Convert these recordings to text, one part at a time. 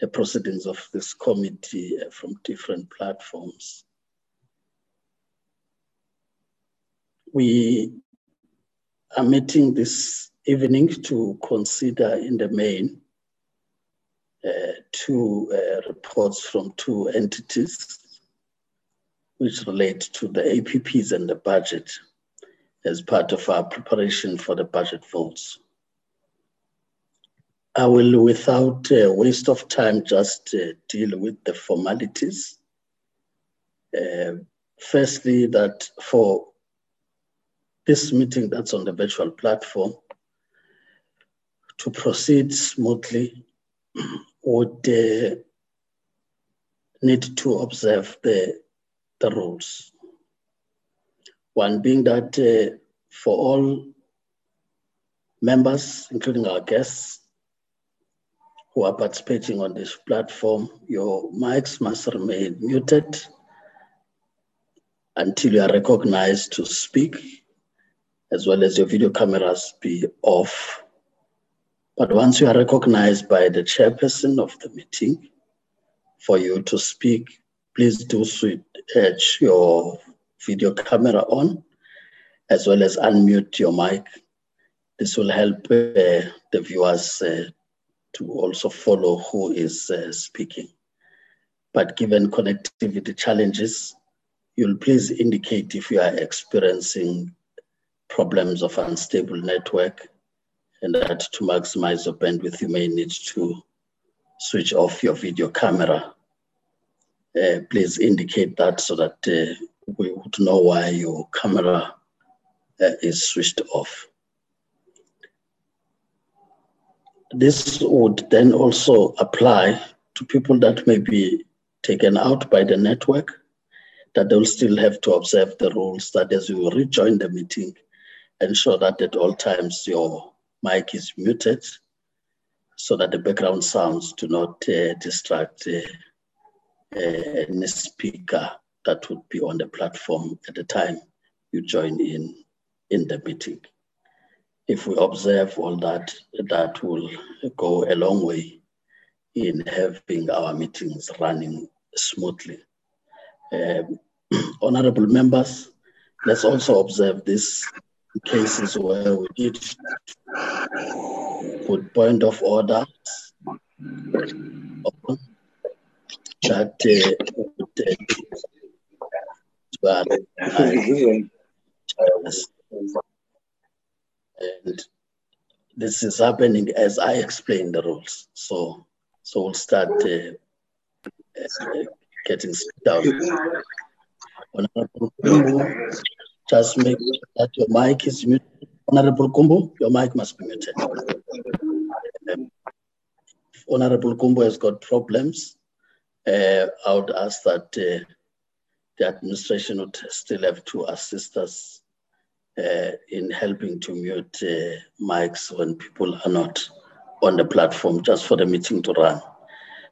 the proceedings of this committee uh, from different platforms. We are meeting this evening to consider in the main uh, two uh, reports from two entities which relate to the APPs and the budget as part of our preparation for the budget votes. I will, without waste of time, just uh, deal with the formalities. Uh, firstly, that for this meeting that's on the virtual platform, to proceed smoothly, would uh, need to observe the, the rules. One being that uh, for all members, including our guests, who are participating on this platform, your mics must remain muted until you are recognized to speak, as well as your video cameras be off. But once you are recognized by the chairperson of the meeting for you to speak, please do switch your video camera on, as well as unmute your mic. This will help uh, the viewers uh, to also follow who is uh, speaking. But given connectivity challenges, you'll please indicate if you are experiencing problems of unstable network and that to maximize your bandwidth, you may need to switch off your video camera. Uh, please indicate that so that uh, we would know why your camera uh, is switched off. This would then also apply to people that may be taken out by the network, that they'll still have to observe the rules that as you rejoin the meeting, ensure that at all times your mic is muted so that the background sounds do not uh, distract uh, uh, any speaker that would be on the platform at the time you join in in the meeting if we observe all that, that will go a long way in having our meetings running smoothly. Um, honorable members, let's also observe these cases where we did put point of order that uh, uh, and this is happening as I explain the rules. So, so we'll start uh, uh, getting down. Honorable Kumbu, just make sure that your mic is muted. Honorable Kumbu, your mic must be muted. Um, Honorable Kumbu has got problems. Uh, I would ask that uh, the administration would still have to assist us uh, in helping to mute uh, mics when people are not on the platform just for the meeting to run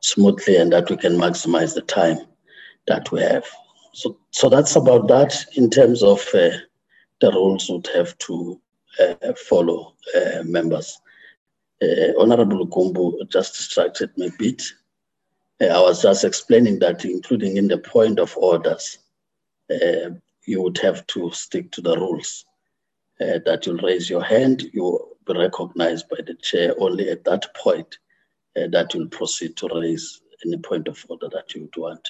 smoothly and that we can maximize the time that we have. So, so that's about that in terms of uh, the rules would have to uh, follow uh, members. Uh, Honorable Kumbu just distracted me a bit. I was just explaining that, including in the point of orders, you would have to stick to the rules uh, that you'll raise your hand, you'll be recognized by the chair only at that point uh, that you'll proceed to raise any point of order that you would want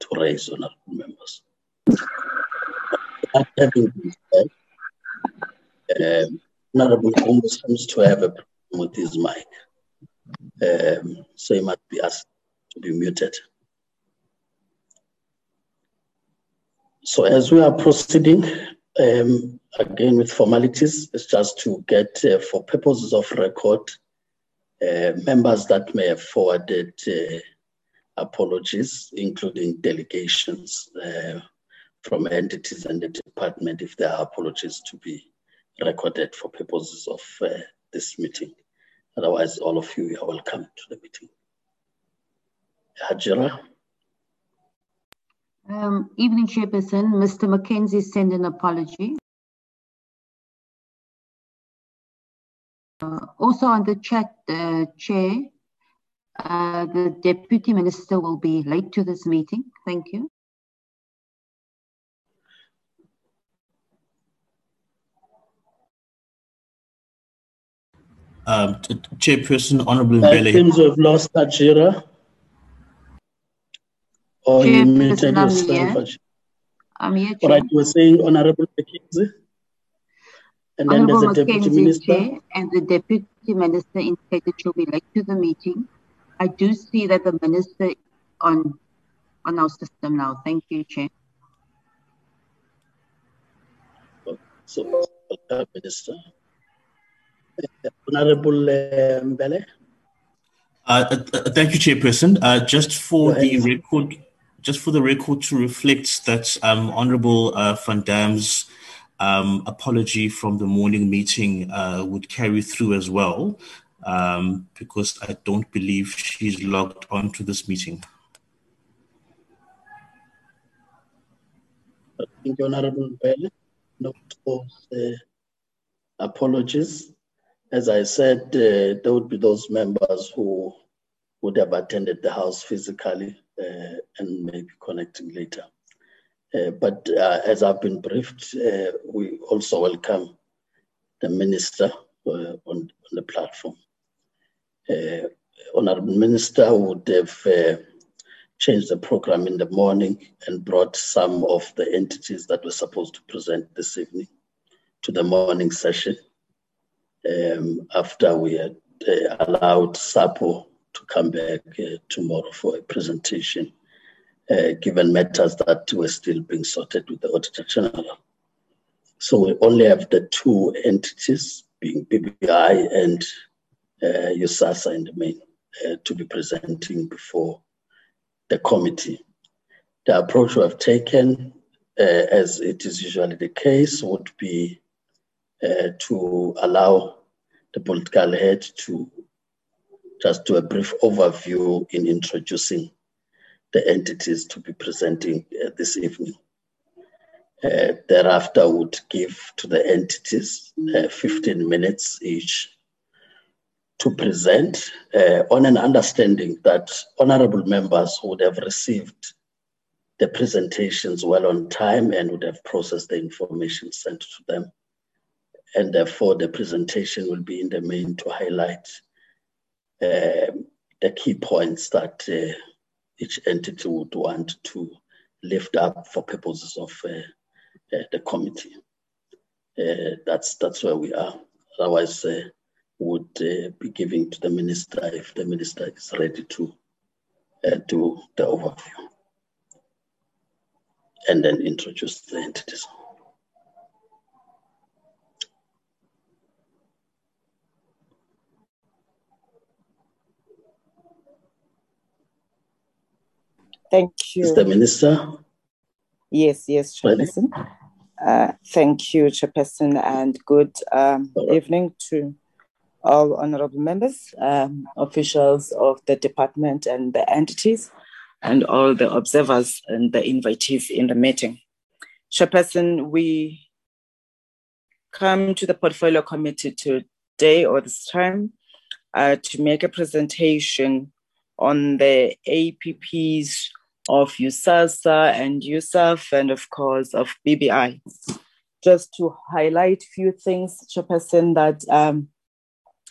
to raise, honorable members. having um, Honorable Kumbu seems to have a problem with his mic. Um, so he must be asked to be muted. So as we are proceeding, um, again, with formalities, it's just to get, uh, for purposes of record, uh, members that may have forwarded uh, apologies, including delegations uh, from entities and the department, if there are apologies to be recorded for purposes of uh, this meeting. Otherwise, all of you are welcome to the meeting. Hajira. Um, evening, Chairperson. Mr. Mackenzie sent an apology. Also on the chat, uh, Chair, Uh, the Deputy Minister will be late to this meeting. Thank you. Um, Chairperson, Honorable I Mbele. think we've lost Ajira. Or you Chairperson, muted I'm yourself. I'm here, All Chair. right, you were saying Honorable McKenzie? And then there's Honorable a Deputy Mackenzie, Minister. Chair, and the Deputy Minister indicated she'll be late to the meeting. I do see that the Minister on on our system now. Thank you, Chair. So, uh, Minister. Honorable uh, Mbele? Uh, uh, uh, thank you, Chairperson. Uh, just for the record, just for the record to reflect that um, Honorable uh, Van Damme's um, apology from the morning meeting uh, would carry through as well, um, because I don't believe she's logged on to this meeting. Thank you, Honorable Mbele. Note those uh, apologies. As I said, uh, there would be those members who would have attended the House physically uh, and maybe connecting later. Uh, but uh, as I've been briefed, uh, we also welcome the Minister on, on the platform. Honorable Minister would have changed the program in the morning and brought some of the entities that were supposed to present this evening to the morning session um, after we had uh, allowed SAPO to come back uh, tomorrow for a presentation, uh, given matters that were still being sorted with the Auditor General. So we only have the two entities, being BBI and uh, USAASA in the main, uh, to be presenting before the committee. The approach we have taken, uh, as it is usually the case, would be uh, to allow the political head to just do a brief overview in introducing the entities to be presenting uh, this evening. Uh, thereafter, would give to the entities uh, 15 minutes each to present uh, on an understanding that honorable members would have received the presentations well on time and would have processed the information sent to them. And therefore, the presentation will be in the main to highlight um, the key points that uh, each entity would want to lift up for purposes of uh, uh, the committee. Uh, that's that's where we are. Otherwise, would be giving to the minister if the minister is ready to do the overview and then introduce the entities. Thank you. Mr. minister Yes, yes? Chairperson. Uh, thank you, Chairperson, and good um, right. evening to all honorable members, um, officials of the department and the entities, and all the observers and the invitees in the meeting. Chairperson, we come to the portfolio committee today or this time uh, to make a presentation on the APPs of USAASA and USAF, and of course of BBI. Just to highlight few things, Chairperson, that um,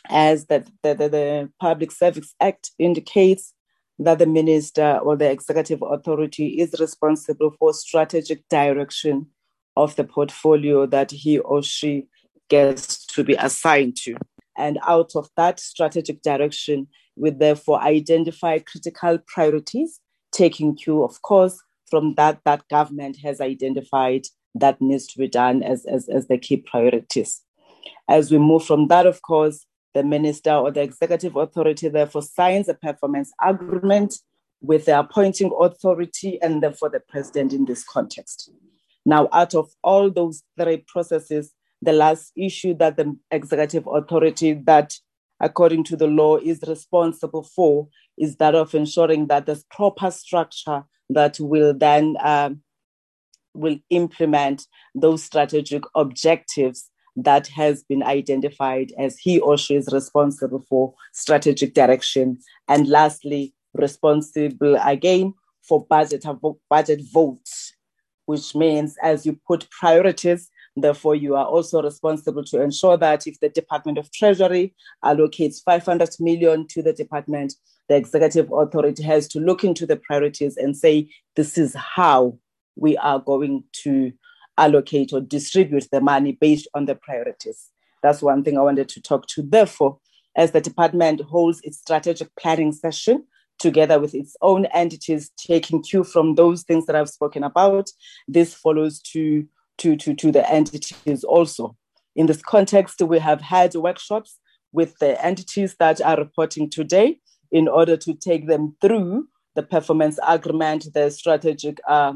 as the, the, the Public Service Act indicates that the minister or the executive authority is responsible for strategic direction of the portfolio that he or she gets to be assigned to. And out of that strategic direction, we therefore identify critical priorities, taking cue, of course, from that that government has identified that needs to be done as, as, as the key priorities. As we move from that, of course, the minister or the executive authority therefore signs a performance agreement with the appointing authority and therefore the president in this context. Now, out of all those three processes, the last issue that the executive authority that according to the law is responsible for is that of ensuring that there's proper structure that will then um, will implement those strategic objectives that has been identified as he or she is responsible for strategic direction. And lastly, responsible again for budget, budget votes, which means as you put priorities, therefore you are also responsible to ensure that if the Department of Treasury allocates 500 million to the department, the executive authority has to look into the priorities and say, this is how we are going to allocate or distribute the money based on the priorities. That's one thing I wanted to talk to. Therefore, as the department holds its strategic planning session together with its own entities, taking cue from those things that I've spoken about, this follows to, to, to, to the entities also. In this context, we have had workshops with the entities that are reporting today in order to take them through the performance agreement, the strategic uh,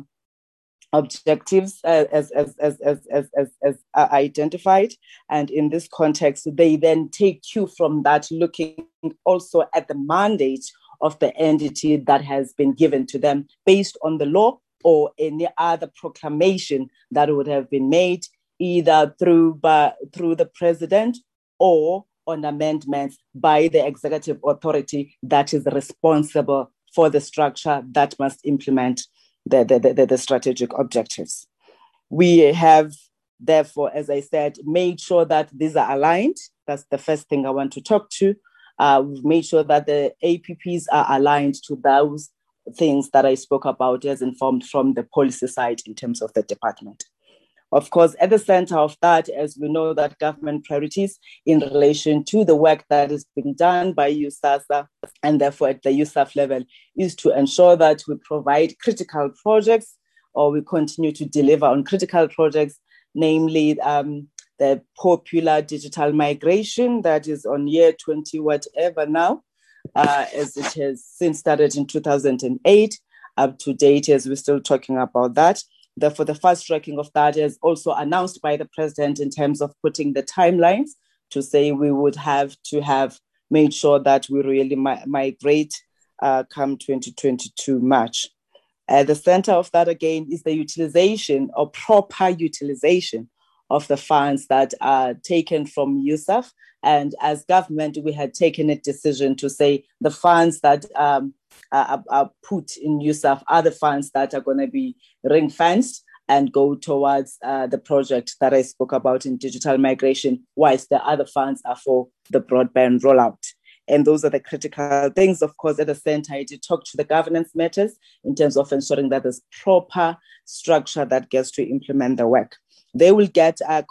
objectives uh, as, as, as, as, as, as, as identified. And in this context, they then take cue from that, looking also at the mandate of the entity that has been given to them based on the law or any other proclamation that would have been made either through, by, through the president or on amendments by the executive authority that is responsible for the structure that must implement the, the, the, the strategic objectives. We have, therefore, as I said, made sure that these are aligned. That's the first thing I want to talk to. Uh, we've made sure that the APPs are aligned to those things that I spoke about as informed from the policy side in terms of the department. Of course, at the center of that, as we know that government priorities in relation to the work that is being done by USAASA and therefore at the USAF level is to ensure that we provide critical projects or we continue to deliver on critical projects, namely um, the popular digital migration that is on year 20 whatever now, uh, as it has since started in 2008 up to date as we're still talking about that Therefore, the fast tracking of that is also announced by the president in terms of putting the timelines to say we would have to have made sure that we really mi- migrate uh, come 2022 March. At the center of that again is the utilization or proper utilization of the funds that are taken from USAF. And as government, we had taken a decision to say the funds that um, are, are, put in USAF are the funds that are going to be ring fenced and go towards uh, the project that I spoke about in digital migration, whilst the other funds are for the broadband rollout. And those are the critical things. Of course, at the center, I did talk to the governance matters in terms of ensuring that there's proper structure that gets to implement the work. They will get, uh,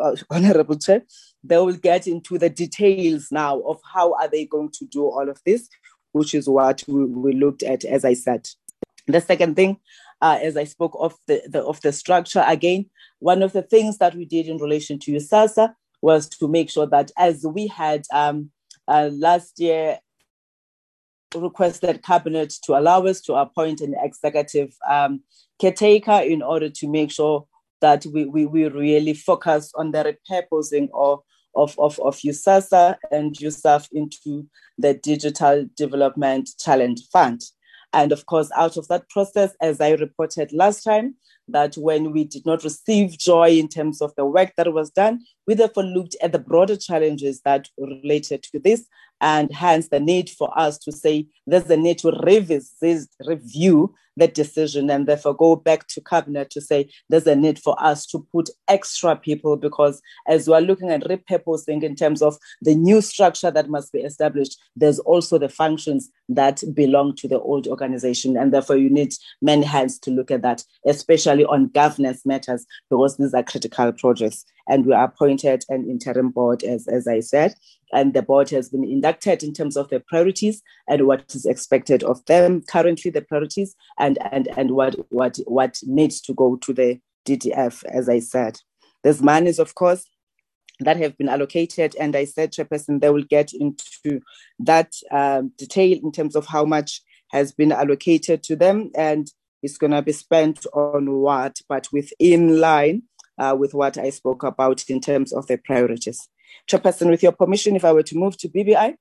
uh, Honorable Chair, they will get into the details now of how are they going to do all of this, which is what we, we looked at, as I said. The second thing, uh, as I spoke of the, the, of the structure again, one of the things that we did in relation to USAASA was to make sure that as we had um, uh, last year requested cabinet to allow us to appoint an executive um, caretaker in order to make sure that we, we, we really focus on the repurposing of, of, of, of USAASA and USAF into the Digital Development Challenge Fund. And of course, out of that process, as I reported last time, that when we did not receive joy in terms of the work that was done, we therefore looked at the broader challenges that related to this, and hence the need for us to say there's a need to revisit, review that decision and therefore go back to cabinet to say there's a need for us to put extra people because as we're looking at repurposing in terms of the new structure that must be established, there's also the functions that belong to the old organization. And therefore you need many hands to look at that, especially on governance matters, because these are critical projects. And we appointed an interim board, as, as I said, and the board has been inducted in terms of the priorities and what is expected of them currently the priorities and and and what what what needs to go to the ddf as i said. There's monies of course that have been allocated and i said chairperson they will get into that um, detail in terms of how much has been allocated to them and it's going to be spent on what but within line uh, with what i spoke about in terms of the priorities. Chairperson, with your permission, if I were to move to BBI,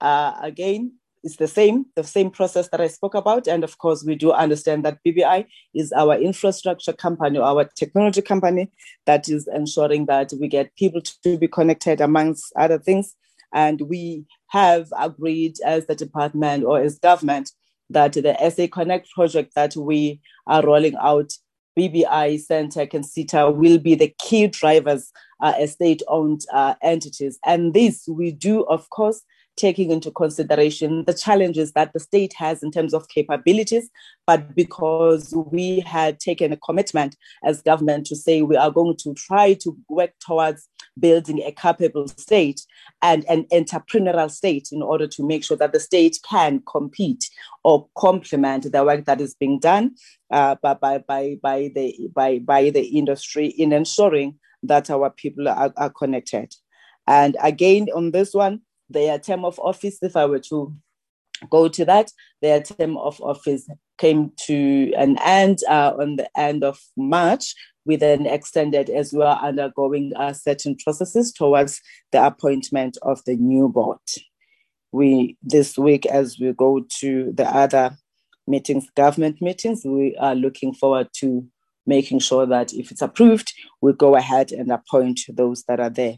uh, again, it's the same, the same process that I spoke about. And of course, we do understand that BBI is our infrastructure company, our technology company that is ensuring that we get people to be connected amongst other things. And we have agreed as the department or as government that the SA Connect project that we are rolling out, BBI, Sentech, and SITA will be the key drivers uh, as state owned uh, entities. And this we do, of course, taking into consideration the challenges that the state has in terms of capabilities, but because we had taken a commitment as government to say we are going to try to work towards building a capable state and an entrepreneurial state in order to make sure that the state can compete or complement the work that is being done uh, by, by, by, by, the, by, by the industry in ensuring that our people are, are connected. And again, on this one, their term of office, if I were to go to that, their term of office came to an end uh, on the end of March. We then extended as we are undergoing uh, certain processes towards the appointment of the new board. We this week, as we go to the other meetings, government meetings, we are looking forward to making sure that if it's approved, we go ahead and appoint those that are there.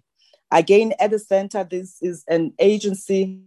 Again, at the center, this is an agency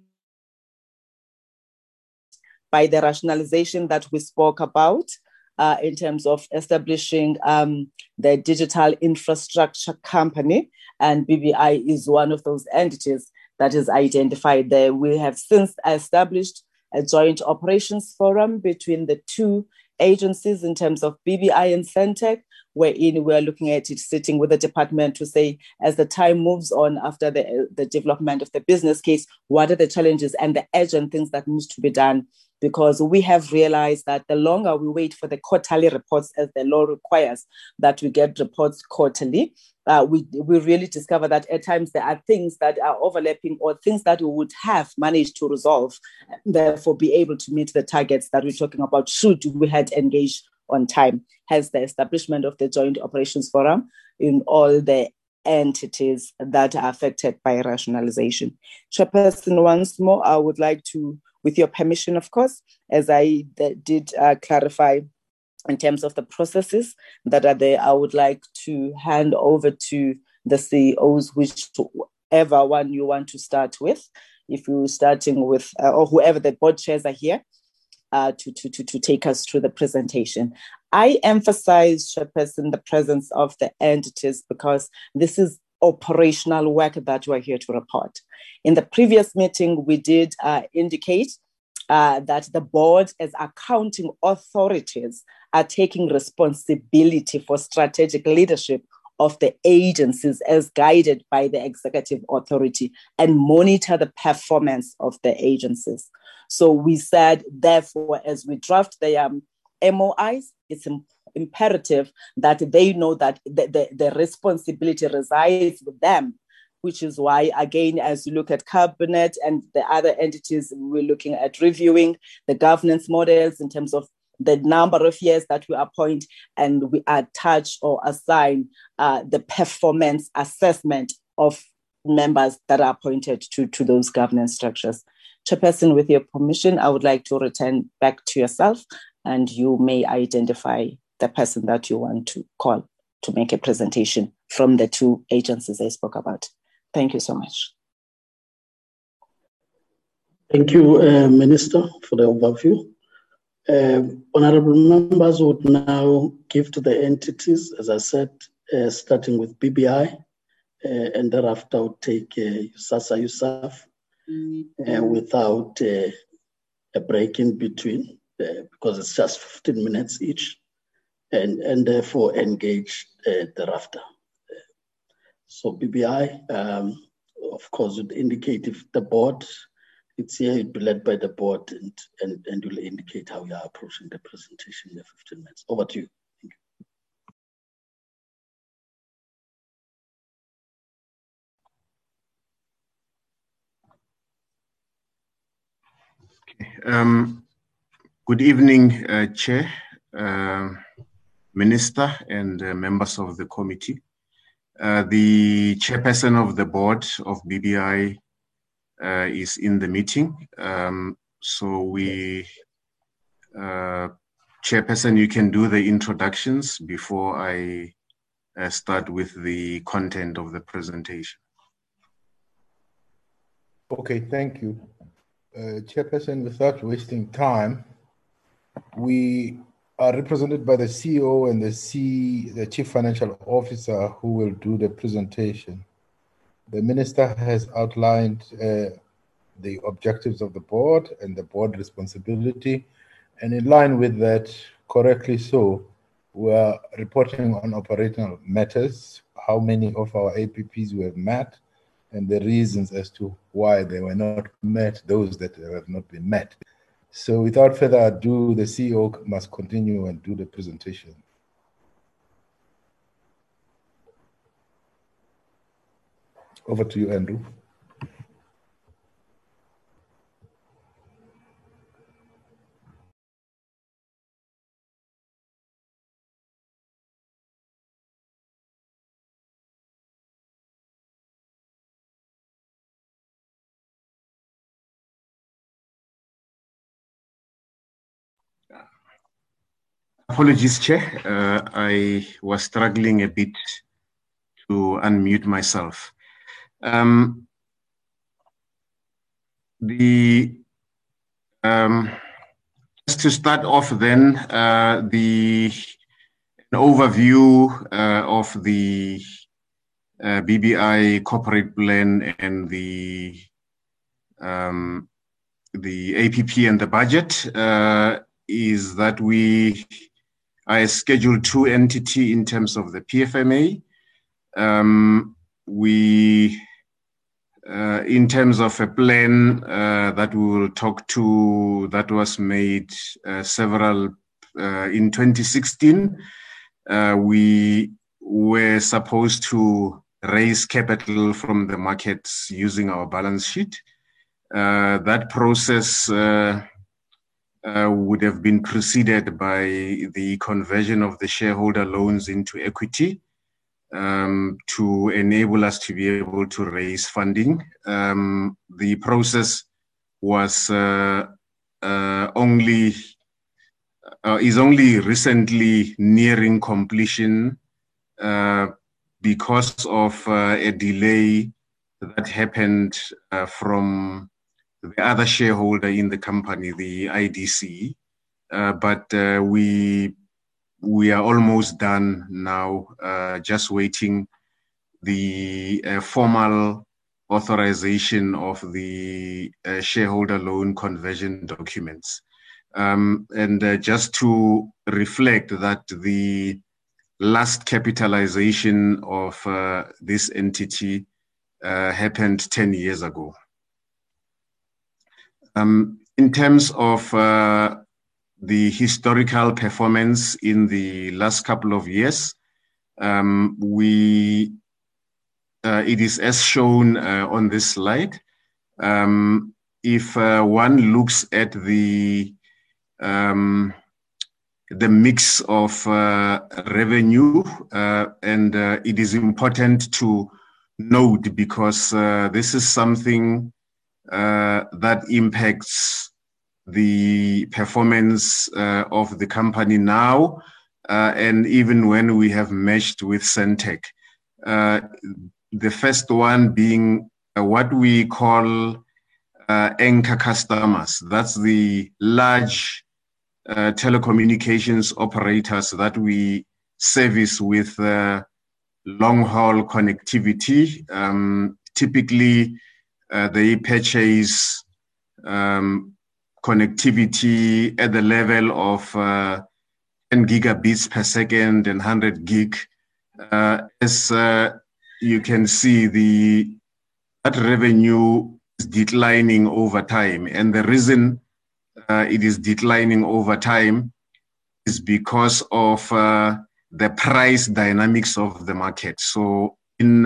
by the rationalization that we spoke about uh, in terms of establishing um, the digital infrastructure company. And BBI is one of those entities that is identified there. We have since established a joint operations forum between the two agencies in terms of BBI and Sentech, wherein we're looking at it sitting with the department to say, as the time moves on after the, the development of the business case, what are the challenges and the urgent things that needs to be done? Because we have realized that the longer we wait for the quarterly reports, as the law requires, that we get reports quarterly, uh, we, we really discover that at times there are things that are overlapping or things that we would have managed to resolve, therefore be able to meet the targets that we're talking about should we had engaged on time. Hence the establishment of the Joint Operations Forum in all the entities that are affected by rationalization. Chairperson, once more, I would like to, with your permission, of course, as I did uh, clarify in terms of the processes that are there, I would like to hand over to the CEOs, whichever one you want to start with. If you're starting with, uh, or whoever the board chairs are here, uh, to, to, to, to take us through the presentation. I emphasize, Chairperson, the presence of the entities because this is operational work that we're here to report. In the previous meeting, we did uh, indicate uh, that the board, as accounting authorities, are taking responsibility for strategic leadership of the agencies as guided by the executive authority and monitor the performance of the agencies. So we said, therefore, as we draft the um, MOIs, it's imperative that they know that the, the, the responsibility resides with them which is why, again, as you look at cabinet and the other entities, we're looking at reviewing the governance models in terms of the number of years that we appoint and we attach or assign uh, the performance assessment of members that are appointed to, to those governance structures. Chairperson, with your permission, I would like to return back to yourself and you may identify the person that you want to call to make a presentation from the two agencies I spoke about. Thank you so much. Thank you, uh, Minister, for the overview. Uh, honorable members would now give to the entities, as I said, uh, starting with BBI, uh, and thereafter would take uh, SASA USAF mm-hmm. without uh, a break in between, uh, because it's just 15 minutes each, and, and therefore engage thereafter. so BBI, um, of course, would indicate if the board it's here, it'll be led by the board and, and, and will indicate how you are approaching the presentation in the 15 minutes. Over to you. Um, good evening, uh, Chair, uh, Minister, and uh, members of the committee. Uh, the chairperson of the board of BBI uh, is in the meeting. Um, so we, uh, Chairperson, you can do the introductions before I start with the content of the presentation. Okay, thank you. Uh, Chairperson, without wasting time, we are represented by the CEO and the C, the Chief Financial Officer, who will do the presentation. The Minister has outlined uh, the objectives of the board and the board responsibility, and in line with that, correctly so, we are reporting on operational matters, how many of our APPs we have met, and the reasons as to why they were not met, those that have not been met. So without further ado, the CEO must continue and do the presentation. Over to you, Andrew. Apologies, Chair. Uh, I was struggling a bit to unmute myself. Um, the um, just to start off, then uh, the an overview uh, of the uh, BBI corporate plan and the um, the APP and the budget uh, is that we a Schedule 2 entity in terms of the PFMA. Um, we, uh, in terms of a plan uh, that we will talk to, that was made uh, several uh, in 2016, uh, we were supposed to raise capital from the markets using our balance sheet. Uh, that process uh, would have been preceded by the conversion of the shareholder loans into equity um, to enable us to be able to raise funding. Um, the process was uh, uh, only uh, is only recently nearing completion uh, because of a delay that happened from the other shareholder in the company, the IDC. Uh, but uh, we we are almost done now, uh, just waiting the uh, formal authorization of the uh, shareholder loan conversion documents. Um, and uh, just to reflect that the last capitalization of this entity happened 10 years ago. Um, in terms of uh, the historical performance in the last couple of years, um, we uh, it is as shown uh, on this slide. Um, if uh, one looks at the um, the mix of uh, revenue, uh, and it is important to note because this is something uh, that impacts the performance uh, of the company now, uh, and even when we have meshed with Sentech. Uh, the first one being uh, what we call anchor customers. That's the large telecommunications operators that we service with long haul connectivity. Um, typically, uh, they purchase um, connectivity at the level of uh, 10 gigabits per second and 100 gig. Uh, as uh, you can see, the that revenue is declining over time, and the reason uh, it is declining over time is because of the price dynamics of the market. So in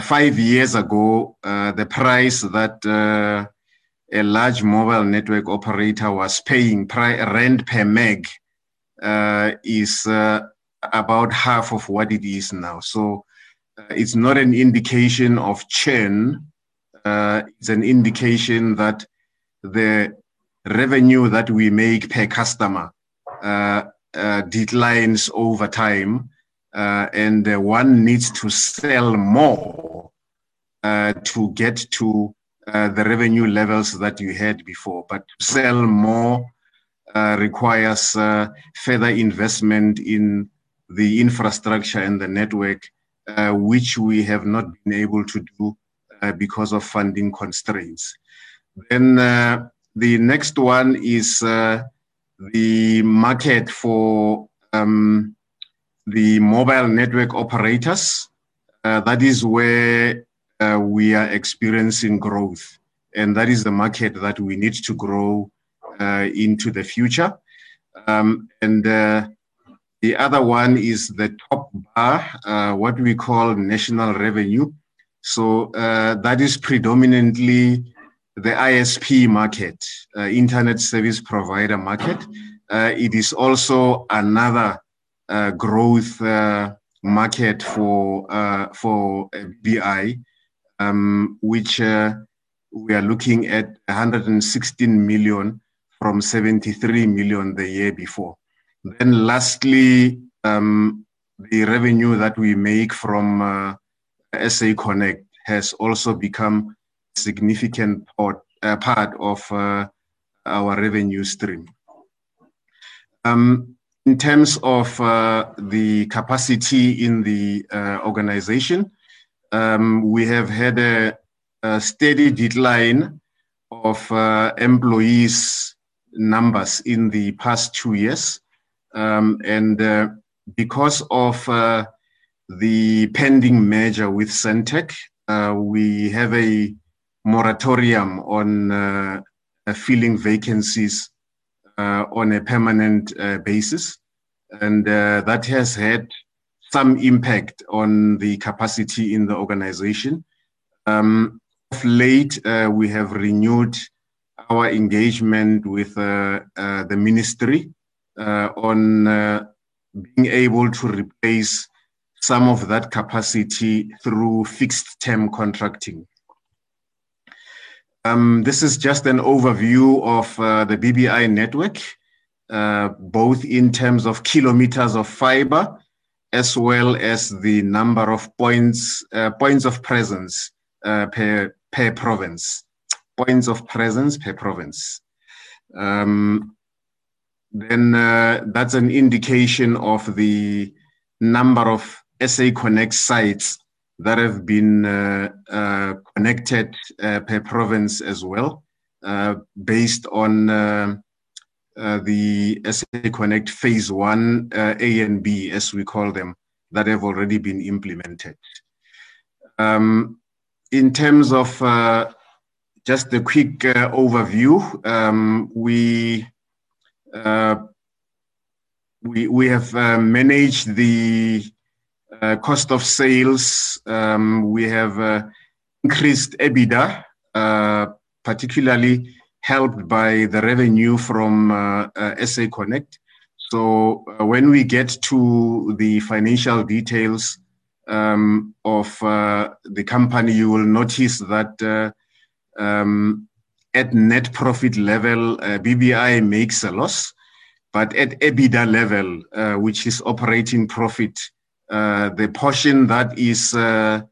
five years ago, uh, the price that uh, a large mobile network operator was paying rent per meg uh, is uh, about half of what it is now. So uh, it's not an indication of churn. it's an indication that the revenue that we make per customer uh, uh, declines over time, uh, and one needs to sell more to get to the revenue levels that you had before. But to sell more requires further investment in the infrastructure and the network, uh, which we have not been able to do uh, because of funding constraints. Then uh, the next one is uh, the market for um, the mobile network operators. Uh, that is where uh, we are experiencing growth. And that is the market that we need to grow into the future. Um, and the other one is the top bar, uh, what we call national revenue. So uh, that is predominantly the ISP market, uh, Internet Service Provider market. Uh, it is also another uh, growth uh, market for for BBI, um, which we are looking at 116 million from 73 million the year before. Then lastly, um, the revenue that we make from uh, SA Connect has also become a significant part, uh, part of uh, our revenue stream. Um, in terms of uh, the capacity in the uh, organization, um, we have had a, a steady decline of uh, employees numbers in the past two years. Um, and uh, because of uh, the pending merger with Sentech, uh, we have a moratorium on filling vacancies on a permanent basis. And that has had some impact on the capacity in the organization. Um, of late, we have renewed our engagement with the ministry uh, on uh, being able to replace some of that capacity through fixed term contracting. Um, this is just an overview of uh, the BBI network, uh, both in terms of kilometers of fiber, as well as the number of points uh, points of presence uh, per per province, points of presence per province. Um, then uh, that's an indication of the number of SA Connect sites that have been uh, connected per province as well, based on uh, the SA Connect phase one, A and B, as we call them, that have already been implemented. Um, in terms of just a quick overview, um, we uh, we, we have uh, managed the uh, cost of sales. Um, we have increased EBITDA, particularly helped by the revenue from SA Connect. So when we get to the financial details um, of uh, the company, you will notice that uh, um, at net profit level, uh, BBI makes a loss, but at EBITDA level, uh, which is operating profit, uh, the portion that is uh,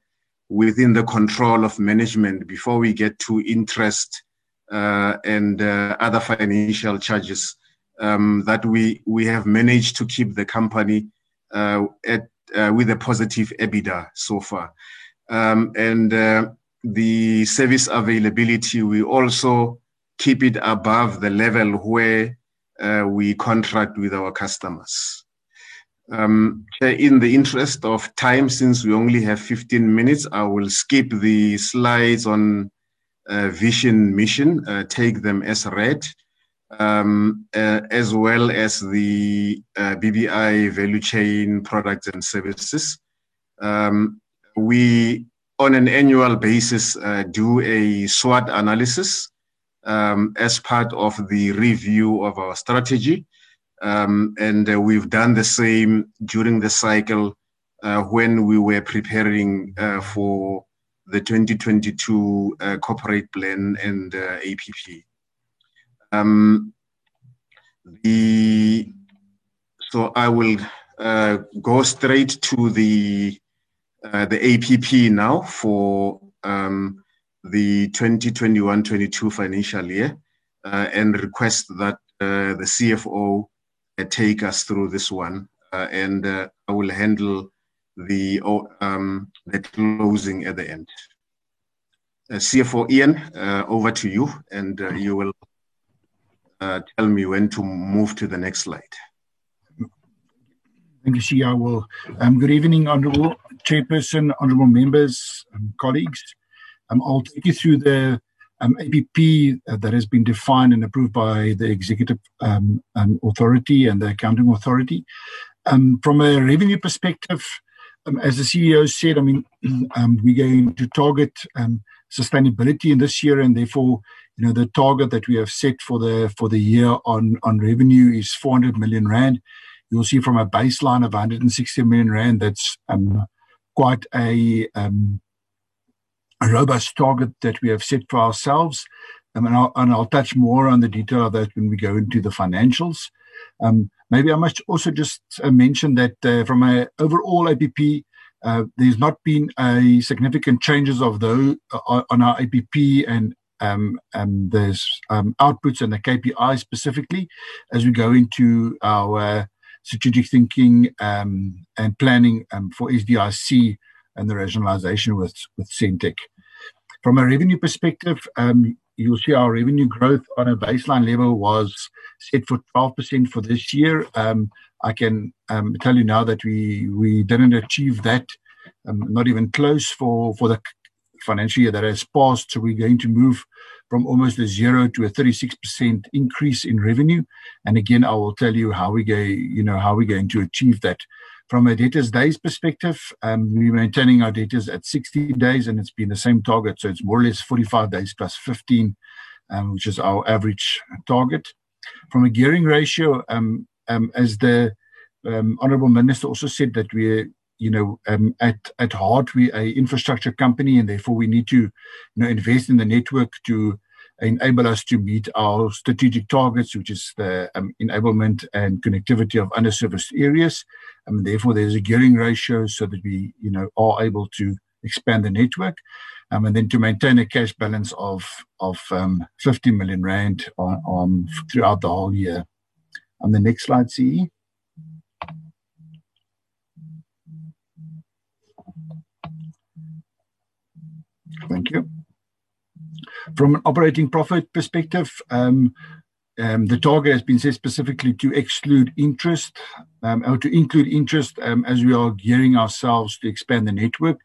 within the control of management before we get to interest uh, and uh, other financial charges, um, that we we have managed to keep the company at with a positive EBITDA so far, um, and the service availability, we also keep it above the level where uh, we contract with our customers. Um, in the interest of time, since we only have 15 minutes, I will skip the slides on uh, vision mission, uh, take them as read, um, uh, as well as the uh, BBI value chain products and services. Um, we on an annual basis uh, do a SWOT analysis um, as part of the review of our strategy. Um, and uh, we've done the same during the cycle uh, when we were preparing uh, for the 2022 uh, corporate plan and uh, APP. Um, the so I will uh, go straight to the uh, the APP now for um, the 2021-22 financial year uh, and request that uh, the CFO take us through this one, and I will handle the um, the closing at the end. CFO Ian, over to you, and you will tell me when to move to the next slide. Thank you, Sia. Well, um, good evening, Honourable Chairperson, Honourable members, um, colleagues. Um, I'll take you through the um, APP uh, that has been defined and approved by the Executive um, um, Authority and the Accounting Authority. from a revenue perspective, as the CEO said, I mean, we're going to target sustainability in this year, and therefore, you know, the target that we have set for the for the year on on revenue is 400 million rand you'll see from a baseline of 160 million rand, that's um, quite a, um, a robust target that we have set for ourselves. Um, and, I'll, and, I'll, touch more on the detail of that when we go into the financials. Um, maybe I must also just uh, mention that uh, from an overall APP, uh, there's not been a significant changes of uh, on our APP and um, um, there's um, outputs and the KPI specifically as we go into our strategic thinking um, and planning um, for SDIC and the rationalization with, with Sentech. From a revenue perspective, um, you'll see our revenue growth on a baseline level was set for 12% for this year. Um, I can um, tell you now that we, we didn't achieve that, um, not even close for, for the financial year that has passed. So we're going to move from almost a zero to a 36% increase in revenue. And again, I will tell you how we go, you know, how we're going to achieve that. From a debtors days perspective, um, we're maintaining our debtors at 60 days and it's been the same target. So it's more or less 45 days plus 15, um, which is our average target. From a gearing ratio, um, um as the um, Honorable Minister also said that we're you know, um, at at heart, we are a infrastructure company, and therefore we need to, you know, invest in the network to enable us to meet our strategic targets, which is the um, enablement and connectivity of underserviced areas. And um, therefore, there's a gearing ratio so that we, you know, are able to expand the network. Um, and then to maintain a cash balance of of um, 50 million rand on, on throughout the whole year. On the next slide, CE. Thank you. From an operating profit perspective, um, um, the target has been set specifically to exclude interest um, or to include interest as we are gearing ourselves to expand the network,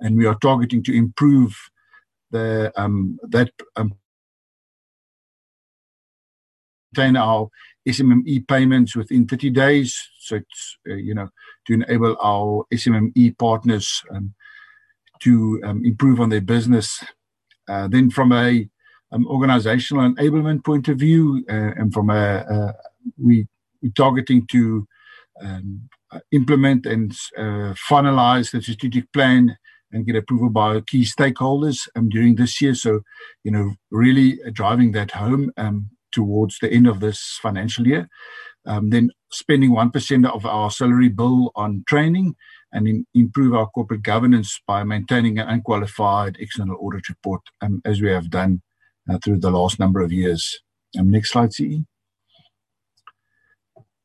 and we are targeting to improve the that maintain our SMME payments within 30 days. So it's uh, you know to enable our SMME partners to improve on their business. Uh, then, from a um, organizational enablement point of view, uh, and from a uh, we we're targeting to um, implement and uh, finalize the strategic plan and get approval by key stakeholders um, during this year. So, you know, really driving that home um, towards the end of this financial year. Um, then spending 1% of our salary bill on training and in, improve our corporate governance by maintaining an unqualified external audit report, um, as we have done uh, through the last number of years. Um, next slide, CE.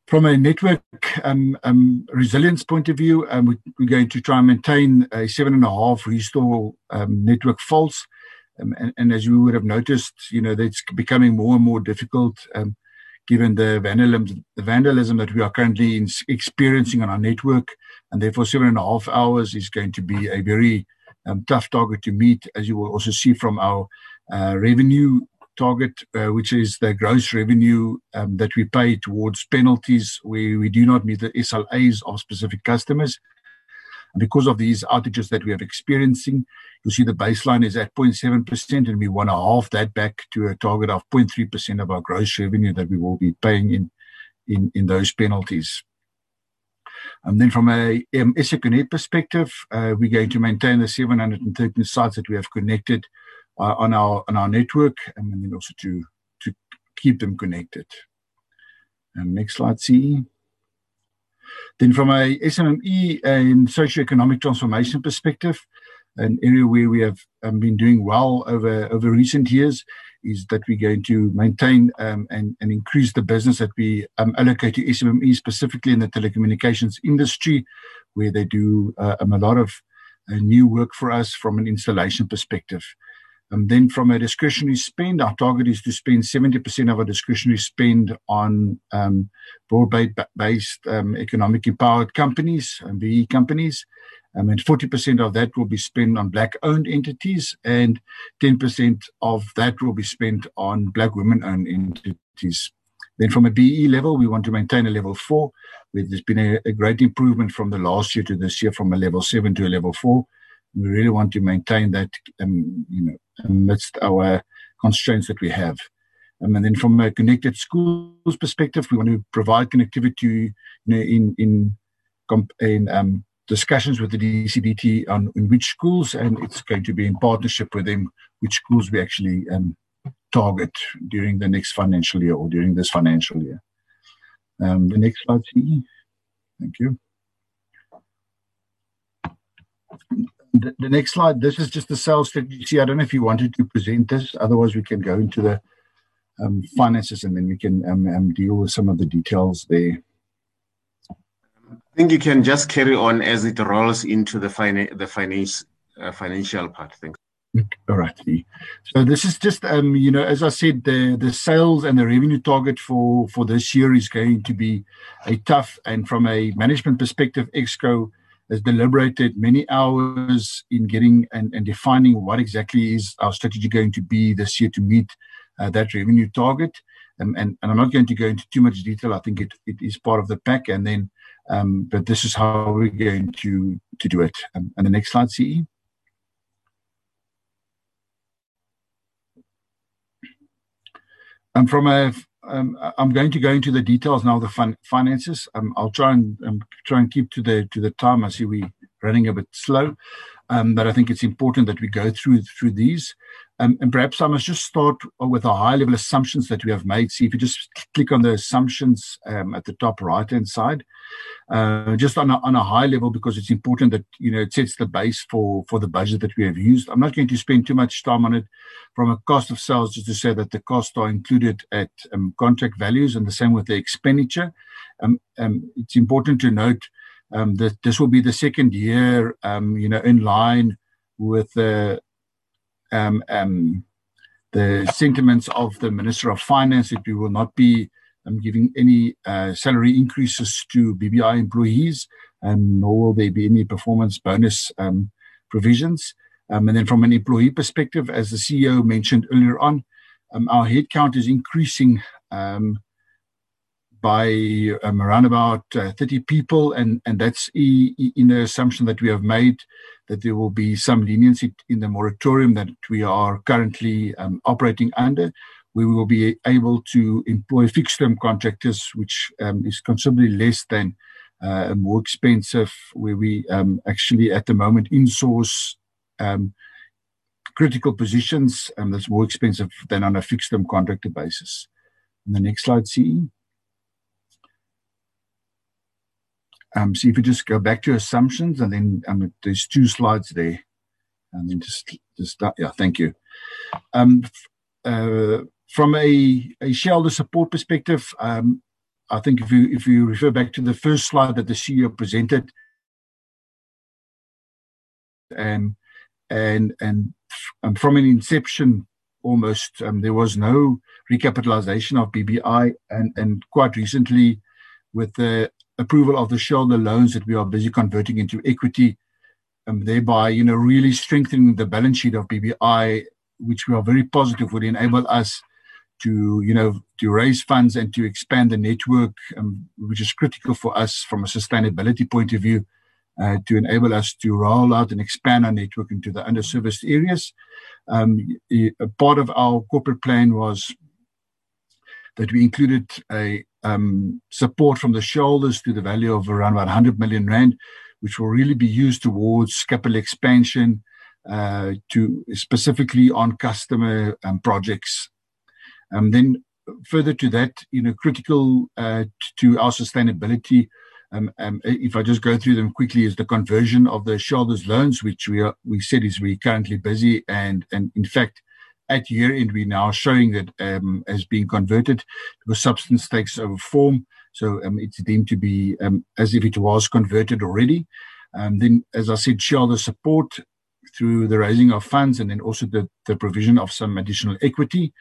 From a network um, um, resilience point of view, um, we, are going to try and maintain a seven and a half restore um, network faults. And, and, as you would have noticed, you know, that's becoming more and more difficult given the vandalism, the vandalism that we are currently in, experiencing on our network. And therefore, seven and a half hours is going to be a very um, tough target to meet, as you will also see from our uh, revenue target, uh, which is the gross revenue um, that we pay towards penalties where we do not meet the SLAs of specific customers. And because of these outages that we are experiencing, you'll see the baseline is at 0.7%, and we want to halve that back to a target of 0.3% of our gross revenue that we will be paying in, in, in those penalties. And then from a um, Connect perspective, uh, we're going to maintain the 713 sites that we have connected uh, on our on our network, and then also to to keep them connected. Um, next slide, CE. Then from a SMME and socioeconomic transformation perspective, an area where we have um, been doing well over, over recent years is that we're going to maintain um, and, and increase the business that we um, allocate to SMME, specifically in the telecommunications industry, where they do uh, um, a lot of uh, new work for us from an installation perspective. And um, then from a discretionary spend, our target is to spend 70% of our discretionary spend on um, broad-based um, empowered companies and BE companies. Um, and 40% of that will be spent on black owned entities, and 10% of that will be spent on black women owned entities. Then, from a BE level, we want to maintain a level four, where there's been a, a great improvement from the last year to this year from a level seven to a level four. We really want to maintain that, um, you know, amidst our constraints that we have. Um, and then from a connected schools perspective, we want to provide connectivity you know, in in in um, discussions with the DCDT on in which schools, and it's going to be in partnership with them which schools we actually um, target during the next financial year or during this financial year. Um, the next slide, please. Thank you. The, the, next slide, this is just the sales strategy. I don't know if you wanted to present this, otherwise we can go into the um, finances and then we can um, um, deal with some of the details there. I think you can just carry on as it rolls into the, fina- the finance, uh, financial part. Thanks. All right. So this is just, um, you know, as I said, the the sales and the revenue target for for this year is going to be a tough. And from a management perspective, Exco has deliberated many hours in getting and, and defining what exactly is our strategy going to be this year to meet uh, that revenue target. Um, and, and I'm not going to go into too much detail. I think it, it is part of the pack. And then, um, but this is how we're going to to do it. Um, and the next slide, CE. And from a, um, I'm going to go into the details now. The fin- finances. Um, I'll try and um, try and keep to the to the time. I see we running a bit slow, um, but I think it's important that we go through through these. Um, and perhaps I must just start with the high level assumptions that we have made. See if you just click on the assumptions um, at the top right hand side, uh, just on a, on a high level, because it's important that you know it sets the base for for the budget that we have used. I'm not going to spend too much time on it from a cost of sales, just to say that the costs are included at um, contract values, and the same with the expenditure. Um, um, it's important to note um, that this will be the second year, you know, in line with the um, um, the sentiments of the Minister of Finance that we will not be um, giving any uh, salary increases to BBI employees, and nor will there be any performance bonus um, provisions. Um, and then, from an employee perspective, as the CEO mentioned earlier on, um, our headcount is increasing by um, around about uh, 30 people, and, and that's e- in the assumption that we have made that there will be some leniency in the moratorium that we are currently um, operating under. We will be able to employ fixed term contractors, which um, is considerably less than uh, more expensive, where we um, actually at the moment insource um, critical positions um, that's more expensive than on a fixed term contractor basis. And the next slide, CE. Um, so if you just go back to assumptions and then um, there's two slides there. And then just, just. Yeah, thank you. Um, uh, from a, a shareholder support perspective, um, I think if you if you refer back to the first slide that the CEO presented, um, and and um, from an inception almost um, there was no recapitalization of BBI, and and quite recently with the approval of the shareholder loans that we are busy converting into equity, um, thereby, you know, really strengthening the balance sheet of BBI, which we are very positive would enable us to, you know, to raise funds and to expand the network, um, which is critical for us from a sustainability point of view, uh, to enable us to roll out and expand our network into the underserviced areas. Um, a part of our corporate plan was that we included a um, support from the shoulders to the value of around about 100 million rand, which will really be used towards capital expansion uh, to specifically on customer um, projects. Um, then further to that, you know, critical uh, to our sustainability. Um, um, if I just go through them quickly, is the conversion of the shoulders loans, which we are we said is we currently busy, and and in fact, at year end we're now showing that um, as being converted because substance takes over form, so um, it's deemed to be um, as if it was converted already. Um, then, as I said, shareholder support through the raising of funds and then also the, the provision of some additional equity.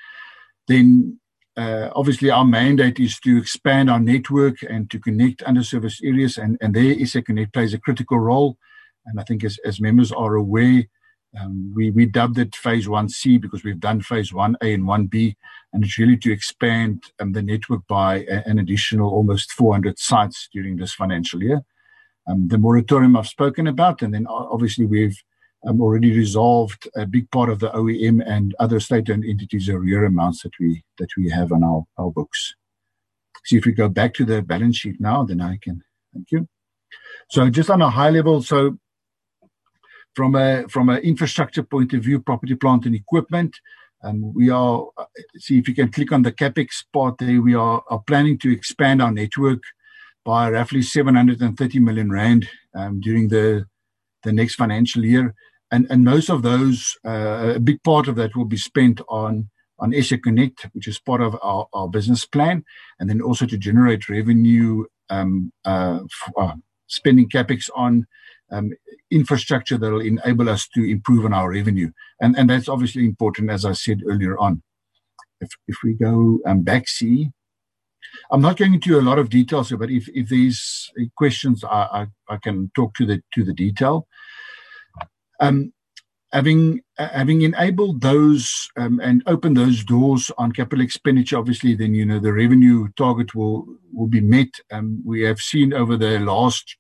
Then uh, obviously our mandate is to expand our network and to connect underserviced areas and, and there Connect plays a critical role. And I think as, as members are aware, um, we, we dubbed it phase 1C because we've done phase 1A and 1B and it's really to expand um, the network by a, an additional almost 400 sites during this financial year. Um, the moratorium I've spoken about and then obviously we've um, already resolved a big part of the OEM and other state-owned entities arrear amounts that we that we have on our, our books. See if we go back to the balance sheet now, then I can. Thank you. So just on a high level, so from a from an infrastructure point of view, property, plant, and equipment, um, we are see if you can click on the capex part there. We are, planning to expand our network by roughly 730 million rand um, during the the next financial year and and most of those uh, a big part of that will be spent on SA Connect, which is part of our, our business plan, and then also to generate revenue, um, uh, uh, spending capex on um, infrastructure that will enable us to improve on our revenue, and and that's obviously important, as I said earlier on. If if we go um, back, see. I'm not going into a lot of details here, but if, if these questions, I, I, I can talk to the to the detail. Um, having uh, having enabled those um, and opened those doors on capital expenditure, obviously, then you know the revenue target will will be met. Um, we have seen over the last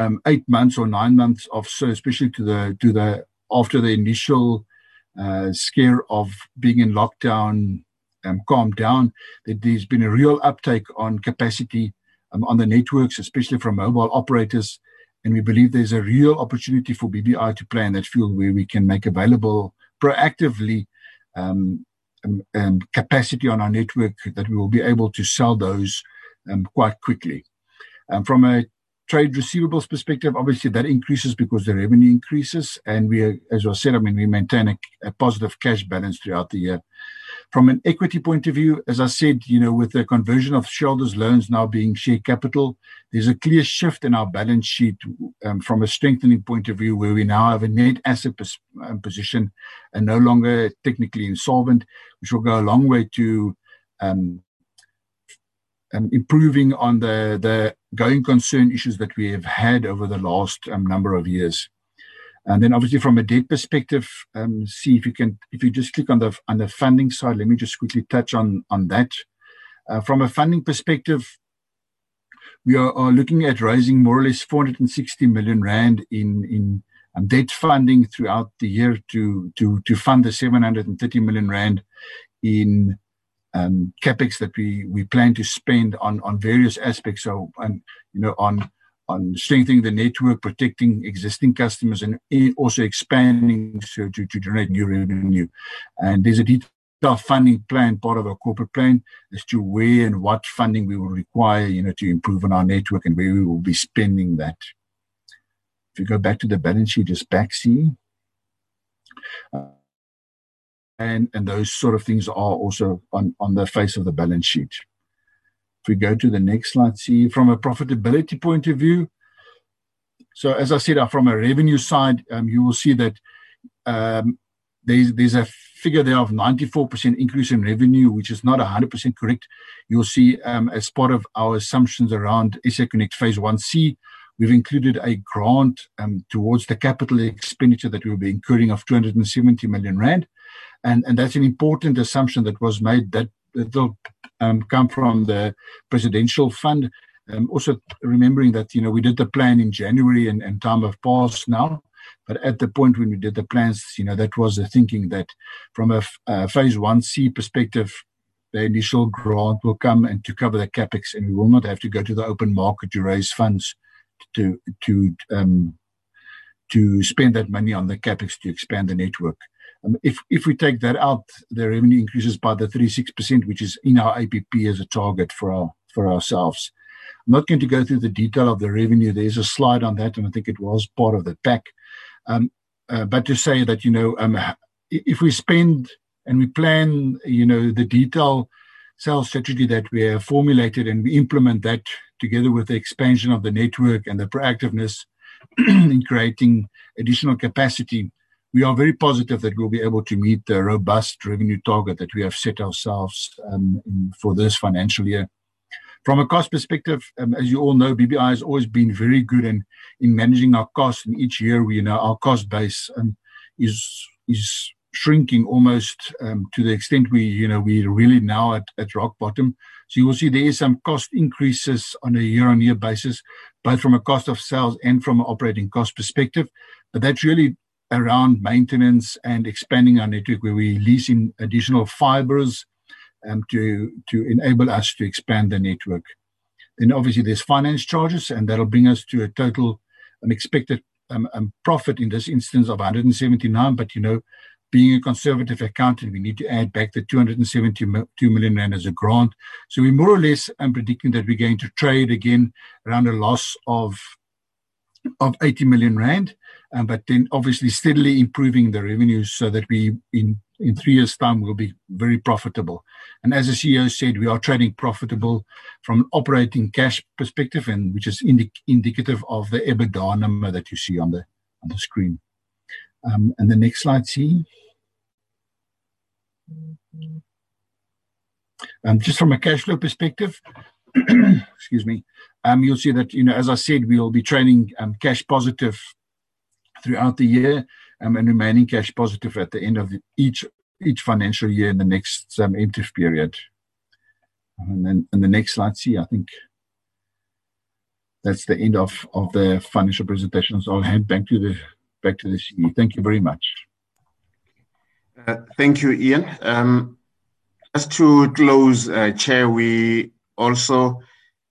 um, eight months or nine months of especially to the to the after the initial uh, scare of being in lockdown um, calmed down, that there's been a real uptake on capacity um, on the networks, especially from mobile operators and we believe there's a real opportunity for BBI to play in that field where we can make available proactively um, um, um, capacity on our network that we will be able to sell those um, quite quickly. Um, from a trade receivables perspective, obviously that increases because the revenue increases, and we, as I said, I mean we maintain a, a positive cash balance throughout the year. From an equity point of view, as I said, you know, with the conversion of shareholders' loans now being share capital, there's a clear shift in our balance sheet um, from a strengthening point of view, where we now have a net asset pos- um, position and no longer technically insolvent, which will go a long way to um, um, improving on the the going concern issues that we have had over the last um, number of years. And then obviously from a debt perspective, um, see if you can, if you just click on the on the funding side, let me just quickly touch on on that. Uh, from a funding perspective, we are, are, looking at raising more or less 460 million rand in in um, debt funding throughout the year to to to fund the 730 million rand in um, capex that we we plan to spend on on various aspects. So and you know on on strengthening the network, protecting existing customers, and also expanding to, to, to generate new revenue. And there's a detailed funding plan, part of our corporate plan, as to where and what funding we will require, you know, to improve on our network and where we will be spending that. If you go back to the balance sheet, just back see. Uh, and, and those sort of things are also on, on the face of the balance sheet. If we go to the next slide, see from a profitability point of view. So as I said, uh, from a revenue side, um, you will see that um, there's, there's a figure there of 94% increase in revenue, which is not 100% correct. You'll see um, as part of our assumptions around SA Connect Phase 1C, we've included a grant um, towards the capital expenditure that we'll be incurring of 270 million rand. And, and that's an important assumption that was made that it'll um, come from the presidential fund. Um, also remembering that you know we did the plan in January and, and time have passed now, but at the point when we did the plans, you know that was the thinking that from a, a phase one C perspective, the initial grant will come and to cover the capex, and we will not have to go to the open market to raise funds to to um, to spend that money on the capex to expand the network. Um, if if we take that out, the revenue increases by the 36%, which is in our APP as a target for our for ourselves. I'm not going to go through the detail of the revenue. There's a slide on that, and I think it was part of the pack. Um, uh, but to say that you know, um, if we spend and we plan, you know, the detail sales strategy that we have formulated and we implement that together with the expansion of the network and the proactiveness in creating additional capacity, we are very positive that we'll be able to meet the robust revenue target that we have set ourselves um, for this financial year. From a cost perspective, um, as you all know, BBI has always been very good in, in managing our costs. And each year, we you know our cost base um, is is shrinking almost to the extent we you know we're really now at, at rock bottom. So you will see there is some cost increases on a year-on-year basis, both from a cost of sales and from an operating cost perspective. But that's really around maintenance and expanding our network, where we lease in additional fibers um, to to enable us to expand the network. Then obviously there's finance charges, and that'll bring us to a total um, expected um, um, profit in this instance of 179. But you know, being a conservative accountant, we need to add back the 272 million rand as a grant. So we more or less am predicting that we're going to trade again around a loss of of 80 million rand, um, but then obviously steadily improving the revenues so that we in in three years' time will be very profitable. And as the CEO said, we are trading profitable from an operating cash perspective, and which is indi- indicative of the EBITDA number that you see on the on the screen. Um, and the next slide, see. Um, just from a cash flow perspective, excuse me, um, you'll see that you know, as I said, we will be trading um, cash positive throughout the year um, and remaining cash positive at the end of the, each each financial year in the next um, period. And then in the next slide, see, I think that's the end of, of the financial presentation. So I'll hand back to the back to the CE. Thank you very much. Uh, thank you, Ian. Um, just to close, uh, Chair, we also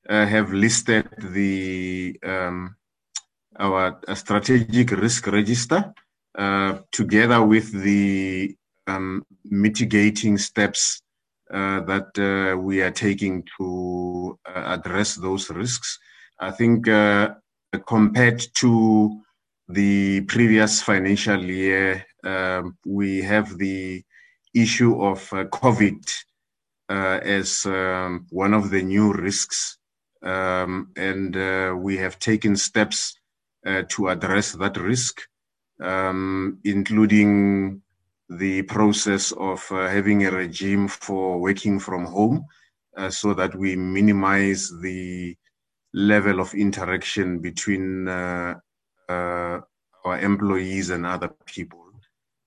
have listed the um, our strategic risk register uh, together with the um, mitigating steps uh, that uh, we are taking to uh, address those risks. I think uh, compared to the previous financial year, um, we have the issue of uh, COVID as um, one of the new risks. Um, and we have taken steps to address that risk um, including the process of uh, having a regime for working from home uh, so that we minimize the level of interaction between uh, uh our employees and other people.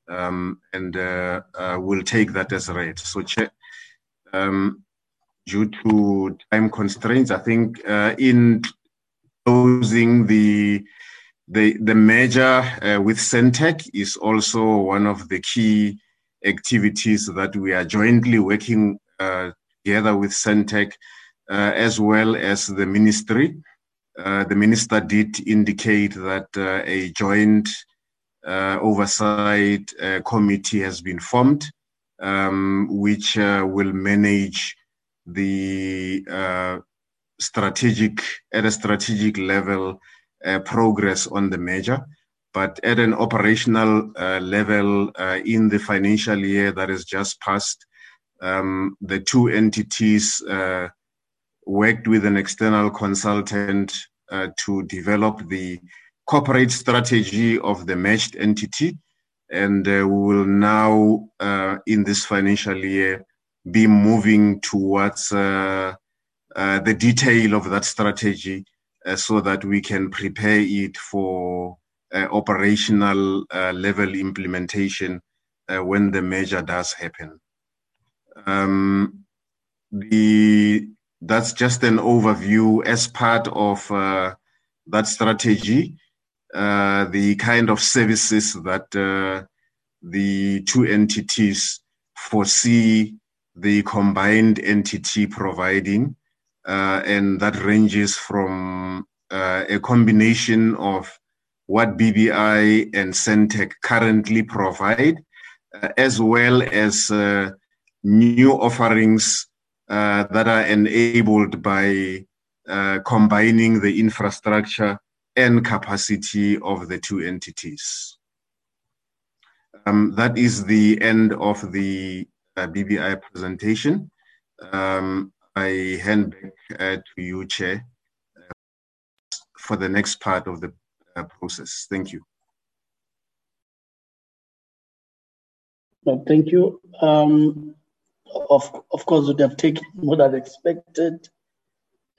Um, and uh, uh, we'll take that as read. So, um, due to time constraints, I think in closing the the, the merger uh, with Sentech is also one of the key activities that we are jointly working uh, together with Sentech uh, as well as the ministry. Uh, the minister did indicate that uh, a joint uh, oversight committee has been formed, um, which will manage the strategic at a strategic level uh, progress on the merger. But at an operational uh, level, uh, in the financial year that has just passed, um, the two entities worked with an external consultant to develop the corporate strategy of the merged entity. And uh, we will now, uh, in this financial year, be moving towards uh, the detail of that strategy uh, so that we can prepare it for uh, operational uh, level implementation uh, when the measure does happen. Um, the that's just an overview as part of uh, that strategy. Uh, the kind of services that the two entities foresee the combined entity providing uh, and that ranges from uh, a combination of what BBI and Sentech currently provide, uh, as well as uh, new offerings uh, that are enabled by uh, combining the infrastructure and capacity of the two entities. Um, that is the end of the uh, BBI presentation. Um, I hand back uh, to you, Chair, uh, for the next part of the uh, process. Thank you. No, thank you. Um, of, of course, would have taken more than expected.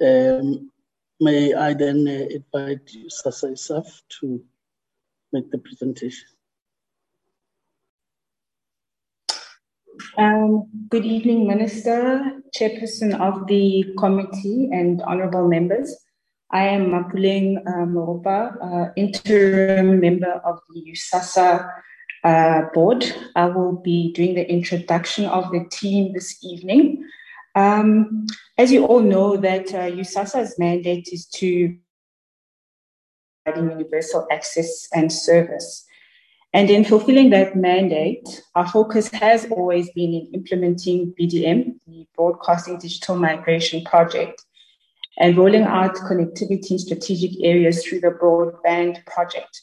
Um, may I then uh, invite you, Sasa Isaf, to make the presentation. Um, good evening, Minister, Chairperson of the committee, and honorable members. I am Mapuleng uh, Moropa, uh, interim member of the USAASA uh, board. I will be doing the introduction of the team this evening. Um, as you all know, that uh, USAASA's mandate is to provide universal access and service. And in fulfilling that mandate, our focus has always been in implementing BDM, the Broadcasting Digital Migration Project, and rolling out connectivity in strategic areas through the Broadband Project.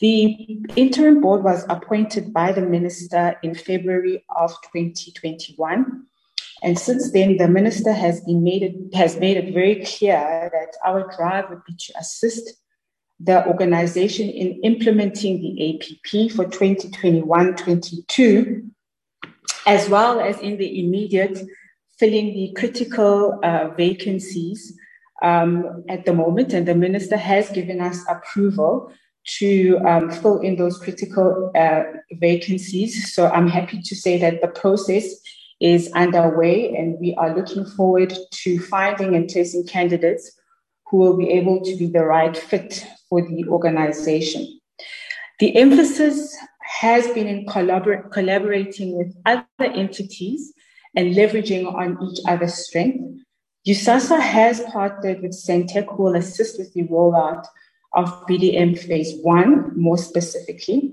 The interim board was appointed by the minister in February of 2021. And since then, the minister has been made it, has made it very clear that our drive would be to assist the organization in implementing the APP for 2021-22, as well as in the immediate filling the critical uh, vacancies um, at the moment. And the minister has given us approval to um, fill in those critical uh, vacancies. So I'm happy to say that the process is underway and we are looking forward to finding and placing candidates who will be able to be the right fit for the organization. The emphasis has been in collabor- collaborating with other entities and leveraging on each other's strength. USAASA has partnered with Sentech, who will assist with the rollout of BDM Phase 1 more specifically.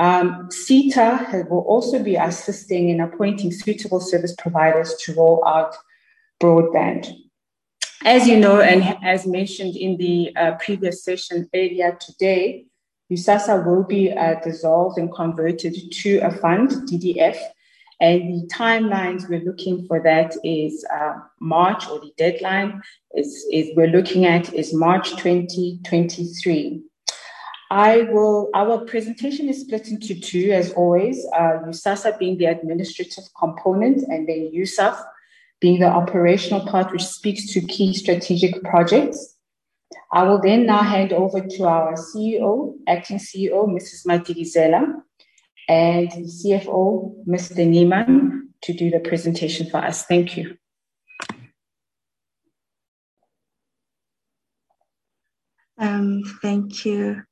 Um, SITA will also be assisting in appointing suitable service providers to roll out broadband. As you know, and as mentioned in the uh, previous session earlier today, USAASA will be uh, dissolved and converted to a fund, DDF, and the timelines we're looking for that is uh, March, or the deadline is, is we're looking at is March 2023. I will, our presentation is split into two, as always, uh, USAASA being the administrative component and then USAF being the operational part, which speaks to key strategic projects. I will then now hand over to our CEO, acting CEO, Mrs. Madikizela, and CFO, Mr. Neiman, to do the presentation for us. Thank you. Um, thank you.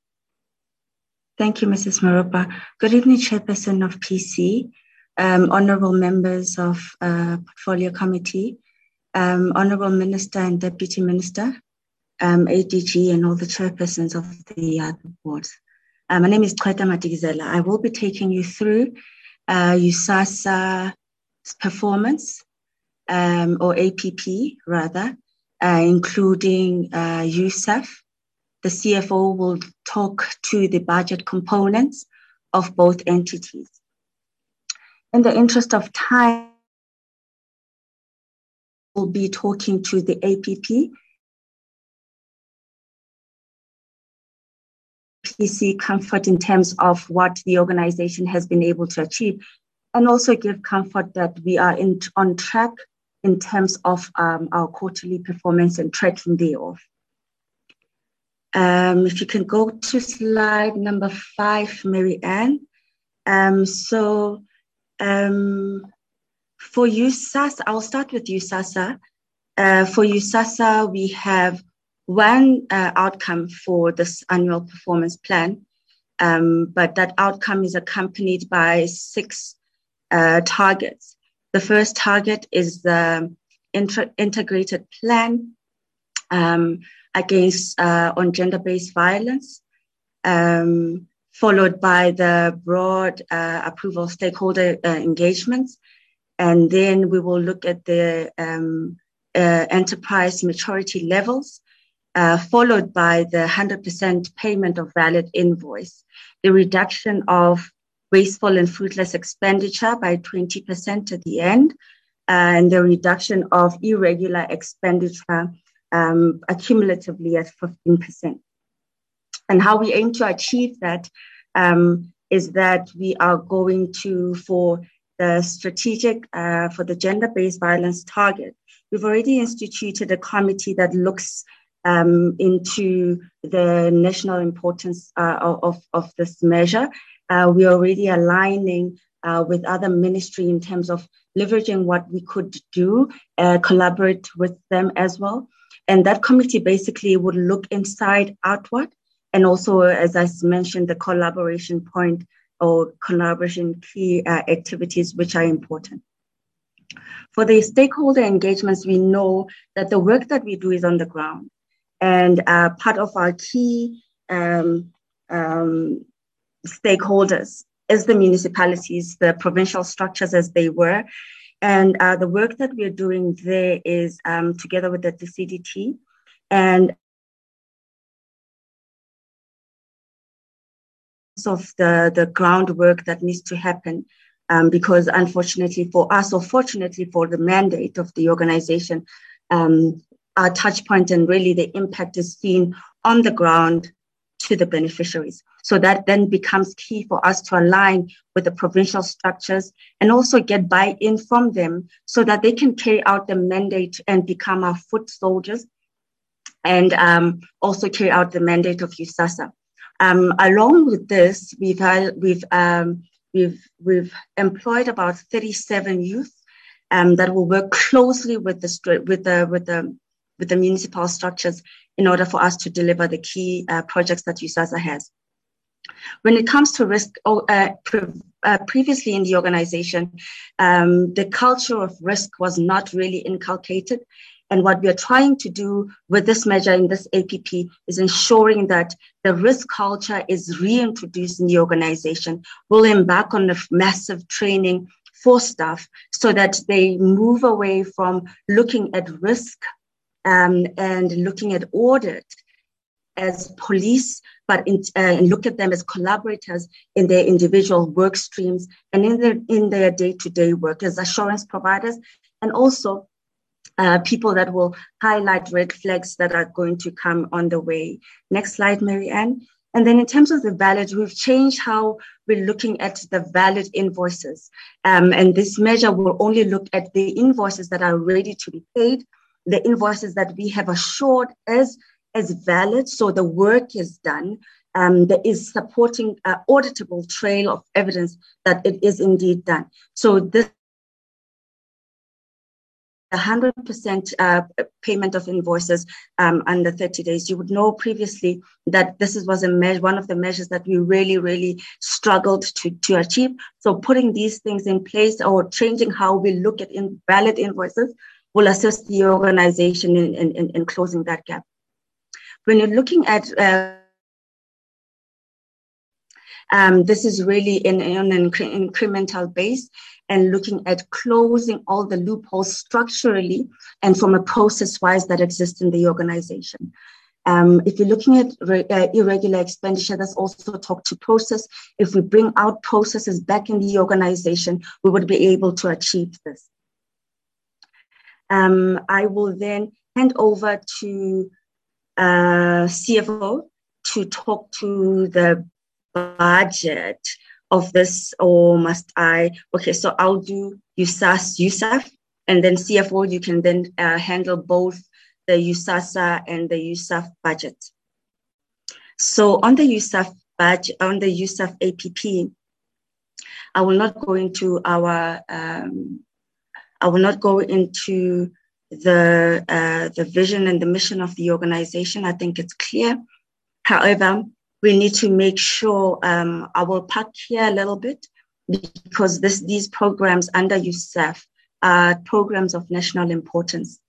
Thank you, Mrs. Moropa. Good evening, Chairperson of PC, um, honorable members of uh, Portfolio Committee, um, honorable Minister and Deputy Minister, um, ADG, and all the chairpersons of the other boards. Uh, my name is Kweta Madikizela. I will be taking you through uh, USAASA's performance, um, or APP rather, uh, including uh, USAF. The CFO will talk to the budget components of both entities. In the interest of time, we'll be talking to the APP PC comfort in terms of what the organization has been able to achieve, and also give comfort that we are in, on track in terms of um, our quarterly performance and tracking thereof. Um, if you can go to slide number five, Mary Ann. Um, so um, for USAASA, I'll start with USAASA. Uh, for USAASA, we have one uh, outcome for this annual performance plan, um, but that outcome is accompanied by six uh, targets. The first target is the inter- integrated plan um, against uh, on gender-based violence. Um, followed by the broad uh, approval stakeholder uh, engagements. And then we will look at the um, uh, enterprise maturity levels, uh, followed by the 100% payment of valid invoice, the reduction of wasteful and fruitless expenditure by 20% at the end, and the reduction of irregular expenditure um, accumulatively at 15%. And how we aim to achieve that um, is that we are going to, for the strategic, uh, for the gender based violence target, we've already instituted a committee that looks um, into the national importance uh, of, of this measure. Uh, we're already aligning uh, with other ministry in terms of leveraging what we could do, uh, collaborate with them as well. And that committee basically would look inside outward and also, as I mentioned, the collaboration point or collaboration key uh, activities, which are important. For the stakeholder engagements, we know that the work that we do is on the ground. And uh, part of our key um, um, stakeholders is the municipalities, the provincial structures as they were. And uh, the work that we're doing there is um, together with the, CDT. And of the, the groundwork that needs to happen um, because unfortunately for us or fortunately for the mandate of the organization um, our touch point and really the impact is seen on the ground to the beneficiaries so that then becomes key for us to align with the provincial structures and also get buy-in from them so that they can carry out the mandate and become our foot soldiers and um, also carry out the mandate of USAASA. Um, along with this, we've we've um, we've we've employed about 37 youth um, that will work closely with the with the with the with the municipal structures in order for us to deliver the key uh, projects that USAASA has. When it comes to risk, oh, uh, pre- uh, previously in the organization, um, the culture of risk was not really inculcated. And what we are trying to do with this measure in this APP is ensuring that the risk culture is reintroduced in the organization. We'll embark on a massive training for staff so that they move away from looking at risk um, and looking at audit as police, but in, uh, look at them as collaborators in their individual work streams and in their in their day-to-day work as assurance providers, and also uh, people that will highlight red flags that are going to come on the way. Next slide, Marianne. And then in terms of the valid, we've changed how we're looking at the valid invoices. Um, and this measure will only look at the invoices that are ready to be paid, the invoices that we have assured as, as valid. So the work is done. Um, there is supporting uh, auditable trail of evidence that it is indeed done. So this 100% uh, payment of invoices um, under 30 days. You would know previously that this was a measure, one of the measures that we really, really struggled to, to achieve. So putting these things in place or changing how we look at invalid invoices will assist the organization in, in, in closing that gap. When you're looking at uh, um, this is really in, in an incremental base and looking at closing all the loopholes structurally and from a process wise that exists in the organization. Um, if you're looking at re- uh, irregular expenditure, that's also talked to process. If we bring out processes back in the organization, we would be able to achieve this. Um, I will then hand over to uh, CFO to talk to the budget of this or must I? Okay, so I'll do USAS, USAF, and then CFO, you can then uh, handle both the USAASA and the USAF budget. So on the USAF budget, on the USAF APP, I will not go into our, um, I will not go into the uh, the vision and the mission of the organization. I think it's clear. However, we need to make sure um, I will park here a little bit because this, these programs under USAF are programs of national importance.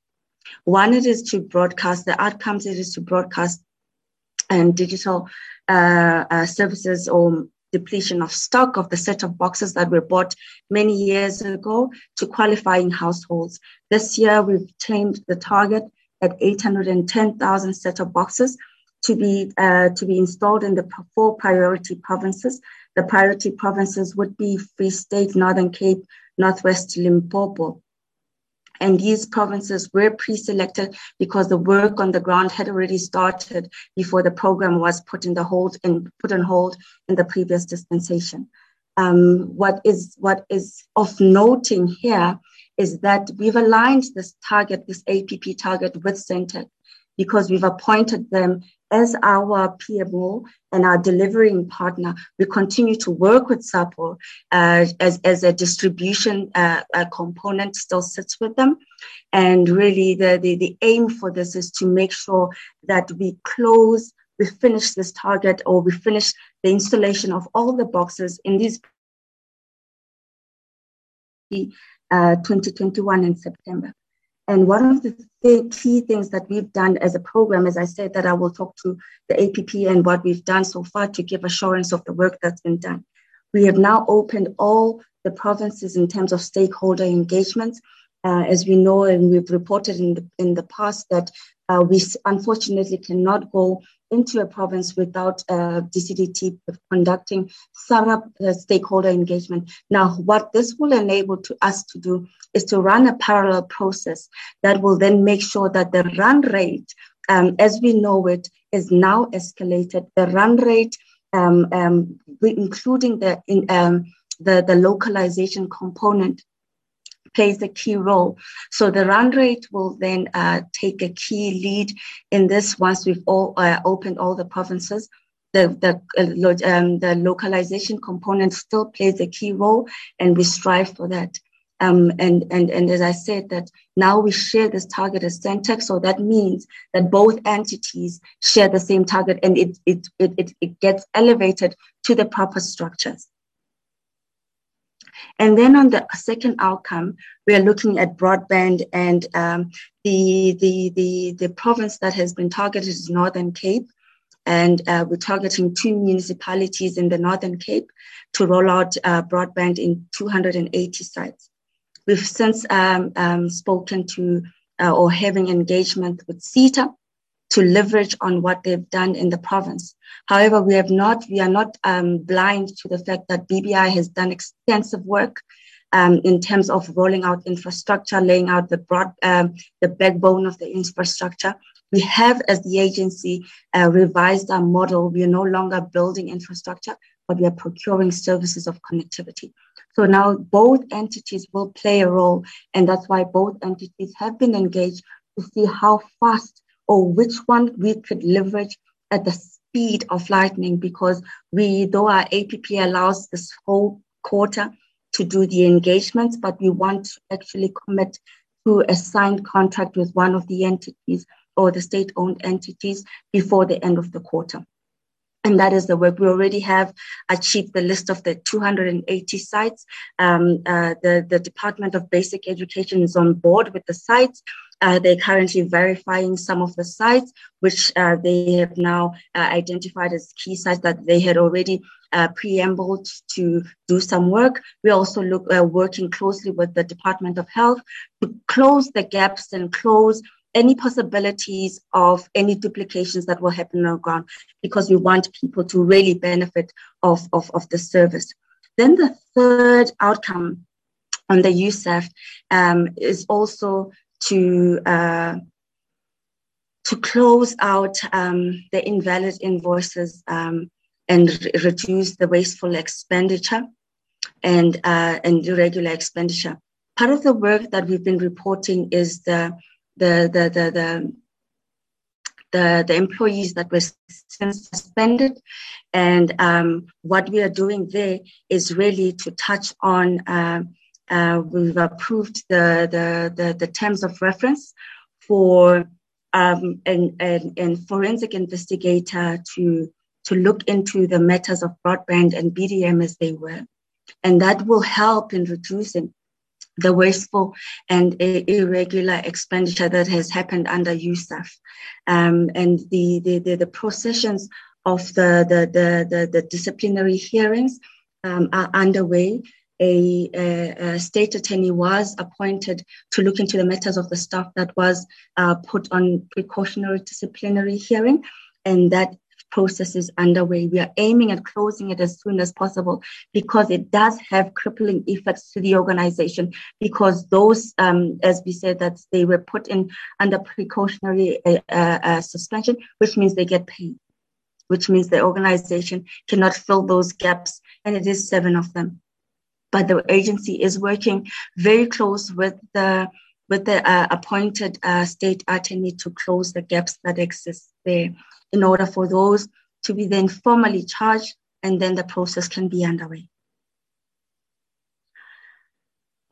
One, it is to broadcast the outcomes, it is to broadcast and digital uh, uh, services or depletion of stock of the set-top boxes that were bought many years ago to qualifying households. This year, we've claimed the target at 810,000 set-top boxes to be uh, to be installed in the four priority provinces. The priority provinces would be Free State, Northern Cape, Northwest Limpopo. And these provinces were pre-selected because the work on the ground had already started before the program was put in the hold and put on hold in the previous dispensation. Um, what is what is of noting here is that we've aligned this target, this APP target with Sentech because we've appointed them as our PMO and our delivering partner, we continue to work with SAPO uh, as, as a distribution uh, a component still sits with them. And really the, the, the aim for this is to make sure that we close, we finish this target or we finish the installation of all the boxes in these uh, 2021 in September. And one of the key things that we've done as a program, as I said, that I will talk to the APP and what we've done so far to give assurance of the work that's been done. We have now opened all the provinces in terms of stakeholder engagements. Uh, as we know, and we've reported in the, in the past that uh, we unfortunately cannot go into a province without uh, DCDT conducting some uh, stakeholder engagement. Now, what this will enable to us to do is to run a parallel process that will then make sure that the run rate, um, as we know it, is now escalated. The run rate, um, um, including the, in, um, the the localization component plays a key role. So the run rate will then uh, take a key lead in this once we've all uh, opened all the provinces. The, the, uh, um, the localization component still plays a key role, and we strive for that. Um, and, and, and as I said, that now we share this target as Sentech, so that means that both entities share the same target and it, it, it, it gets elevated to the proper structures. And then on the second outcome, we are looking at broadband and um, the, the, the, the province that has been targeted is Northern Cape. And uh, we're targeting two municipalities in the Northern Cape to roll out uh, broadband in 280 sites. We've since um, um, spoken to uh, or having engagement with SITA to leverage on what they've done in the province. However, we have not, we are not um, blind to the fact that BBI has done extensive work um, in terms of rolling out infrastructure, laying out the broad, um, the backbone of the infrastructure. We have, as the agency, uh, revised our model. We are no longer building infrastructure, but we are procuring services of connectivity. So now both entities will play a role, and that's why both entities have been engaged to see how fast or which one we could leverage at the speed of lightning because we, though our APP allows this whole quarter to do the engagements, but we want to actually commit to a signed contract with one of the entities or the state owned entities before the end of the quarter. And that is the work. We already have achieved the list of the 280 sites. Um, uh, the, the Department of Basic Education is on board with the sites. Uh, they're currently verifying some of the sites, which uh, they have now uh, identified as key sites that they had already uh, preambled to do some work. We also look uh, working closely with the Department of Health to close the gaps and close any possibilities of any duplications that will happen on the ground because we want people to really benefit of, of, of the service. Then the third outcome on the USAF um, is also to uh, to close out um, the invalid invoices um, and re- reduce the wasteful expenditure and uh, and irregular expenditure. Part of the work that we've been reporting is the the the the, the the, the employees that were suspended. And um, what we are doing there is really to touch on uh, uh, we've approved the, the, the, the, terms of reference for um, an, an, an, forensic investigator to, to look into the matters of broadband and BDM as they were. And that will help in reducing the wasteful and irregular expenditure that has happened under USAF. Um, and the, the, the, the processions of the, the, the, the, the disciplinary hearings um, are underway. A, a, a, state attorney was appointed to look into the matters of the staff that was uh, put on precautionary disciplinary hearing, and that process is underway. We are aiming at closing it as soon as possible because it does have crippling effects to the organization. Because those, um, as we said, that they were put in under precautionary uh, uh, suspension, which means they get paid, which means the organization cannot fill those gaps, and it is seven of them. But the agency is working very close with the with the uh, appointed uh, state attorney to close the gaps that exist there in order for those to be then formally charged and then the process can be underway.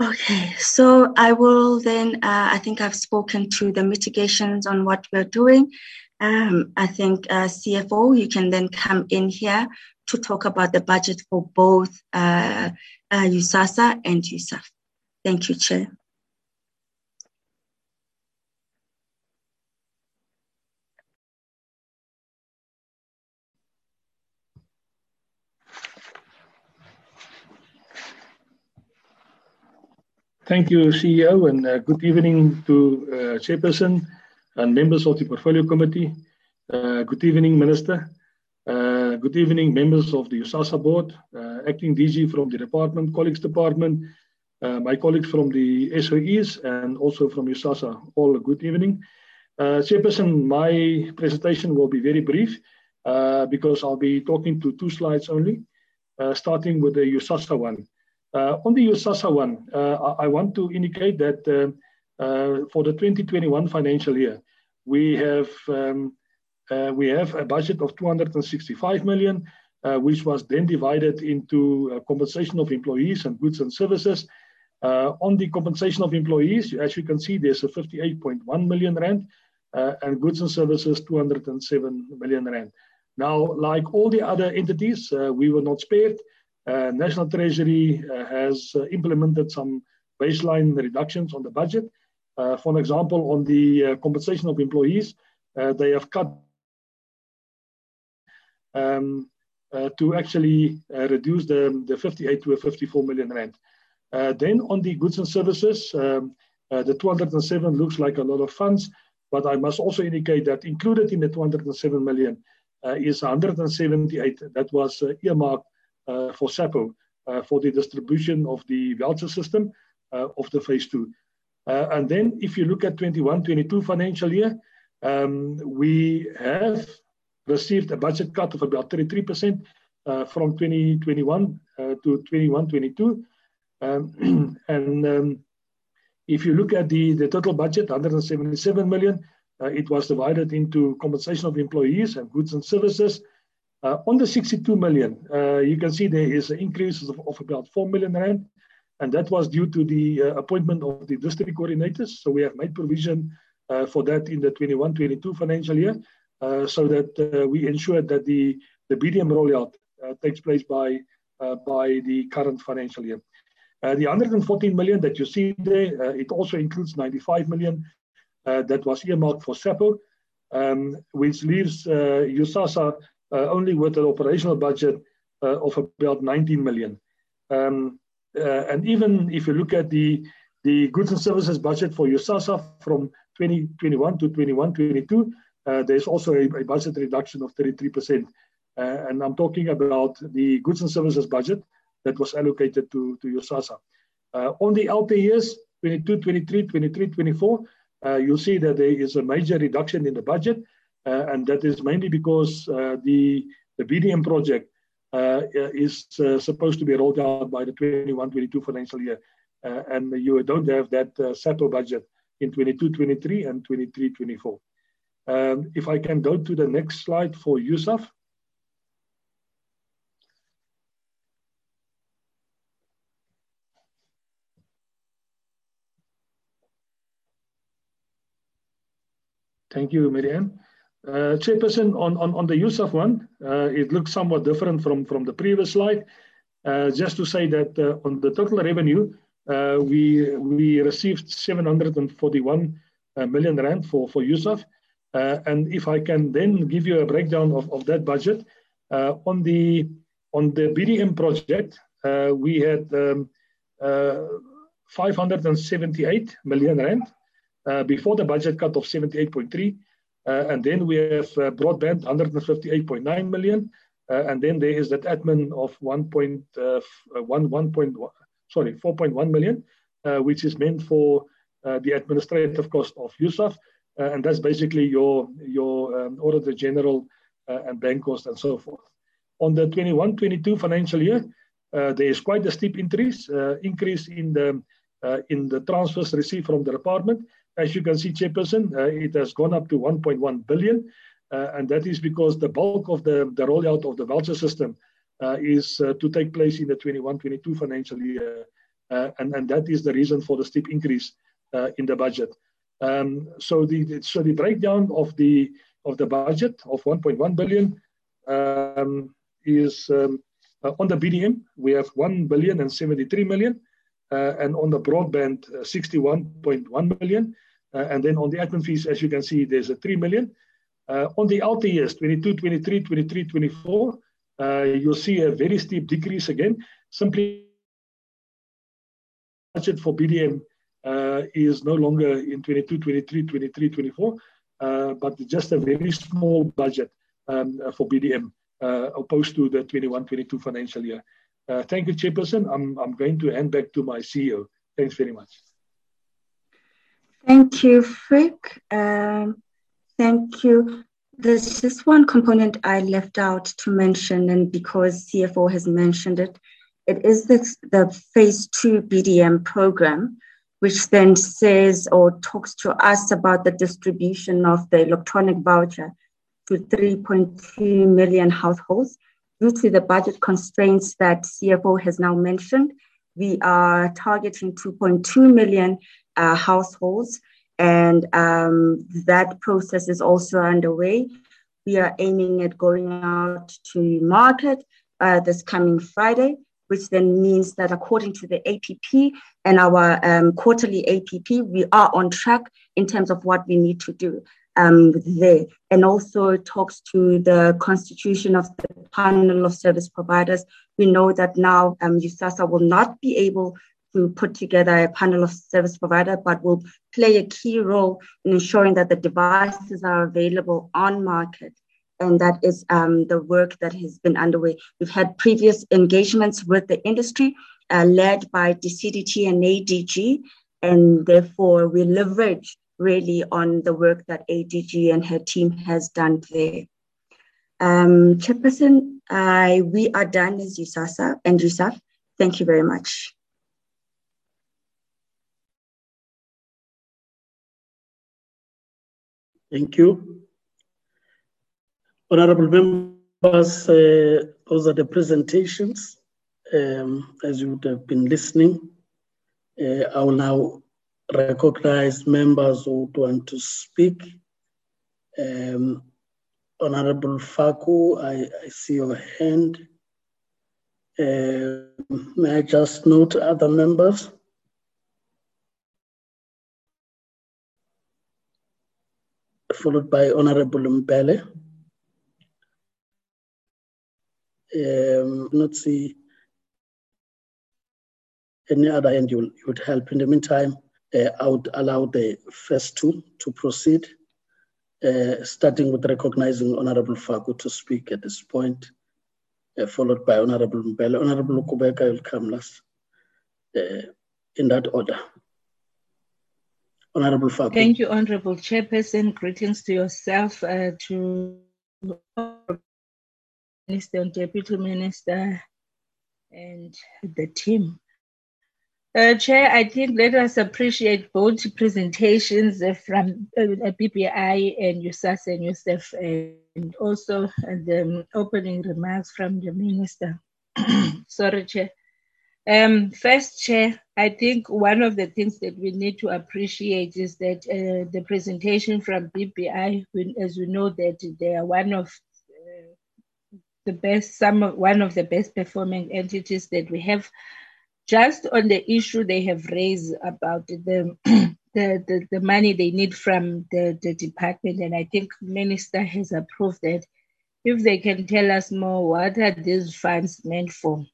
Okay, so I will then, uh, I think I've spoken to the mitigations on what we're doing. Um, I think uh, CFO, you can then come in here to talk about the budget for both uh, uh USAASA and USAF. Thank you, Chair. Thank you, CEO, and uh, good evening to uh, Chairperson and members of the Portfolio Committee. Uh, good evening, Minister. Uh, good evening, members of the USAASA Board, uh, Acting DG from the Department, Colleagues Department, uh, my colleagues from the SOEs, and also from USAASA. All good evening. Chairperson, my presentation will be very brief because I'll be talking to two slides only, starting with the USAASA one. Uh, on the USAASA one, uh, I want to indicate that uh, for the 2021 financial year, we have um, we have a budget of 265 million, which was then divided into compensation of employees and goods and services. on the compensation of employees, as you can see, there's a 58.1 million rand, and goods and services 207 million rand. Now, like all the other entities, uh, we were not spared. Uh, National Treasury uh, has uh, implemented some baseline reductions on the budget. for example, on the compensation of employees, they have cut um, to actually reduce the, the 58 to a 54 million rand. then on the goods and services, um, the 207 looks like a lot of funds, but I must also indicate that included in the 207 million uh, is 178 that was uh, earmarked uh, for SAPO uh, for the distribution of the voucher system uh, of the phase two. and then if you look at 21-22 financial year, um, we have received a budget cut of about 33% uh, from 2021 uh, to 21-22. Um, and um, if you look at the, the total budget, 177 million, uh, it was divided into compensation of employees and goods and services, uh, on the 62 million, uh, you can see there is an increase of, of, about 4 million rand, and that was due to the uh, appointment of the district coordinators. So we have made provision for that in the 21-22 financial year, so that uh, we ensure that the, the BDM rollout takes place by, by the current financial year. the 114 million that you see there, it also includes 95 million that was earmarked for SAPO, um, which leaves USAASA uh, only with an operational budget uh, of about 19 million. Um, uh, and even if you look at the, the goods and services budget for USAASA from 2021 to 21-22, there's also a, a, budget reduction of 33%. and I'm talking about the goods and services budget that was allocated to, to USAASA. Uh, on the LT years, 22, 23, 23, 24, uh, you'll see that there is a major reduction in the budget. Uh, and that is mainly because uh, the, the BDM project uh, is supposed to be rolled out by the 21-22 financial year. and you don't have that SAPO budget in 22-23 and 23-24. If I can go to the next slide for USAF. Thank you, Marianne. Uh, Chairperson, on, the USAF one, uh, it looks somewhat different from, the previous slide. Uh, just to say that on the total revenue, we, we received 741 uh, rand for, for USAF. Uh, and if I can then give you a breakdown of, of that budget, uh, on the on the BDM project, uh, we had um, uh, 578 million rand uh, before the budget cut of 78.3. Uh, and then we have broadband 158.9 million. and then there is that admin of 1.1, sorry, 4.1 million, which is meant for the administrative cost of USAF. Uh, and that's basically your your um, auditor general uh, and bank cost and so forth. On the 21-22 financial year, uh, there is quite a steep increase increase in the in the transfers received from the department. As you can see, Chairperson, it has gone up to 1.1 billion, and that is because the bulk of the the rollout of the voucher system is to take place in the 21-22 financial year, and and that is the reason for the steep increase in the budget. Um, so the so the breakdown of the of the budget of 1.1 billion um, is um, uh, on the BDM we have 1 billion and 73 million, uh, and on the broadband uh, 61.1 million, uh, and then on the admin fees as you can see there's a 3 million. Uh, on the outer years 22, 23, 23, 24, uh, you'll see a very steep decrease again. Simply budget for BDM is no longer in 22, 23, 23, 24, uh, but just a very small budget um, for BDM uh, opposed to the 21, 22 financial year. thank you, Chairperson. I'm, I'm going to hand back to my CEO. Thanks very much. Thank you, Freek. Um, thank you. There's just one component I left out to mention, and because CFO has mentioned it, it is the, the phase two BDM program, which then says or talks to us about the distribution of the electronic voucher to 3.2 million households. Due to the budget constraints that CFO has now mentioned, we are targeting 2.2 million uh, households, and um, that process is also underway. We are aiming at going out to market uh, this coming Friday which then means that according to the APP and our um, quarterly APP, we are on track in terms of what we need to do um, there. And also talks to the constitution of the panel of service providers. We know that now um, USAASA will not be able to put together a panel of service provider, but will play a key role in ensuring that the devices are available on market and that is um, the work that has been underway. We've had previous engagements with the industry uh, led by the CDT and ADG, and therefore we leverage really on the work that ADG and her team has done there. Um, Chairperson, I, we are done as USAASA and USAF. Thank you very much. Thank you. Honorable members, uh, those are the presentations. Um, as you would have been listening, uh, I will now recognize members who want to speak. Um, Honorable Faku, I, I, see your hand. Uh, may I just note other members? Followed by Honorable Mbele. Um, not see any other end you, would help. In the meantime, uh, I would allow the first two to proceed, uh, starting with recognizing Honorable Faku to speak at this point, uh, followed by Honorable Mbele. Honorable Kubeka will come last uh, in that order. Honorable Faku. Thank you, Honorable Chairperson. Greetings to yourself, uh, to Minister and Deputy Minister and the team. Uh, Chair, I think let us appreciate both presentations from uh, BBI and USAS and USAF, and also the opening remarks from the Minister. Sorry, Chair. Um, first, Chair, I think one of the things that we need to appreciate is that uh, the presentation from BBI, as we know that they are one of the best, some of, one of the best performing entities that we have. Just on the issue they have raised about the the, the, the money they need from the, the department. And I think Minister has approved that. If they can tell us more, what are these funds meant for?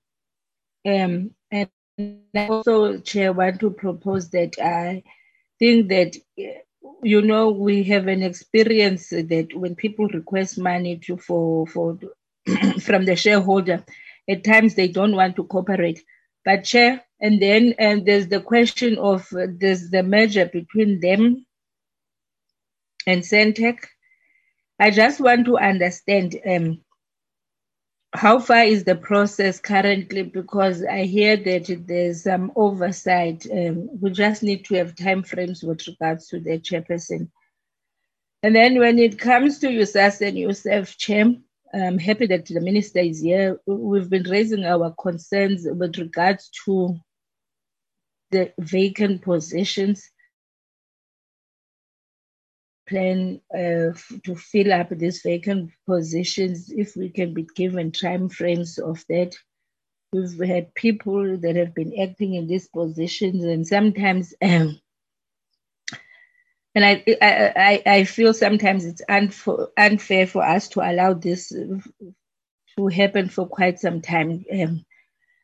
Um, and I also, Chair, want to propose that I think that, you know, we have an experience that when people request money to for, for from the shareholder, at times they don't want to cooperate. But Chair, and then and there's the question of uh, there's the merger between them and Sentech. I just want to understand um, how far is the process currently because I hear that there's some oversight. Um, we just need to have time frames with regards to the chairperson. And then when it comes to USAS and USF chair, I'm happy that the minister is here. We've been raising our concerns with regards to the vacant positions plan uh, to fill up these vacant positions if we can be given time frames of that we've had people that have been acting in these positions and sometimes um, and I, I, I feel sometimes it's unfair for us to allow this to happen for quite some time. Um,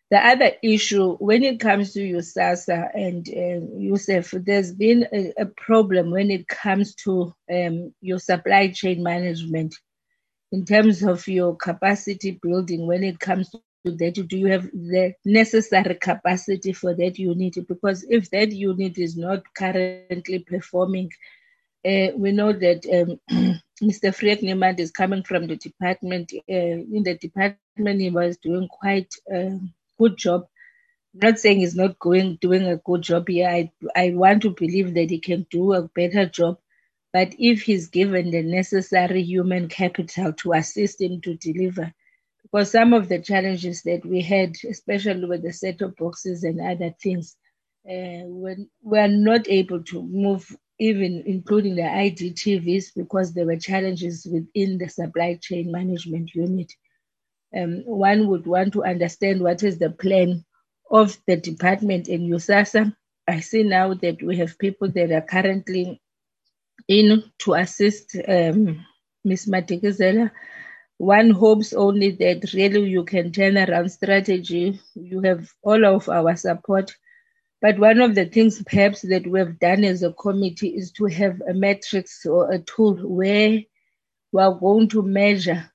the other issue, when it comes to USAASA and uh, USAF, there's been a, a, problem when it comes to um, your supply chain management in terms of your capacity building. When it comes to that, do you have the necessary capacity for that unit? Because if that unit is not currently performing, uh, we know that um, Mr. Freek Niemand is coming from the department. Uh, in the department, he was doing quite. Um, good job. I'm not saying he's not going doing a good job here. I I want to believe that he can do a better job. But if he's given the necessary human capital to assist him to deliver, because some of the challenges that we had, especially with the set-top boxes and other things, uh, when we're not able to move, even including the IDTVs, because there were challenges within the supply chain management unit um, one would want to understand what is the plan of the department in USAASA. I see now that we have people that are currently in to assist um, Ms. Madikizela. One hopes only that really you can turn around strategy. You have all of our support. But one of the things perhaps that we've done as a committee is to have a matrix or a tool where we are going to measure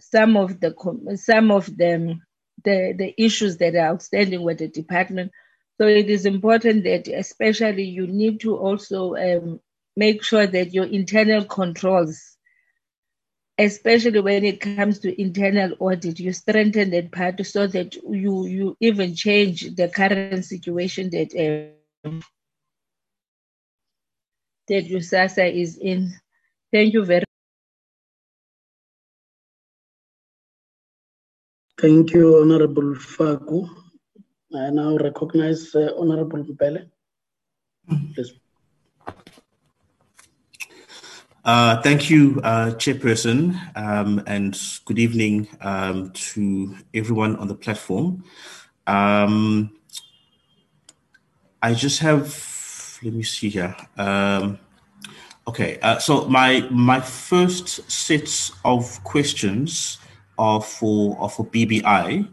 some of the some of the, the the issues that are outstanding with the department. So it is important that, especially, you need to also um, make sure that your internal controls, especially when it comes to internal audit, you strengthen that part so that you you even change the current situation that um, that USAASA is in. Thank you very much. Thank you, Honorable Faku. I now recognize uh, Honorable Mbele. Please. Uh, thank you, uh, Chairperson, um, and good evening um, to everyone on the platform. Um, I just have, let me see here. Um, okay, uh, so my my first set of questions are for are for BBI,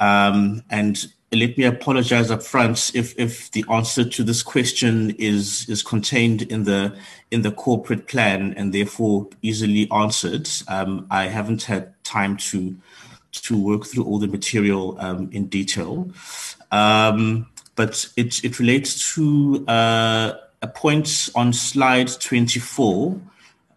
um, and let me apologize up front if if the answer to this question is is contained in the in the corporate plan and therefore easily answered. Um, I haven't had time to to work through all the material um, in detail, um, but it it relates to uh, a point on slide twenty four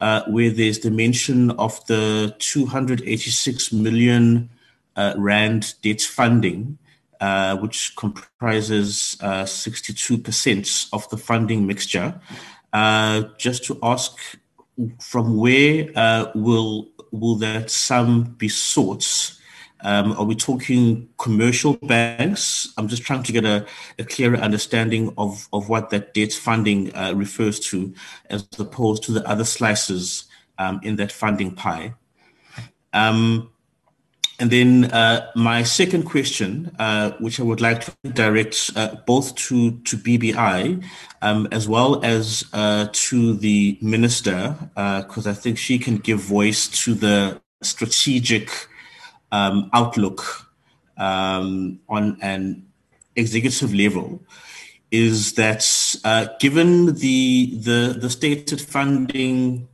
uh, where there's the mention of the 286 million uh, rand debt funding, uh, which comprises 62% uh, of the funding mixture. Uh, just to ask, from where uh, will will that sum be sought? Um, are we talking commercial banks? I'm just trying to get a, a clearer understanding of, of what that debt funding uh, refers to, as opposed to the other slices um, in that funding pie. Um, and then uh, my second question, uh, which I would like to direct uh, both to, to BBI um, as well as uh, to the minister, because uh, I think she can give voice to the strategic um, outlook um, on an executive level, is that uh, given the, the, the stated funding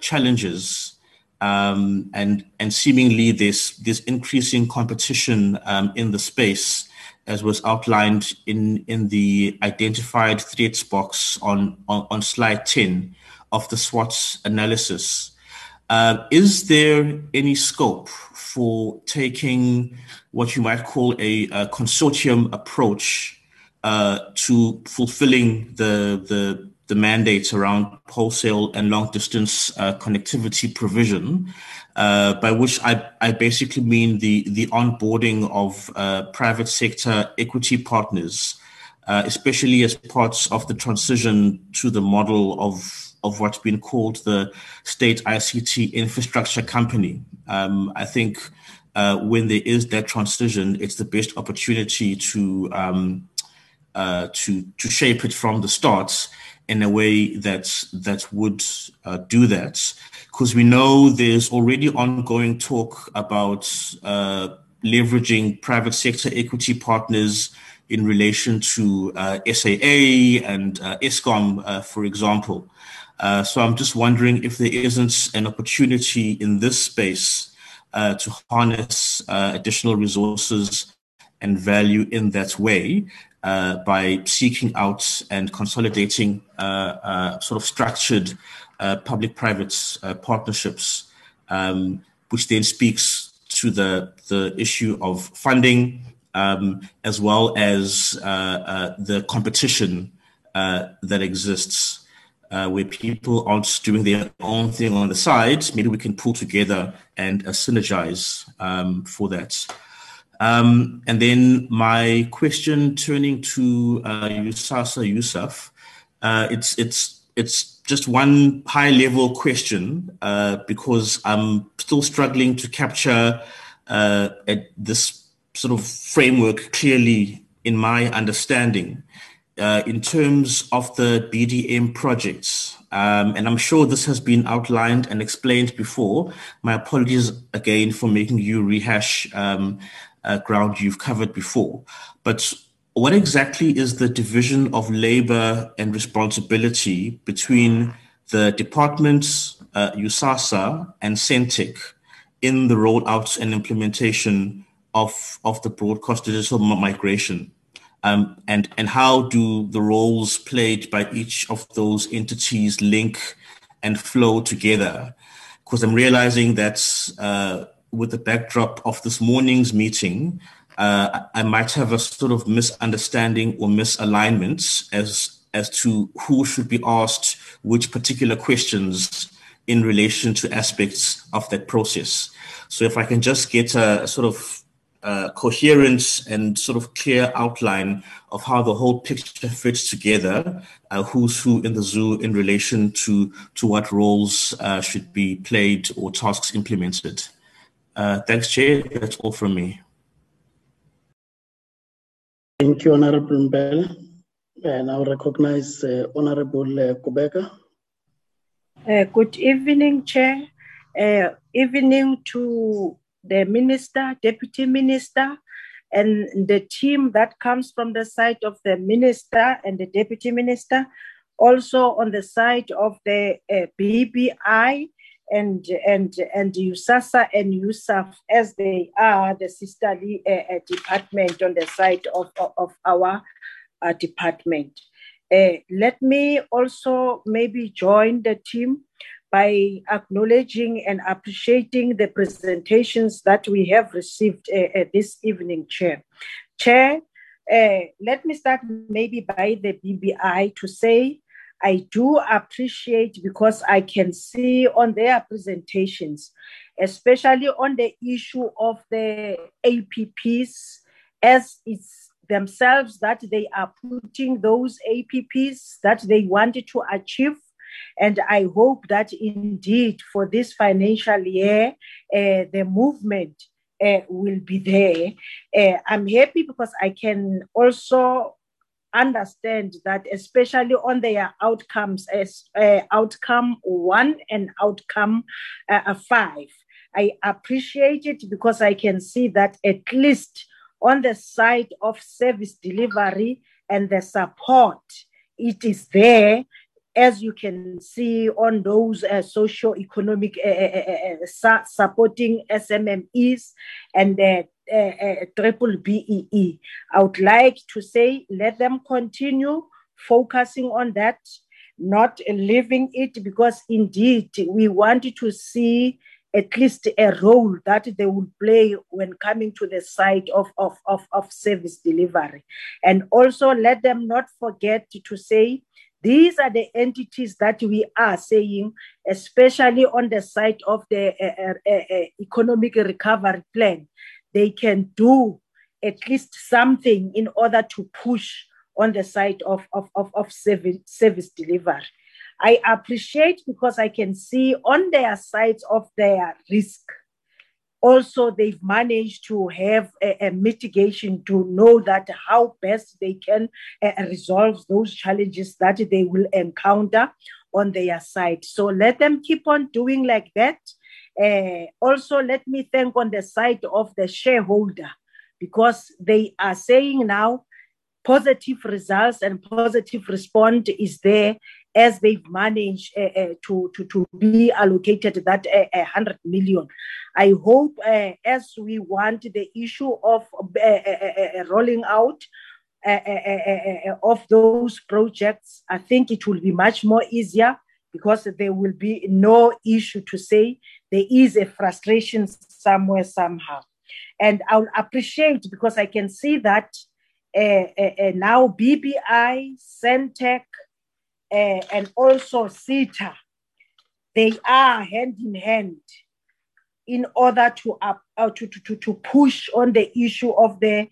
challenges um, and and seemingly there's this increasing competition um, in the space, as was outlined in in the identified threats box on on, on slide ten of the SWOT analysis. Uh, is there any scope for taking what you might call a, a consortium approach uh, to fulfilling the the the mandates around wholesale and long distance uh, connectivity provision, uh, by which I, I basically mean the, the onboarding of uh, private sector equity partners, uh, especially as parts of the transition to the model of, of what's been called the state ICT infrastructure company. Um, I think uh, when there is that transition, it's the best opportunity to um, uh, to to shape it from the start in a way that that would uh, do that because we know there's already ongoing talk about uh, leveraging private sector equity partners in relation to uh, SAA and uh, Eskom, uh, for example. Uh, so I'm just wondering if there isn't an opportunity in this space uh, to harness additional resources and value in that way uh, by seeking out and consolidating uh, uh, sort of structured uh, public-private uh, partnerships, um, which then speaks to the the issue of funding um, as well as the competition that exists. where people aren't doing their own thing on the side, maybe we can pull together and synergize um, for that. Um, and then my question turning to uh, USAASA USAF, uh, it's it's it's just one high level question uh, because I'm still struggling to capture uh, this sort of framework clearly in my understanding uh, in terms of the BDM projects. Um, and I'm sure this has been outlined and explained before. My apologies again for making you rehash um, uh, ground you've covered before. But what exactly is the division of labor and responsibility between the departments, uh, USAASA, and Sentech in the rollout and implementation of, of the broadcast digital migration? Um, and, and how do the roles played by each of those entities link and flow together? Because I'm realizing that uh, with the backdrop of this morning's meeting, uh, I might have a sort of misunderstanding or misalignment as as to who should be asked which particular questions in relation to aspects of that process. So if I can just get a, a sort of uh, and sort of clear outline of how the whole picture fits together, uh, who's who in the zoo in relation to to what roles uh, should be played or tasks implemented. Uh, thanks, Chair. That's all from me. Thank you, Honorable Mbele. And I'll recognize uh, Honorable uh, Kubeka. Uh, good evening, Chair. Uh, evening to the Minister, Deputy Minister, and the team that comes from the side of the Minister and the Deputy Minister. Also on the side of the uh, BBI and and and USAASA and USAF as they are the sisterly uh, uh, department on the side of, of our uh, department. Uh, let me also maybe join the team by acknowledging and appreciating the presentations that we have received uh, uh, this evening, Chair. Chair, let me start maybe by the BBI to say I do appreciate because I can see on their presentations, especially on the issue of the APPs, as it's themselves that they are putting those APPs that they wanted to achieve. And I hope that indeed for this financial year, uh, the movement uh, will be there. Uh, I'm happy because I can also understand that, especially on their outcomes, as uh, outcome one and outcome uh, five. I appreciate it because I can see that at least on the side of service delivery and the support, it is there as you can see on those uh, socio-economic uh, uh, uh supporting SMMEs and triple BEE. I would like to say let them continue focusing on that, not leaving it because indeed we want to see at least a role that they will play when coming to the side of, of, of, of service delivery. And also let them not forget to say these are the entities that we are saying, especially on the side of the uh, uh, uh, economic recovery plan, they can do at least something in order to push on the side of, of, of, of service, service delivery. I appreciate because I can see on their sides of their risk. Also, they've managed to have a, a mitigation to know that how best they can uh, resolve those challenges that they will encounter on their side. So let them keep on doing like that. Uh, also, let me thank on the side of the shareholder because they are saying now positive results and positive response is there as they've managed uh, uh, to, to, to be allocated that uh, 100 million. I hope as we want the issue of rolling out of those projects, I think it will be much more easier because there will be no issue to say there is a frustration somewhere, somehow. And I'll appreciate because I can see that uh, uh, uh, now BBI, Sentech, uh, and also SITA, they are hand in hand in order to, uh, to, to, to push on the issue of the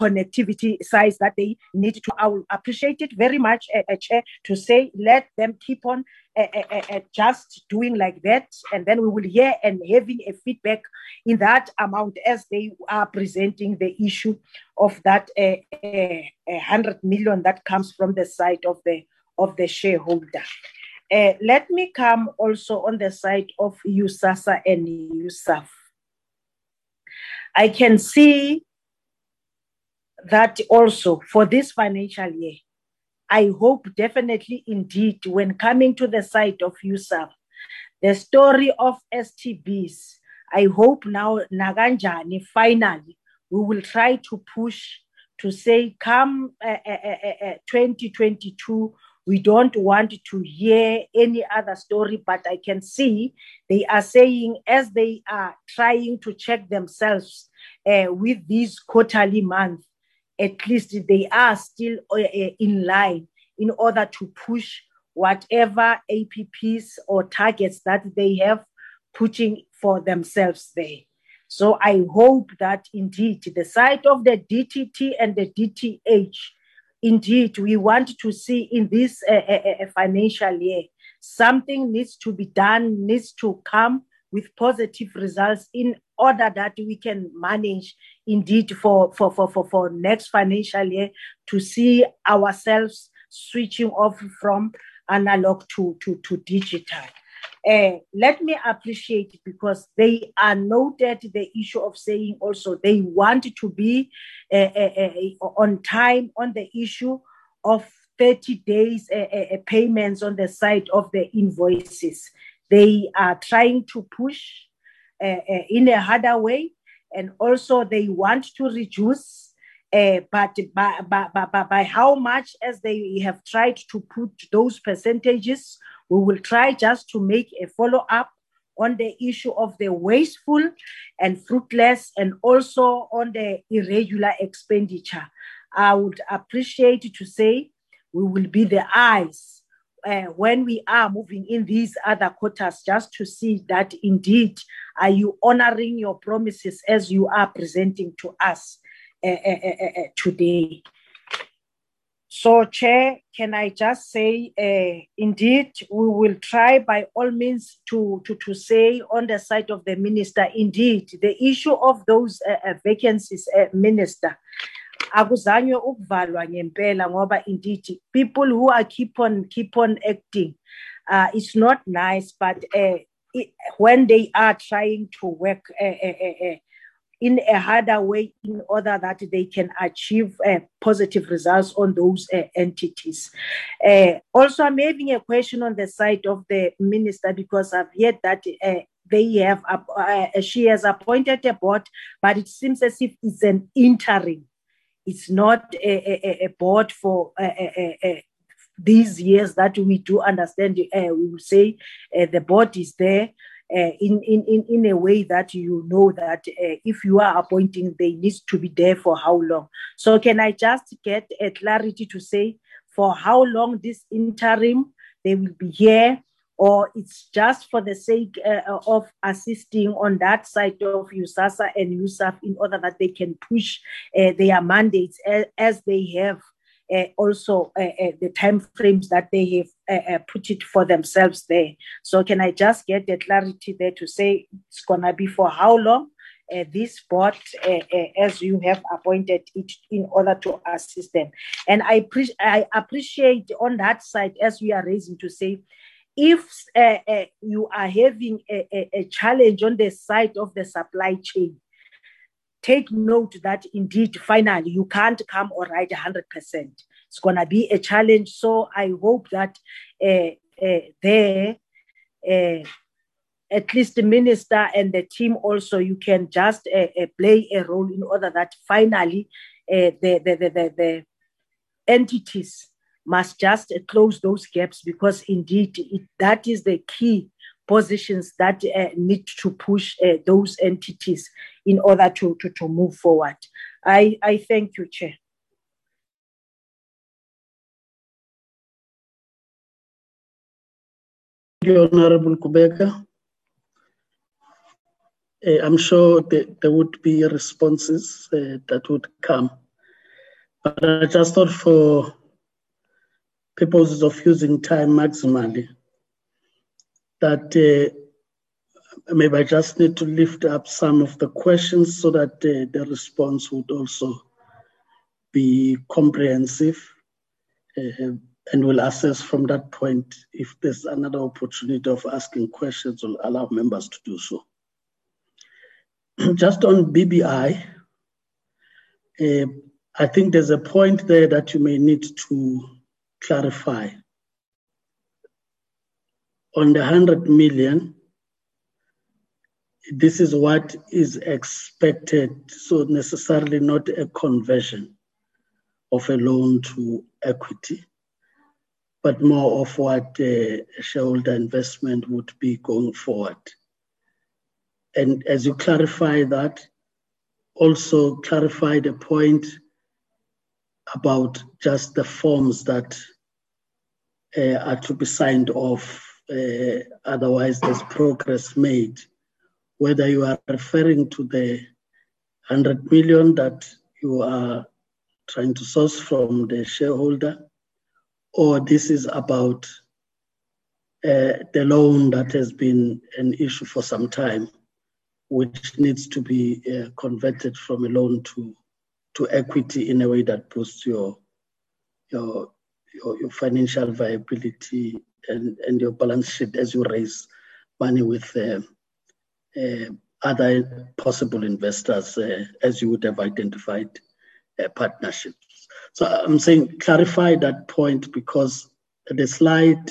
connectivity size that they need to. I will appreciate it very much, uh, Chair, to say let them keep on uh, uh, just doing like that, and then we will hear and having a feedback in that amount as they are presenting the issue of that hundred million that comes from the side of the of the shareholder. Let me come also on the side of USAASA and USAF. I can see that also for this financial year, I hope definitely indeed when coming to the side of USAF, the story of STBs, I hope now Naganjani finally we will try to push to say come uh, uh, uh, 2022 we don't want to hear any other story but i can see they are saying as they are trying to check themselves with these quarterly months at least they are still uh, uh, in line in order to push whatever APPs or targets that they have putting for themselves there. So I hope that indeed the side of the DTT and the DTH, indeed we want to see in this uh, uh, uh, financial year, something needs to be done, needs to come with positive results in order that we can manage indeed for, for, for, for, for next financial year to see ourselves switching off from analog to, to, to digital. Uh, let me appreciate because they are noted the issue of saying also they want to be uh, uh, on time on the issue of 30 days payments on the side of the invoices. They are trying to push uh, uh, in a harder way, and also they want to reduce. Uh, but by, by, by, by how much as they have tried to put those percentages, we will try just to make a follow up on the issue of the wasteful and fruitless and also on the irregular expenditure. I would appreciate to say we will be the eyes uh, when we are moving in these other quarters just to see that indeed are you honoring your promises as you are presenting to us uh, uh, uh, uh today? So, Chair, can I just say, uh, indeed, we will try by all means to, to, to say on the side of the minister, indeed, the issue of those uh, uh, vacancies, uh, minister, akuzanywe ukuvalwa ngempela ngoba indeed people who are keep on keep on acting uh, it's not nice but uh, when they are trying to work uh, uh, uh, in a harder way in order that they can achieve uh, positive results on those uh, entities. Uh, also, I'm having a question on the side of the minister because I've heard that uh, they have uh, she has appointed a board, but it seems as if it's an interim. It's not a, a, a board for uh, these years that we do understand. we will say the board is there uh, in, in, in, in a way that you know that uh, if you are appointing, they need to be there for how long. So, can I just get a clarity to say for how long this interim they will be here, or it's just for the sake uh, of assisting on that side of USAASA and USAF in order that they can push uh, their mandates as, as they have uh, also uh, uh, the time frames that they have put it for themselves there. So can I just get the clarity there to say it's gonna be for how long? Uh, this board uh, uh, as you have appointed it in order to assist them. And I, pre- I appreciate on that side, as we are raising to say, if you are having a, a, a, challenge on the side of the supply chain, take note that indeed, finally, you can't come or write 100%. It's going to be a challenge. So I hope that uh, uh, there, uh, at least the minister and the team also, you can just play a role in order that finally the, the, the, the, the entities must just close those gaps because indeed it, that is the key positions that uh, need to push uh, those entities in order to, to, to move forward. I, I thank you, Chair. Thank you, Honorable Kubeka. Uh, I'm sure that there would be responses uh, that would come. But I just thought for purposes of using time maximally, that uh, maybe I just need to lift up some of the questions so that uh, the response would also be comprehensive. Uh, and we'll assess from that point if there's another opportunity of asking questions, we'll allow members to do so. Just on BBI, uh, I think there's a point there that you may need to clarify on the 100 million, this is what is expected, so necessarily not a conversion of a loan to equity, but more of what uh, a shareholder investment would be going forward. And as you clarify that, also clarify the point about just the forms that uh, are to be signed off uh, otherwise there's progress made. Whether you are referring to the 100 million that you are trying to source from the shareholder, or this is about uh, the loan that has been an issue for some time, which needs to be uh, converted from a loan to, to equity in a way that boosts your, your, your, your financial viability and, and your balance sheet as you raise money with uh, uh, other possible investors uh, as you would have identified uh, partnerships. So I'm saying clarify that point because the slide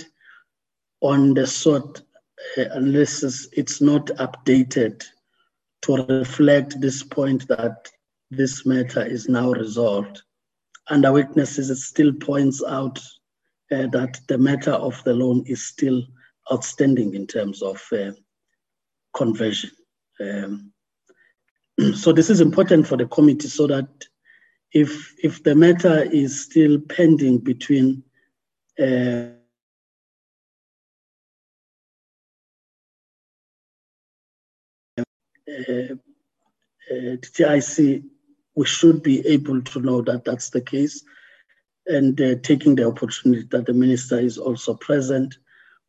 on the SWOT uh, analysis, it's not updated to reflect this point that this matter is now resolved. Under witnesses, it still points out uh, that the matter of the loan is still outstanding in terms of uh, conversion. Um, so this is important for the committee so that if if the matter is still pending between uh, uh, uh, TIC, we should be able to know that that's the case and uh, taking the opportunity that the minister is also present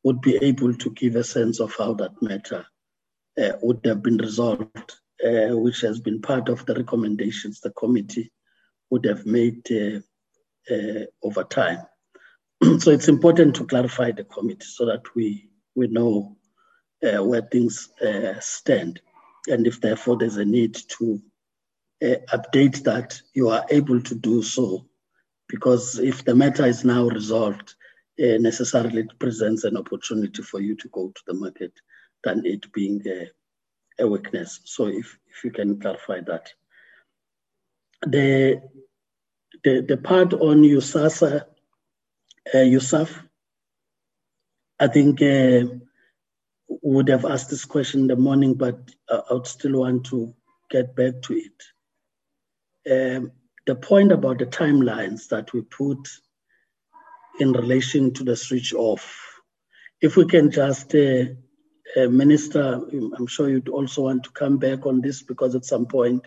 would be able to give a sense of how that matter uh, would have been resolved, uh, which has been part of the recommendations the committee would have made uh, uh, over time. so it's important to clarify the committee so that we, we know uh, where things stand. And if therefore there's a need to update that, you are able to do so because if the matter is now resolved, uh, necessarily it presents an opportunity for you to go to the market than it being a, a weakness. So if, if you can clarify that. The, the, the part on USAASA, uh, USAF, I think uh, would have asked this question in the morning, but I would still want to get back to it. Um, the point about the timelines that we put in relation to the switch off, if we can just, uh, uh, Minister, I'm sure you'd also want to come back on this because at some point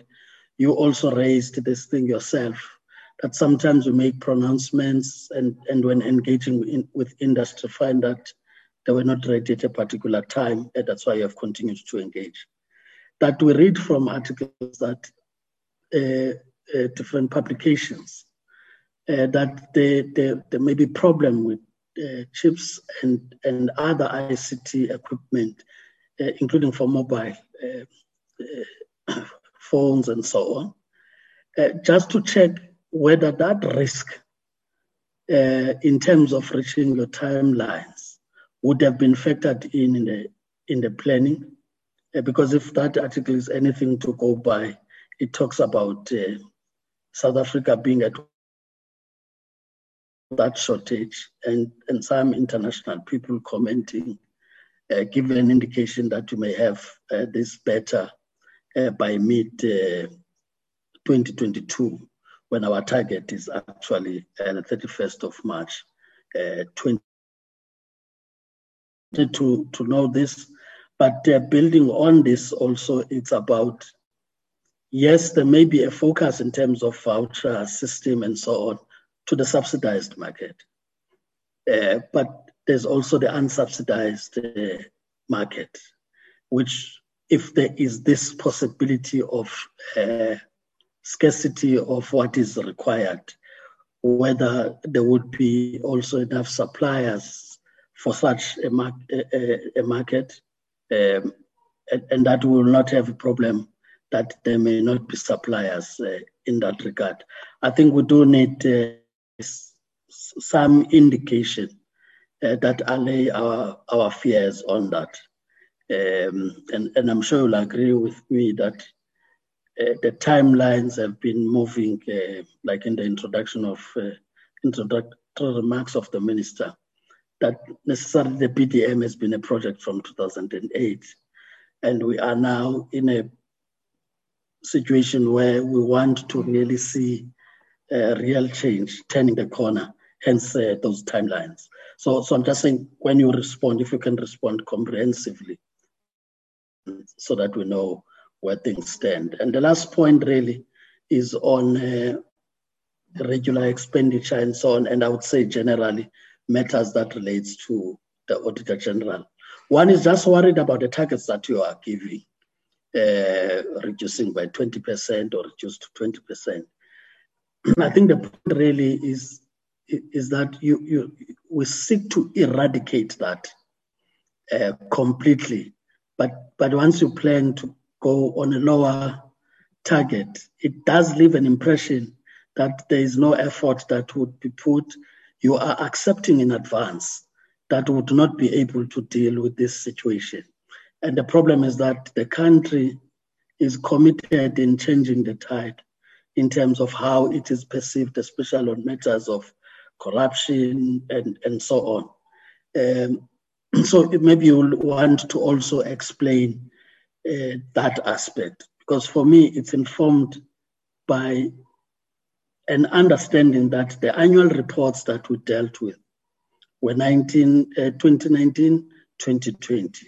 you also raised this thing yourself that sometimes we make pronouncements and, and when engaging in, with industry find that they were not ready at a particular time and that's why you have continued to engage. That we read from articles that different publications uh, that there, may be problem with uh, chips and, and other ICT equipment, including for mobile phones and so on, just to check whether that risk uh, in terms of reaching your timelines would have been factored in in the, in the planning. Uh, because if that article is anything to go by, it talks about uh, South Africa being at that shortage and, and some international people commenting uh, give an indication that you may have uh, this better uh, by mid uh, 2022 when our target is actually uh, the 31st of March uh, 20 to, to know this. But building on this also it's about yes, there may be a focus in terms of voucher system and so on to the subsidized market. Uh, but there's also the unsubsidized uh, market, which if there is this possibility of uh, scarcity of what is required, whether there would be also enough suppliers for such a, mar- a, a market, um, and, and, that will not have a problem that there may not be suppliers uh, in that regard. I think we do need uh, some indication uh, that allay our, our fears on that. Um, and, and I'm sure you'll agree with me that uh, the timelines have been moving, uh, like in the introduction of uh, introductory remarks of the minister, that necessarily the BDM has been a project from 2008. And we are now in a situation where we want to really see a real change, turning the corner, hence uh, those timelines. So, so I'm just saying when you respond, if you can respond comprehensively so that we know where things stand. And the last point really is on uh, regular expenditure and so on, and I would say generally matters that relates to the Auditor General. One is just worried about the targets that you are giving uh, reducing by 20% or reduced to 20%. I think the point really is is that you, you we seek to eradicate that uh, completely, but but once you plan to go on a lower target, it does leave an impression that there is no effort that would be put. You are accepting in advance that would not be able to deal with this situation. And the problem is that the country is committed in changing the tide in terms of how it is perceived, especially on matters of corruption and, and so on. Um, so maybe you'll want to also explain uh, that aspect, because for me, it's informed by an understanding that the annual reports that we dealt with were 19, uh, 2019, 2020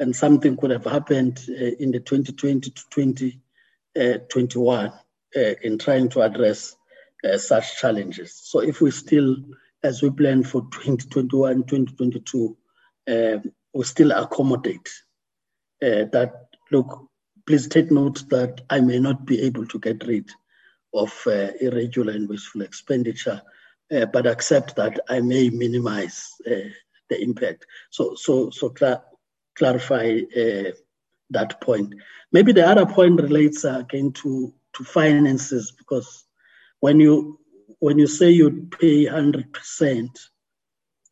and something could have happened uh, in the 2020 to 2021 uh, uh, in trying to address such challenges. So if we still, as we plan for 2021, 2022, uh, we still accommodate that, look, please take note that I may not be able to get rid of uh, irregular and wasteful expenditure, uh, but accept that I may minimize uh, the impact. So, so, so clarify that point. Maybe the other point relates again to, to finances because when you when you say you pay 100%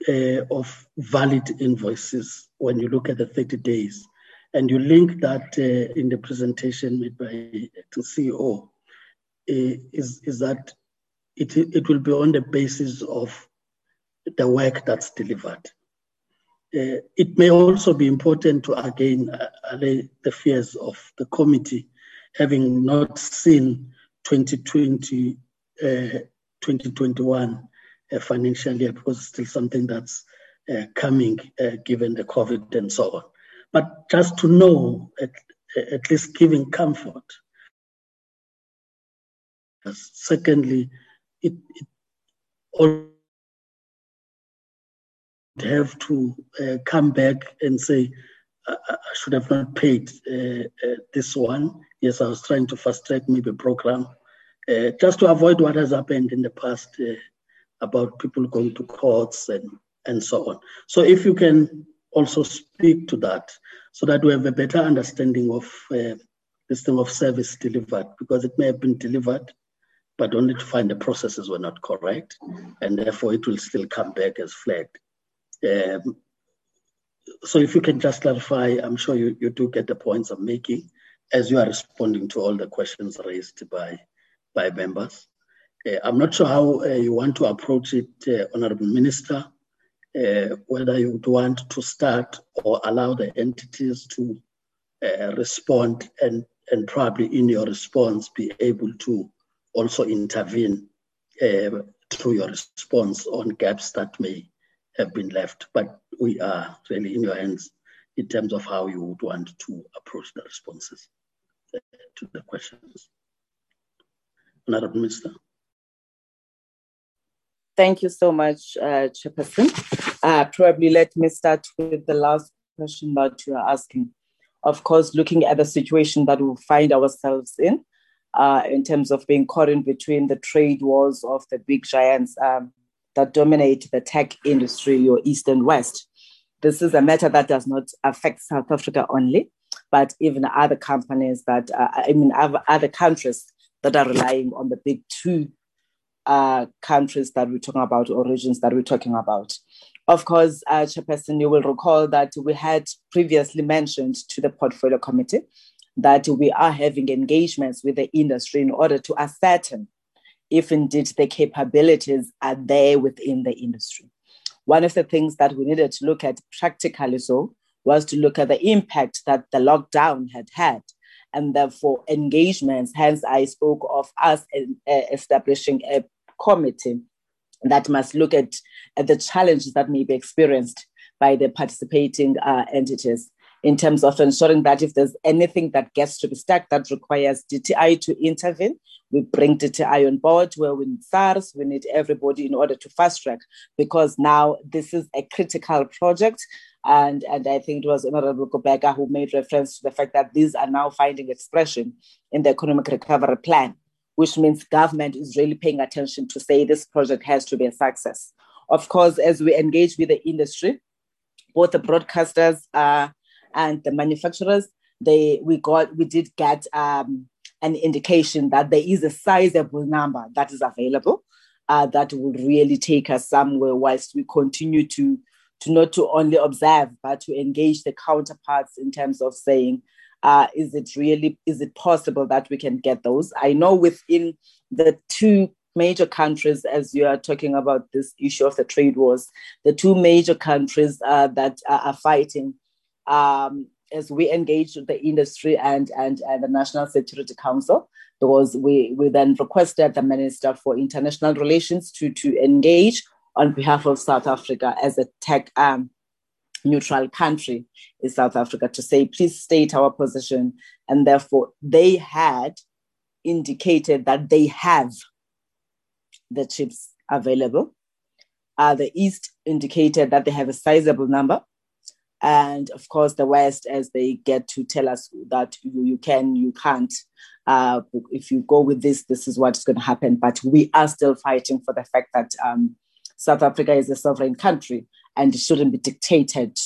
uh, of valid invoices when you look at the 30 days and you link that uh, in the presentation made by the CEO uh, is, is that it, it will be on the basis of the work that's delivered. Uh, it may also be important to again uh, allay the fears of the committee, having not seen 2020, uh, 2021 uh, financial year, because it's still something that's uh, coming uh, given the COVID and so on. But just to know, at, at least giving comfort. Secondly, it, it have to uh, come back and say, I, I, should have not paid uh, uh, this one. Yes, I was trying to fast track maybe program, uh, just to avoid what has happened in the past uh, about people going to courts and, and so on. So if you can also speak to that so that we have a better understanding of uh, this thing of service delivered, because it may have been delivered, but only to find the processes were not correct, and therefore it will still come back as flagged. Um, so if you can just clarify, I'm sure you, you do get the points I'm making as you are responding to all the questions raised by, by members. Uh, I'm not sure how uh, you want to approach it, uh, Honorable Minister, uh, whether you would want to start or allow the entities to uh, respond and, and probably in your response be able to also intervene uh, through your response on gaps that may have been left, but we are really in your hands in terms of how you would want to approach the responses to the questions. Honorable Minister. Thank you so much, uh, Chairperson. Uh, probably let me start with the last question that you are asking. Of course, looking at the situation that we find ourselves in, uh, in terms of being caught in between the trade wars of the big giants, um, that dominate the tech industry or East and West. This is a matter that does not affect South Africa only, but even other companies that, uh, I mean, other countries that are relying on the big two uh, countries that we're talking about or regions that we're talking about. Of course, uh, Chairperson, you will recall that we had previously mentioned to the Portfolio Committee that we are having engagements with the industry in order to ascertain if indeed the capabilities are there within the industry. One of the things that we needed to look at practically so was to look at the impact that the lockdown had had and therefore engagements. Hence, I spoke of us uh, establishing a committee that must look at, at the challenges that may be experienced by the participating uh, entities in terms of ensuring that if there's anything that gets to be stuck that requires DTI to intervene, we bring DTI on board where we need SARS, we need everybody in order to fast track because now this is a critical project. And, and I think it was Honorable Kubeka who made reference to the fact that these are now finding expression in the economic recovery plan, which means government is really paying attention to say this project has to be a success. Of course, as we engage with the industry, both the broadcasters uh, and the manufacturers, they we got we did get um, an indication that there is a sizable number that is available uh, that will really take us somewhere whilst we continue to to not to only observe but to engage the counterparts in terms of saying uh, is it really is it possible that we can get those? I know within the two major countries as you are talking about this issue of the trade wars the two major countries uh, that are fighting um, as we engaged with the industry and, and, and the National Security Council, because we, we then requested the Minister for International Relations to, to engage on behalf of South Africa as a tech um, neutral country in South Africa to say, please state our position. And therefore, they had indicated that they have the chips available. Uh, the East indicated that they have a sizable number. And of course, the West, as they get to tell us that you, you can, you can't. Uh, if you go with this, this is what's going to happen. But we are still fighting for the fact that um, South Africa is a sovereign country and it shouldn't be dictated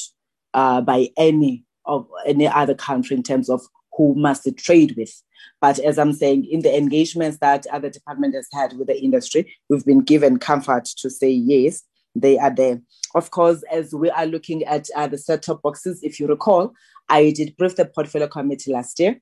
uh, by any of any other country in terms of who must trade with. But as I'm saying, in the engagements that other department has had with the industry, we've been given comfort to say yes, they are there. Of course, as we are looking at uh, the set-top boxes, if you recall, I did brief the portfolio committee last year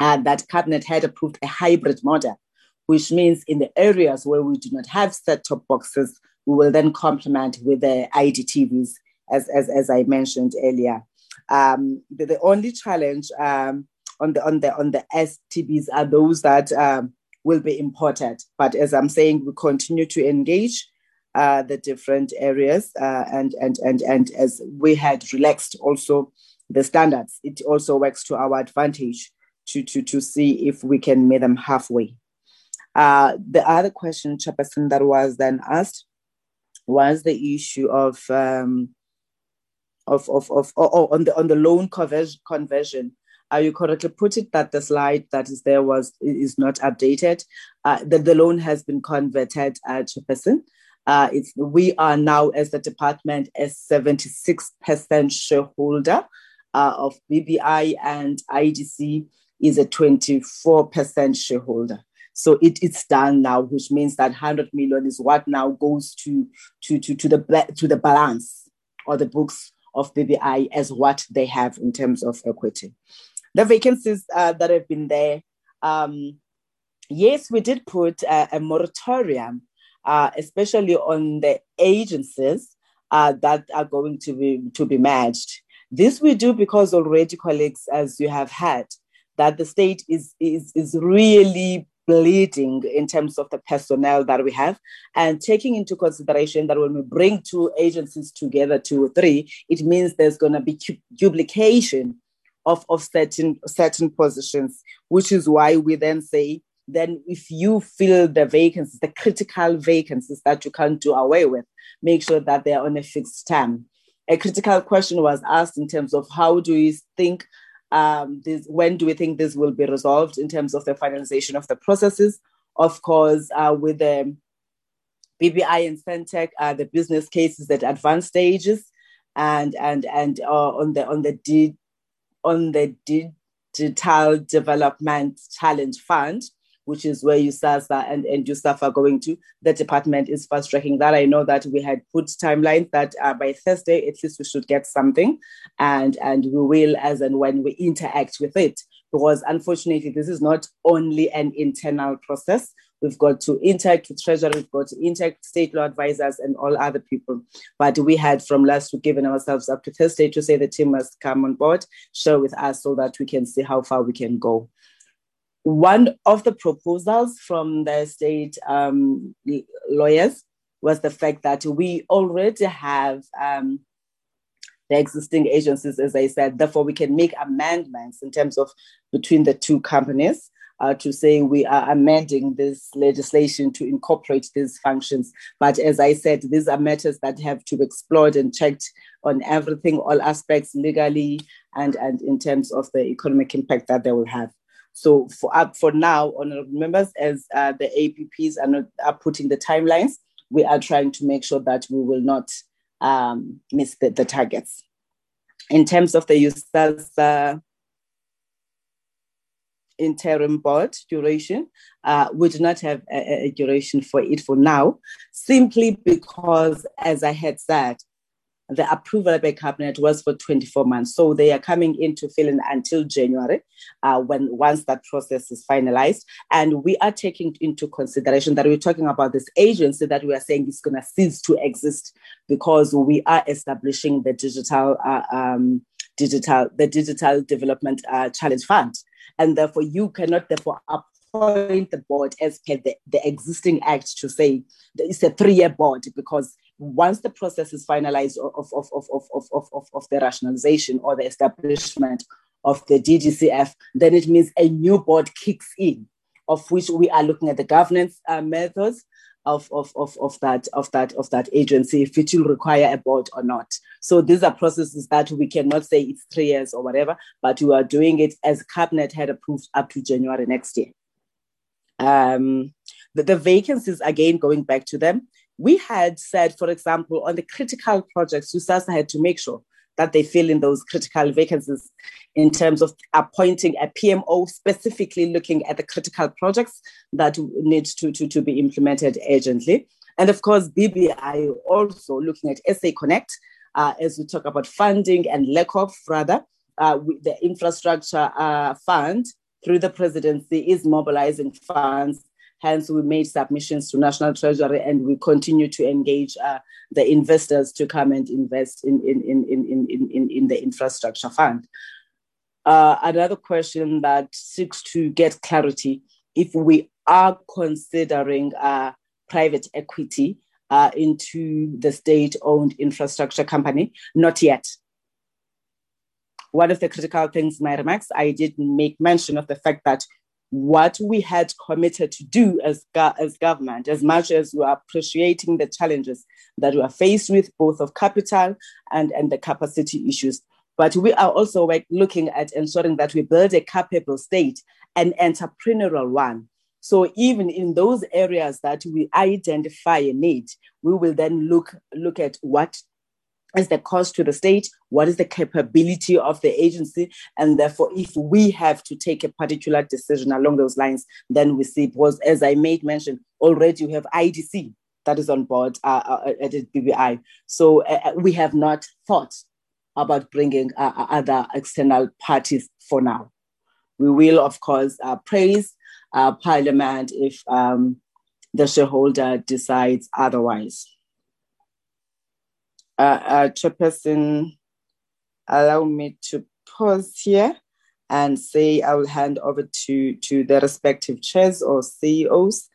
uh, that cabinet had approved a hybrid model, which means in the areas where we do not have set-top boxes, we will then complement with the IDTVs, as, as, as I mentioned earlier. Um, the, the, only challenge um, on the on the on the STBs are those that um, will be imported. But as I'm saying, we continue to engage uh, the different areas, uh, and and and and as we had relaxed also the standards, it also works to our advantage to to to see if we can meet them halfway. Uh, the other question, Chairperson, that was then asked was the issue of um, of of of oh, oh, on the on the loan conversion conversion. You correctly put it that the slide that is there was is not updated. Uh, that the loan has been converted uh, to person. Uh, it's, we are now, as the department, a 76% shareholder uh, of BBI, and IDC is a 24% shareholder. So it, it's done now, which means that 100 million is what now goes to, to, to, to, the, to the balance or the books of BBI as what they have in terms of equity. The vacancies uh, that have been there, um, yes, we did put a, a moratorium, uh, especially on the agencies uh, that are going to be to be merged. This we do because already, colleagues, as you have had, that the state is is, is really bleeding in terms of the personnel that we have and taking into consideration that when we bring two agencies together two or three it means there's going to be duplication of, of certain certain positions which is why we then say then if you fill the vacancies the critical vacancies that you can't do away with make sure that they're on a fixed term a critical question was asked in terms of how do you think um, this, when do we think this will be resolved in terms of the finalization of the processes? Of course, uh, with the BBI and Sentech, uh, the business cases at advanced stages, and and and uh, on the on the on the digital development challenge fund, which is where USAASA and, and USAF are going to. The department is fast tracking that. I know that we had put timelines that uh, by Thursday, at least we should get something. And, and we will as and when we interact with it. Because unfortunately, this is not only an internal process. We've got to interact with Treasury, we've got to interact with state law advisors and all other people. But we had from last week given ourselves up to Thursday to say the team must come on board, share with us so that we can see how far we can go. One of the proposals from the state um, lawyers was the fact that we already have um, the existing agencies, as I said. Therefore, we can make amendments in terms of between the two companies uh, to say we are amending this legislation to incorporate these functions. But as I said, these are matters that have to be explored and checked on everything, all aspects legally and, and in terms of the economic impact that they will have. So for for now, honorable members, as uh, the APPs are not are putting the timelines, we are trying to make sure that we will not um, miss the, the, targets. In terms of the uh, interim board duration, uh, we do not have a, a duration for it for now, simply because, as I had said, the approval by cabinet was for 24 months. So they are coming into filling until January, uh, when once that process is finalized. And we are taking into consideration that we're talking about this agency that we are saying is going to cease to exist because we are establishing the digital uh, um, digital the digital development uh, challenge fund, and therefore you cannot therefore appoint the board as per the, the existing act to say it's a three-year board because once the process is finalized of, of, of, of, of, of, of the rationalization or the establishment of the DGCF, then it means a new board kicks in, of which we are looking at the governance uh, methods, of, of, of, of that of that of that agency if it will require a board or not. So these are processes that we cannot say it's three years or whatever, but we are doing it as cabinet had approved up to January next year. Um, the, the vacancies again going back to them, we had said, for example, on the critical projects, USAASA had to make sure that they fill in those critical vacancies in terms of appointing a PMO specifically looking at the critical projects that need to, to, to be implemented urgently. And of course, BBI also looking at SA Connect uh, as we talk about funding and lack of, rather, uh, the infrastructure uh, fund through the presidency is mobilizing funds Hence, we made submissions to National Treasury and we continue to engage uh, the investors to come and invest in, in, in, in, in, in, in the infrastructure fund. Uh, another question that seeks to get clarity if we are considering uh, private equity uh, into the state owned infrastructure company, not yet. One of the critical things in my remarks, I did make mention of the fact that what we had committed to do as, go- as government, as much as we are appreciating the challenges that we are faced with, both of capital and, and the capacity issues. But we are also looking at ensuring that we build a capable state, an entrepreneurial one. So even in those areas that we identify a need, we will then look, look at what is the cost to the state? What is the capability of the agency? And therefore, if we have to take a particular decision along those lines, then we see, because as I made mention, already you have IDC that is on board uh, uh at BBI. So uh, uh, we have not thought about bringing uh, uh, other external parties for now. We will, of course, praise Parliament if um, the shareholder decides otherwise uh, uh, Chairperson, allow me to pause here and say I will hand over to, to the respective chairs or CEOs.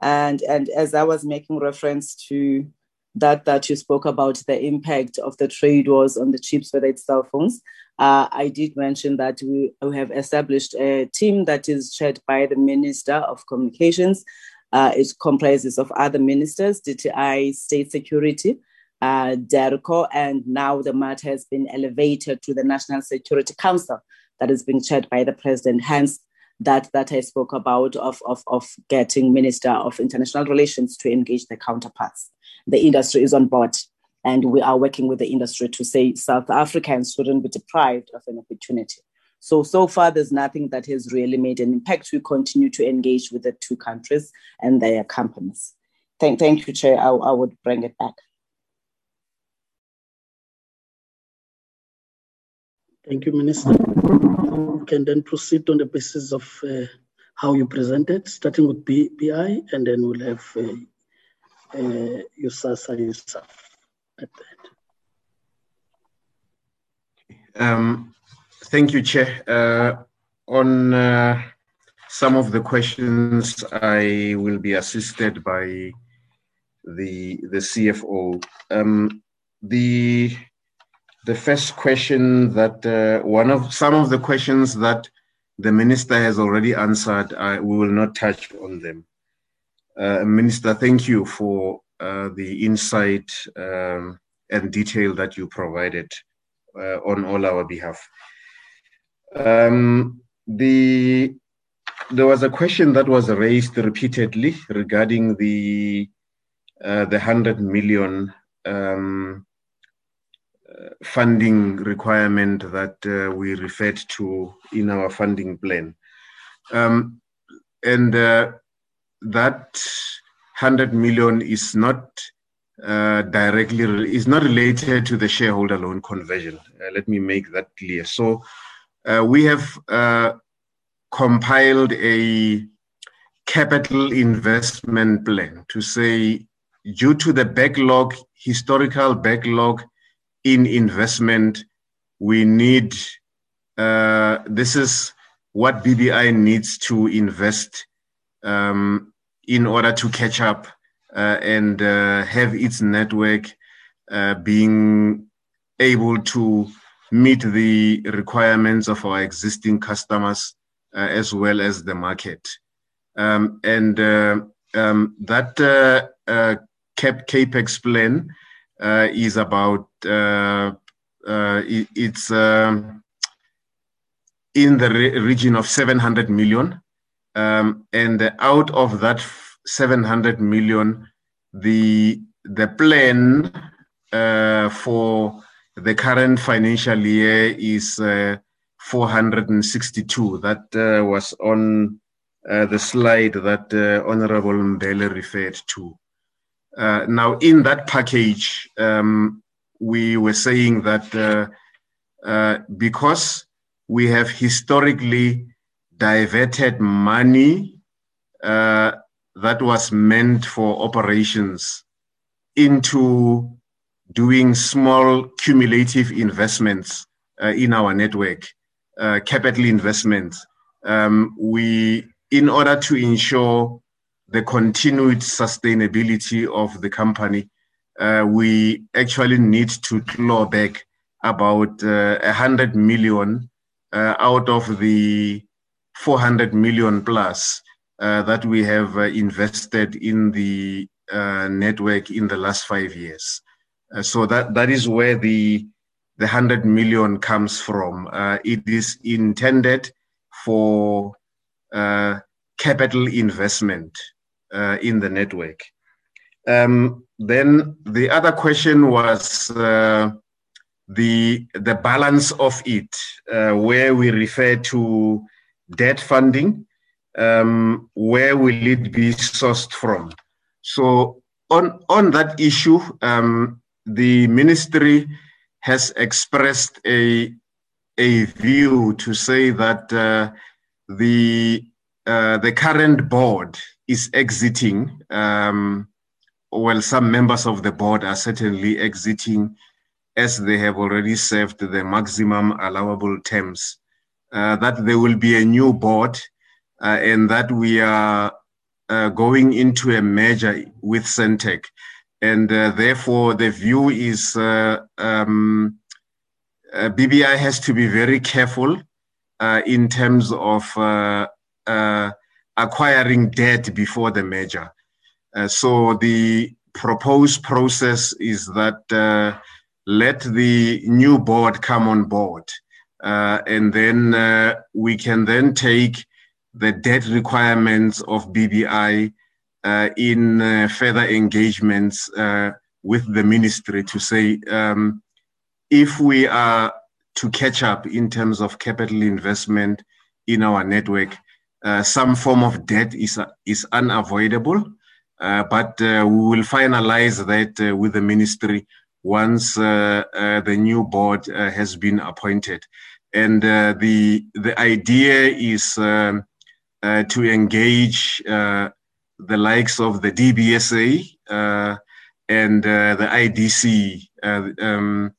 And, and as I was making reference to that, that you spoke about the impact of the trade wars on the chips, whether it's cell phones, uh, I did mention that we, we have established a team that is chaired by the Minister of Communications. Uh, it comprises of other ministers, DTI, State Security, uh, DIRCO, and now the matter has been elevated to the National Security Council that is being chaired by the president. Hence, that that I spoke about of, of, of getting Minister of International Relations to engage the counterparts. The industry is on board, and we are working with the industry to say South Africans shouldn't be deprived of an opportunity. So, so far, there's nothing that has really made an impact. We continue to engage with the two countries and their companies. Thank, thank you, Chair. I, I would bring it back. Thank you, Minister. We can then proceed on the basis of uh, how you presented, starting with BI, and then we'll have uh, uh, USAASA at that. Um, thank you, Chair. Uh, on uh, some of the questions, I will be assisted by the the CFO. Um, the the first question that uh, one of some of the questions that the minister has already answered, uh, we will not touch on them. Uh, minister, thank you for uh, the insight um, and detail that you provided uh, on all our behalf. Um, the there was a question that was raised repeatedly regarding the uh, the hundred million um, funding requirement that uh, we referred to in our funding plan. Um, and uh, that 100 million is not uh, directly is not related to the shareholder loan conversion. Uh, let me make that clear. So uh, we have uh, compiled a capital investment plan to say due to the backlog, historical backlog in investment, we need, uh, this is what BBI needs to invest um, in order to catch up uh, and uh, have its network uh, being able to meet the requirements of our existing customers uh, as well as the market. Um, and uh, um, that cap capex plan is about it, it's um, in the re- region of 700 million, um, and out of that 700 million, the the plan uh, for the current financial year is uh, 462. That uh, was on uh, the slide that uh, Honorable Mbele referred to. Uh, now, in that package, um, we were saying that because we have historically diverted money that was meant for operations into doing small cumulative investments uh, in our network, uh, capital investments. Um, we, in order to ensure the continued sustainability of the company, uh, we actually need to claw back about uh, a hundred million uh, out of the 400 million plus uh, that we have invested in the network in the last five years. Uh, so that that is where the the hundred million comes from. Uh, it is intended for uh, capital investment uh, in the network. Um, then the other question was uh, the the balance of it, uh, where we refer to debt funding. Um, where will it be sourced from? So on on that issue, um, the ministry has expressed a a view to say that uh, the uh, the current board is exiting. Um, well, some members of the board are certainly exiting, as they have already served the maximum allowable terms. Uh, that there will be a new board, uh, and that we are uh, going into a merger with Sentech. and uh, therefore the view is uh, um, uh, BBI has to be very careful in terms of acquiring debt before the merger. So the proposed process is that let the new board come on board, and then we can then take the debt requirements of BBI uh, in uh, further engagements uh, with the ministry to say um, if we are to catch up in terms of capital investment in our network, uh, some form of debt is, is unavoidable. Uh, but uh, we will finalize that with the ministry once the new board has been appointed. And the, the idea is um, to engage the likes of the DBSA uh, and uh, the IDC, uh, um,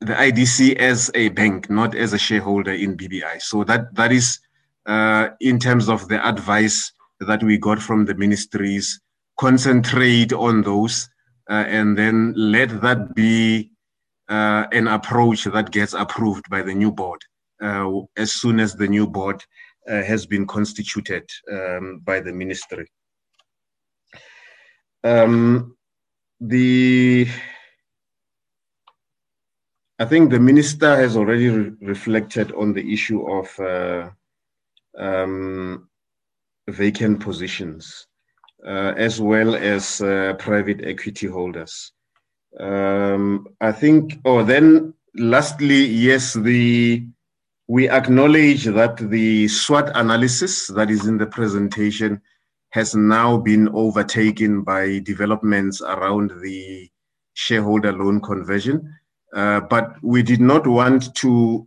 the IDC as a bank, not as a shareholder in BBI. So that that is uh, in terms of the advice that we got from the ministries. Concentrate on those, uh, and then let that be uh, an approach that gets approved by the new board as soon as the new board uh, has been constituted um, by the ministry. Um, the I think the minister has already re reflected on the issue of uh, um, vacant positions, uh, as well as uh, private equity holders. Um, I think, oh, then lastly, yes, the we acknowledge that the SWOT analysis that is in the presentation has now been overtaken by developments around the shareholder loan conversion. Uh, but we did not want to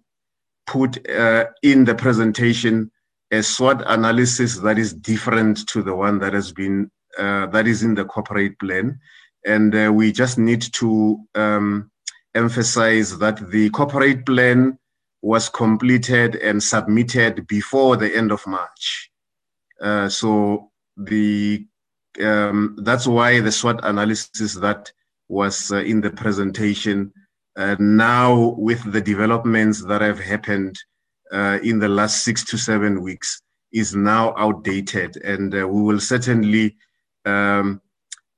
put uh, in the presentation a SWOT analysis that is different to the one that has been uh, that is in the corporate plan, and uh, we just need to um, emphasize that the corporate plan was completed and submitted before the end of March. Uh, so the um, that's why the SWOT analysis that was uh, in the presentation uh, now with the developments that have happened uh, in the last six to seven weeks is now outdated and uh, we will certainly um,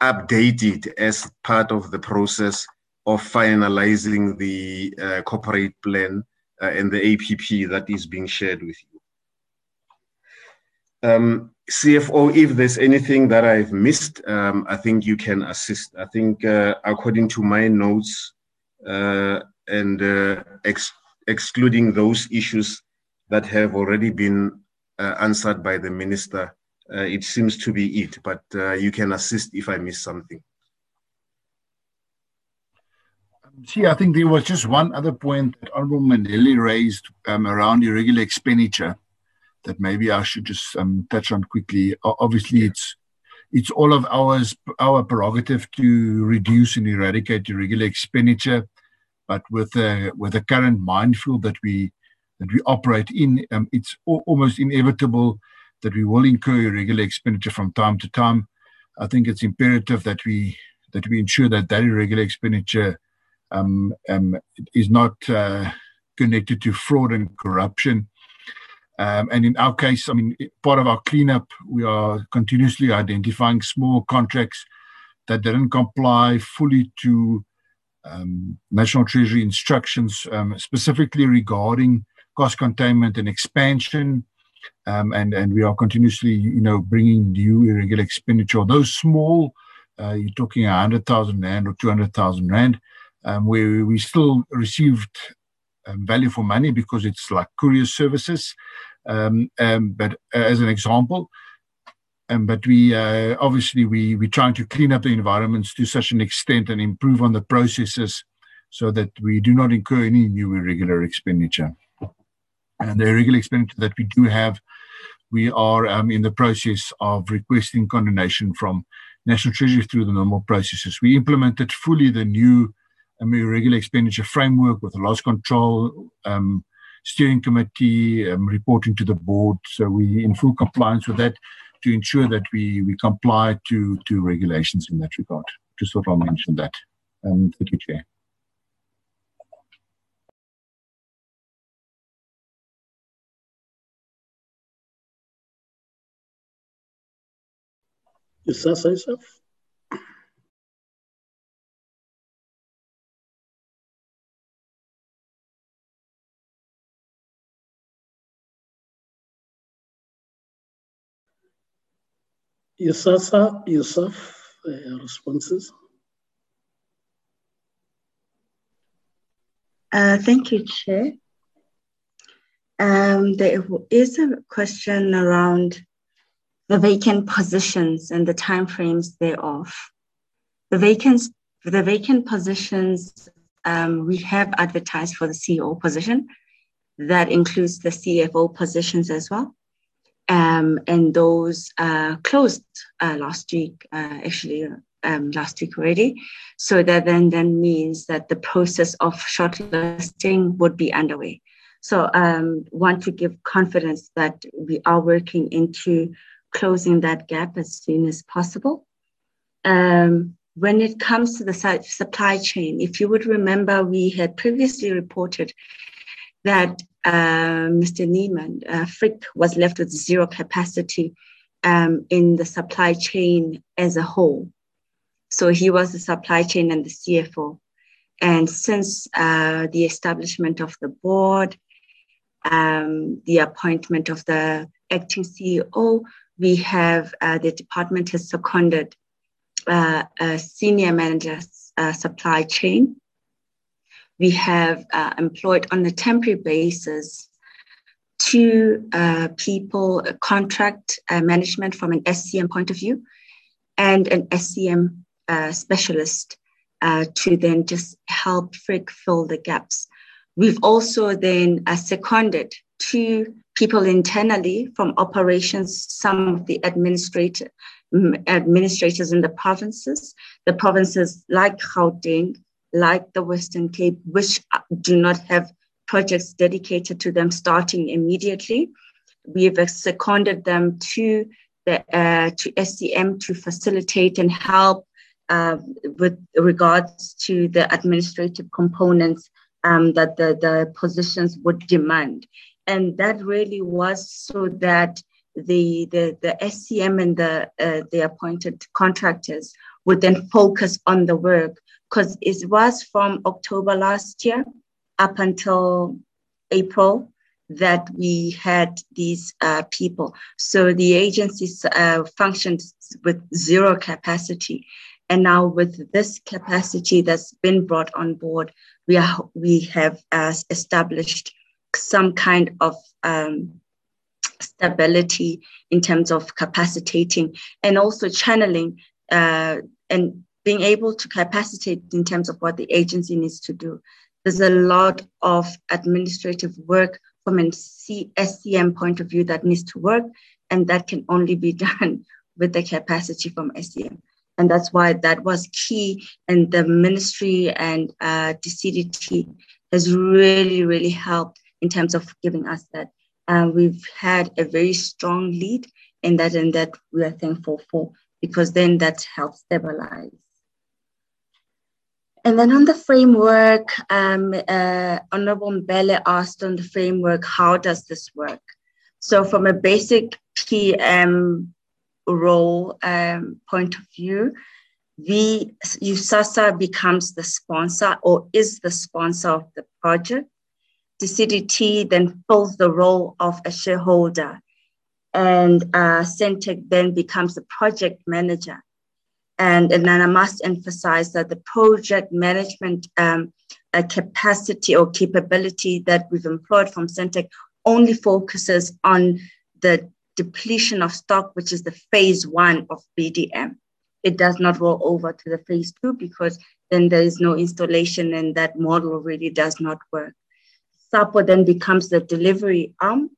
it as part of the process of finalizing the uh, corporate plan uh, and the APP that is being shared with you. Um, CFO, if there's anything that I've missed, um, I think you can assist. I think, uh, according to my notes, uh, and ex- excluding those issues that have already been uh, answered by the minister, uh, it seems to be it. But uh, you can assist if I miss something. See, I think there was just one other point that Honorable Mandeli raised um, around irregular expenditure that maybe I should just um, touch on quickly. Obviously, it's it's all of ours our prerogative to reduce and eradicate irregular expenditure, but with the with a current minefield that we that we operate in, um, it's almost inevitable that we will incur irregular expenditure from time to time. I think it's imperative that we that we ensure that that irregular expenditure um, um, is not uh, connected to fraud and corruption. Um, and in our case, I mean, part of our cleanup, we are continuously identifying small contracts that didn't comply fully to National Treasury instructions, um, specifically regarding cost containment and expansion. Um, and, and we are continuously, you know, bringing new irregular expenditure. Those small, uh, you're talking 100,000 Rand or 200,000 Rand, um, where we still received um, value for money because it's like courier services. Um, um, but uh, as an example, um, but we uh, obviously we we're trying to clean up the environments to such an extent and improve on the processes so that we do not incur any new irregular expenditure. And the irregular expenditure that we do have, we are um, in the process of requesting condonation from National Treasury through the normal processes. We implemented fully the new um, irregular expenditure framework with a loss control um, steering committee um, reporting to the board. So we in full compliance with that to ensure that we, we comply to, to regulations in that regard. Just thought I'll mention that. Um, thank you, Chair. Is that? USAASA USAF, uh, responses. Uh, thank you, Chair. Um, there is a question around the vacant positions and the timeframes thereof. The vacant, the vacant positions, um, we have advertised for the CEO position. That includes the CFO positions as well um, and those uh, closed uh, last week, uh, actually um, last week already. So that then then means that the process of shortlisting would be underway. So um, want to give confidence that we are working into closing that gap as soon as possible. Um, when it comes to the supply chain, if you would remember, we had previously reported that uh, Mr. Neiman, uh, Freek was left with zero capacity um, in the supply chain as a whole. So he was the supply chain and the CFO. And since uh, the establishment of the board, um, the appointment of the acting CEO, we have uh, the department has seconded uh, a senior manager uh, supply chain we have uh, employed on a temporary basis two uh, people, contract uh, management from an SCM point of view, and an SCM uh, specialist uh, to then just help Freek fill the gaps. We've also then seconded two people internally from operations, some of the administrator, administrators in the provinces. The provinces like Gauteng, like the Western Cape, which do not have projects dedicated to them starting immediately. We've seconded them to the uh, to SCM to facilitate and help uh, with regards to the administrative components um, that the, the positions would demand. And that really was so that the, the, the SCM and the, uh, the appointed contractors would then focus on the work because it was from October last year up until April that we had these uh, people. So the agencies uh, functioned with zero capacity. And now with this capacity that's been brought on board, we, are, we have uh, established some kind of um, stability in terms of capacitating and also channeling uh, and being able to capacitate in terms of what the agency needs to do. There's a lot of administrative work from an SCM point of view that needs to work, and that can only be done with the capacity from SCM. And that's why that was key. And the ministry and uh, the CDT has really, really helped in terms of giving us that. Uh, we've had a very strong lead in that, and that we are thankful for because then that helps stabilize. And then on the framework, um, uh, Honorable Mbele asked on the framework, how does this work? So from a basic PM role um, point of view, the USAASA becomes the sponsor or is the sponsor of the project. The CDT then fills the role of a shareholder and uh, Sentech then becomes the project manager. And, and then I must emphasize that the project management um, capacity or capability that we've employed from Sentech only focuses on the depletion of stock, which is the phase one of BDM. It does not roll over to the phase two because then there is no installation and that model really does not work. SAPO then becomes the delivery arm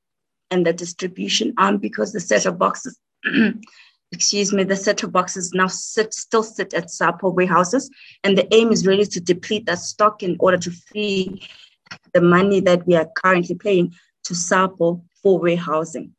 and the distribution arm because the set-top boxes excuse me, the set-top boxes now sit, still sit at SAPO warehouses. And the aim is really to deplete that stock in order to free the money that we are currently paying to SAPO for warehousing.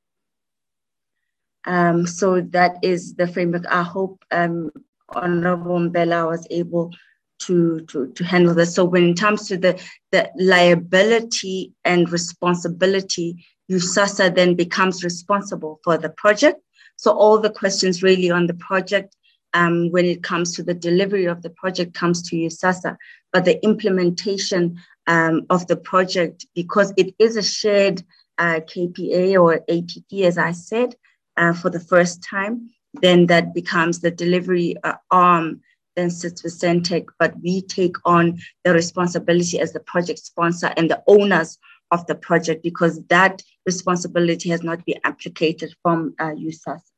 Um, so that is the framework. I hope um, Honorable Mbele was able to, to, to handle this. So when it comes to the, the liability and responsibility, USAASA then becomes responsible for the project so all the questions really on the project um, when it comes to the delivery of the project comes to USAASA, but the implementation um, of the project, because it is a shared uh, KPA or APP, as I said, uh, for the first time, then that becomes the delivery uh, arm then sits with Sentech, but we take on the responsibility as the project sponsor and the owners of the project because that responsibility has not been applicated from uh, USAASA.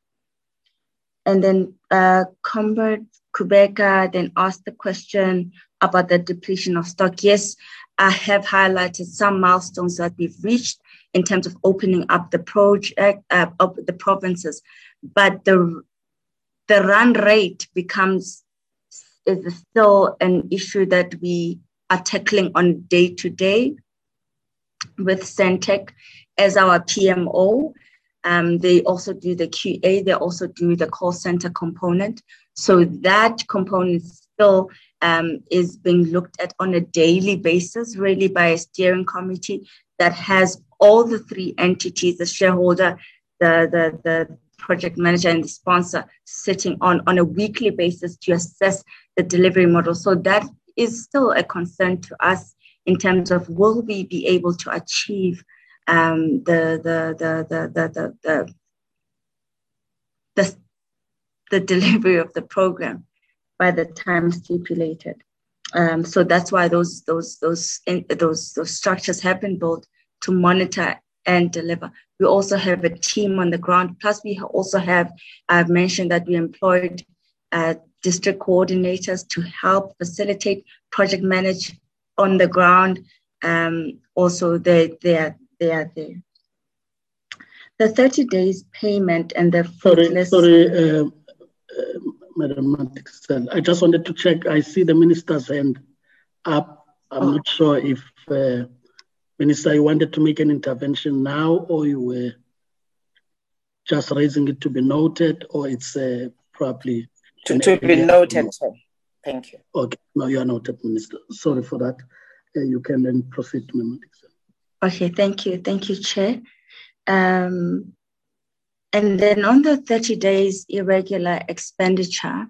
And then uh, Comrade Kubeka then asked the question about the depletion of stock. Yes, I have highlighted some milestones that we've reached in terms of opening up the project, uh, of the provinces, but the the run rate becomes is still an issue that we are tackling on day to day with Sentech as our PMO. Um, they also do the QA, they also do the call center component. So that component still um, is being looked at on a daily basis, really by a steering committee that has all the three entities, the shareholder, the, the, the project manager and the sponsor sitting on on a weekly basis to assess the delivery model. So that is still a concern to us in terms of will we be able to achieve um, the, the, the, the, the, the, the, the, delivery of the program by the time stipulated. Um, so that's why those those those those those structures have been built to monitor and deliver. We also have a team on the ground. Plus, we also have I've mentioned that we employed uh, district coordinators to help facilitate project manage on the ground. Um, also, they they are they are there. The 30 days payment and the fruitless... Sorry, sorry uh, uh, Madam I just wanted to check. I see the minister's hand up. I'm oh. not sure if, uh, Minister, you wanted to make an intervention now or you were just raising it to be noted or it's uh, probably... To, to be noted, sir. Thank you. Okay, now you are noted, Minister. Sorry for that. Uh, you can then proceed, Madam Okay, thank you. Thank you, Chair. Um, and then on the 30 days irregular expenditure,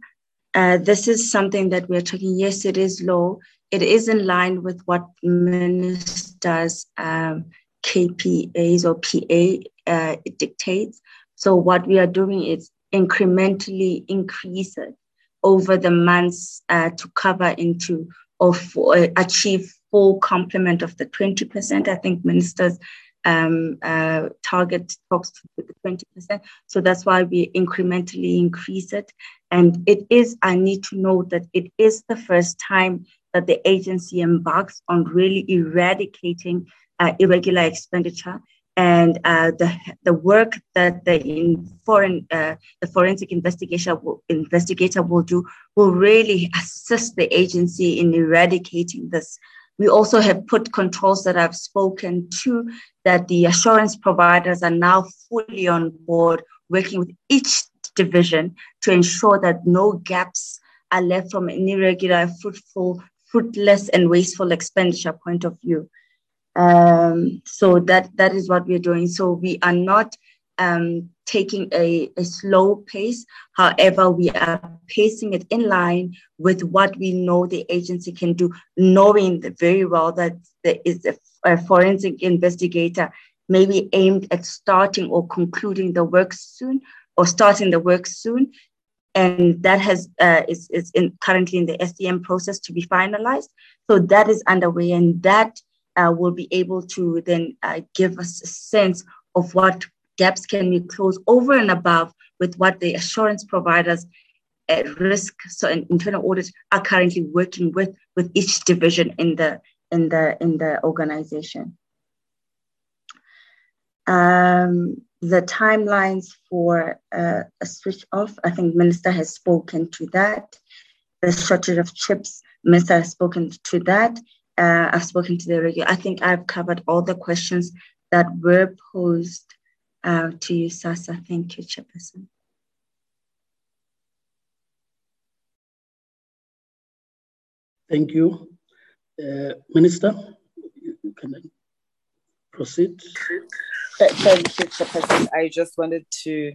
uh, this is something that we're talking. Yes, it is low. It is in line with what ministers' um, KPAs or PA uh, dictates. So what we are doing is incrementally increase it over the months uh, to cover into or for, uh, achieve full complement of the 20%. I think ministers um, uh, target talks to the 20%. So that's why we incrementally increase it. And it is, I need to note that it is the first time that the agency embarks on really eradicating uh, irregular expenditure. And uh, the, the work that the in foreign uh, the forensic investigator will, investigator will do will really assist the agency in eradicating this we also have put controls that I've spoken to that the assurance providers are now fully on board working with each division to ensure that no gaps are left from an irregular, fruitful, fruitless, and wasteful expenditure point of view. Um, so that that is what we're doing. So we are not um, taking a, a slow pace. However, we are pacing it in line with what we know the agency can do, knowing very well that there is a, a forensic investigator maybe aimed at starting or concluding the work soon or starting the work soon. And that has uh, is, is in, currently in the SDM process to be finalized. So that is underway, and that uh, will be able to then uh, give us a sense of what gaps can be closed over and above with what the assurance providers at risk so in internal audit are currently working with with each division in the in the in the organization. Um, the timelines for uh, a switch off i think minister has spoken to that. The shortage of chips minister has spoken to that. Uh, i've spoken to the regular i think i've covered all the questions that were posed uh, to USAASA. Thank you, Chairperson. Thank you. Uh, Minister, you can proceed. Thank you, Chairperson. I just wanted to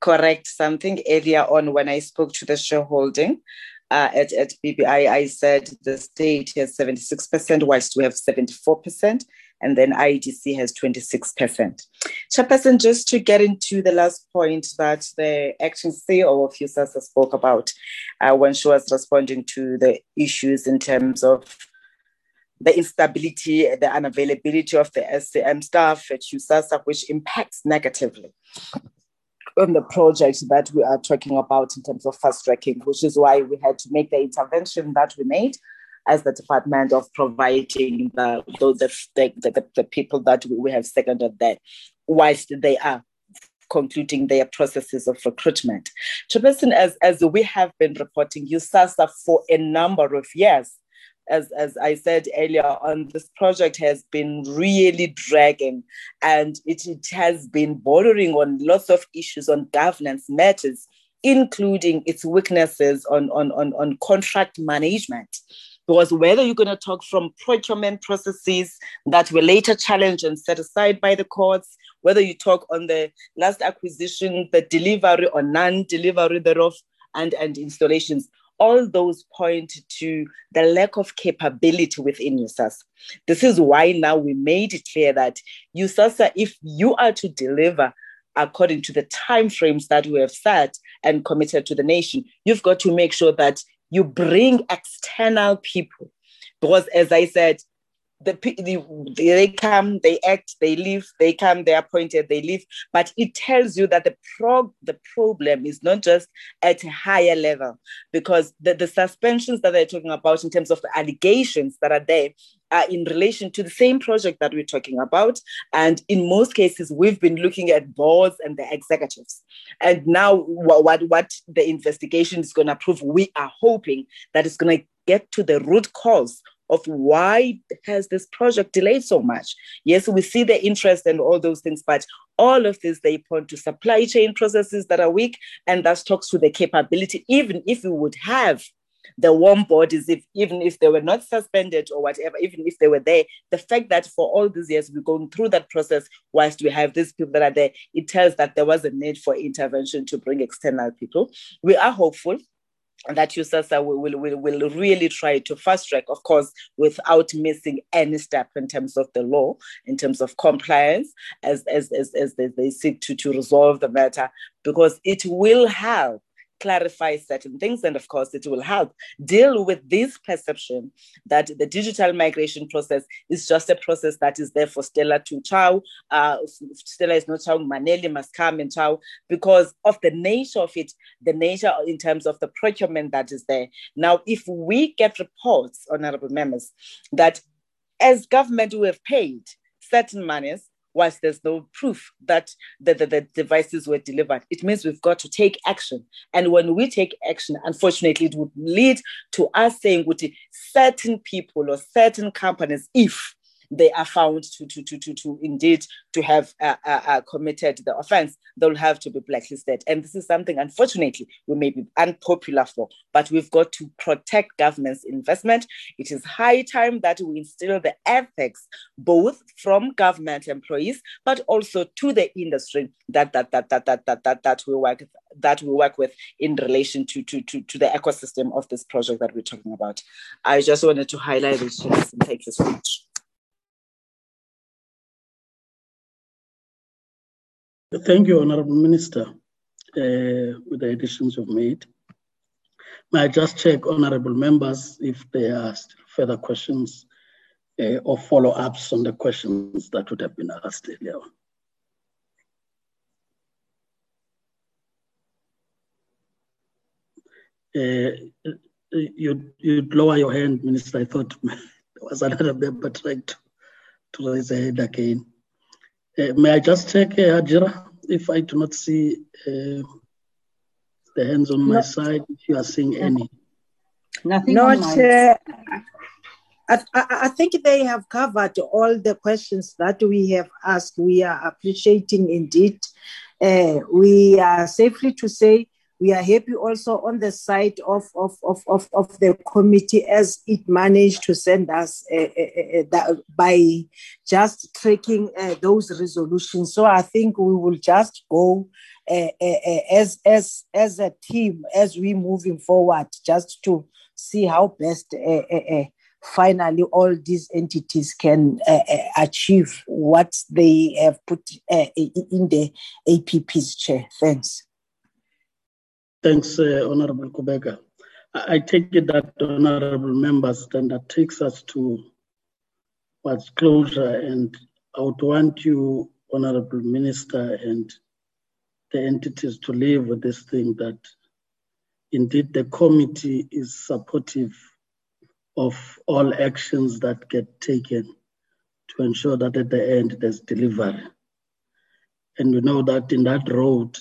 correct something earlier on when I spoke to the shareholding. Uh, at, at BBI, I said the state has 76%, whilst we have 74% and then IDC has 26%. Chairperson, just to get into the last point that the acting CEO of USAASA spoke about uh, when she was responding to the issues in terms of the instability, the unavailability of the SCM staff at USAASA, which impacts negatively on the project that we are talking about in terms of fast tracking, which is why we had to make the intervention that we made as the department of providing the, the, the, the, the people that we have seconded there, whilst they are concluding their processes of recruitment. Chairperson, as, as we have been reporting, USAASA for a number of years, as, as I said earlier on, this project has been really dragging and it, it has been bordering on lots of issues on governance matters, including its weaknesses on, on, on, on contract management. Because whether you're going to talk from procurement processes that were later challenged and set aside by the courts, whether you talk on the last acquisition, the delivery or non-delivery thereof, and, and installations, all those point to the lack of capability within USAASA. This is why now we made it clear that USAASA, if you are to deliver according to the timeframes that we have set and committed to the nation, you've got to make sure that you bring external people because as i said the, the, they come, they act, they leave, they come, they are appointed, they leave. But it tells you that the pro- the problem is not just at a higher level, because the, the suspensions that they're talking about in terms of the allegations that are there are in relation to the same project that we're talking about. And in most cases, we've been looking at boards and the executives. And now, what, what, what the investigation is going to prove, we are hoping that it's going to get to the root cause of why has this project delayed so much yes we see the interest and all those things but all of this they point to supply chain processes that are weak and that talks to the capability even if we would have the warm bodies, if even if they were not suspended or whatever, even if they were there, the fact that for all these years we're going through that process whilst we have these people that are there, it tells that there was a need for intervention to bring external people. We are hopeful that USAASA will, will, will, will really try to fast track, of course, without missing any step in terms of the law, in terms of compliance, as, as, as, as they, they seek to, to resolve the matter, because it will help clarify certain things. And of course, it will help deal with this perception that the digital migration process is just a process that is there for Stella to chow. Uh, Stella is not chow, Maneli must come and chow because of the nature of it, the nature in terms of the procurement that is there. Now, if we get reports, honorable members, that as government we have paid certain monies whilst there's no proof that the, the, the, devices were delivered. It means we've got to take action. And when we take action, unfortunately, it would lead to us saying, certain people or certain companies, if they are found to, to, to, to, to indeed to have uh, uh, uh, committed the offense, they'll have to be blacklisted. And this is something, unfortunately, we may be unpopular for, but we've got to protect government's investment. It is high time that we instill the ethics, both from government employees, but also to the industry that that that that that that that, that we work that we work with in relation to, to, to, to the ecosystem of this project that we're talking about. I just wanted to highlight this. Thank you so much. Thank you, Honorable Minister, uh, with the additions you've made. May I just check, Honorable Members, if there are further questions uh, or follow-ups on the questions that would have been asked earlier Uh, you you'd lower your hand, Minister. I thought there was another member trying to, to raise a hand again. Uh, may I just check, uh, Ajira, if I do not see uh, the hands on my side, if you are seeing any? Nothing Not, uh, I, I, think they have covered all the questions that we have asked. We are appreciating indeed. Uh, we are safely to say we are happy also on the side of, of, of, of, of the committee as it managed to send us uh, uh, uh, by just tracking those resolutions. So I think we will just go as, as, as a team as we moving forward just to see how best finally all these entities can uh, achieve what they have put uh, in the APP's chair. Thanks. Thanks, uh, Honorable Kubeka. I, I take it that honorable members, then that takes us to what's closure. And I would want you, Honorable Minister, and the entities to leave with this thing that indeed the committee is supportive of all actions that get taken to ensure that at the end there's delivery. And we know that in that road,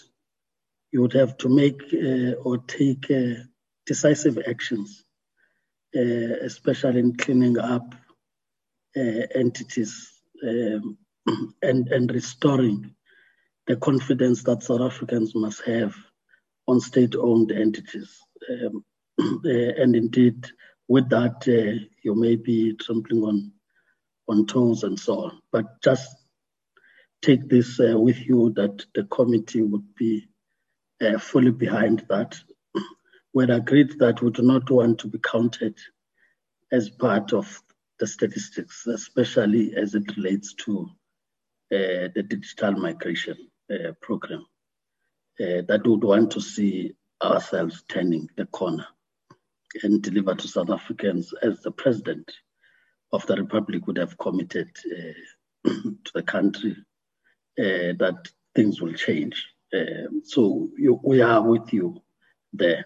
you would have to make uh, or take uh, decisive actions, uh, especially in cleaning up entities um, and, and restoring the confidence that South Africans must have on state-owned entities. Um, and indeed, with that, uh, you may be trampling on, on toes and so on. But just take this uh, with you that the committee would be uh, fully behind that. We agreed that we do not want to be counted as part of the statistics, especially as it relates to uh, the digital migration uh, program. Uh, that we would want to see ourselves turning the corner and deliver to South Africans as the president of the republic would have committed uh, to the country uh, that things will change so you, we are with you there.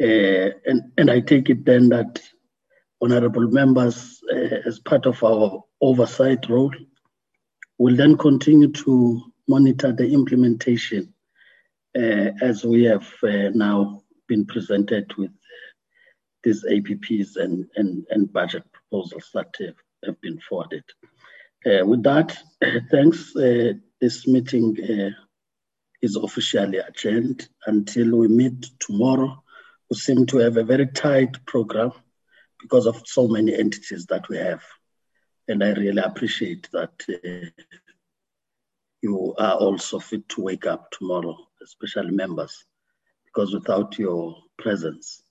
Uh, and, and I take it then that honorable members, uh, as part of our oversight role, will then continue to monitor the implementation uh, as we have uh, now been presented with these APPs and, and, and budget proposals that have, have been forwarded. Uh, with that, thanks. Uh, this meeting is officially adjourned until we meet tomorrow We seem to have a very tight program because of so many entities that we have. And I really appreciate that uh, you are also fit to wake up tomorrow, especially members, because without your presence,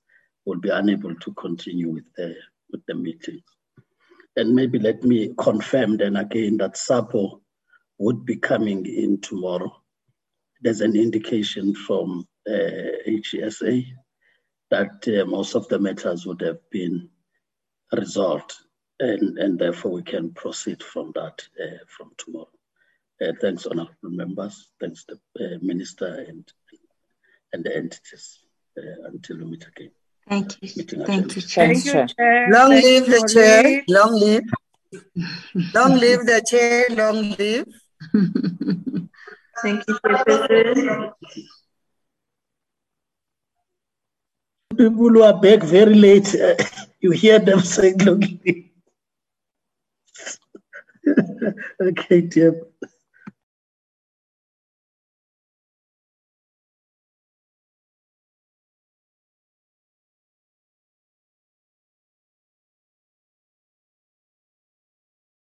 we'll be unable to continue with the, with the meetings. And maybe let me confirm then again that SAPO would be coming in tomorrow. There's an indication from uh, HESA that uh, most of the matters would have been resolved, and, and therefore we can proceed from that uh, from tomorrow. Uh, thanks, honorable members. Thanks, the uh, minister and and the entities. Uh, until we meet again. Thank you. Meeting Thank you, adjourned. Chair. Thank you, Chair. Long Thank live the chair. Wale. Long live. Long live the chair. Long live. Thank you. People who are back very late, uh, you hear them saying, "Look." okay, dear.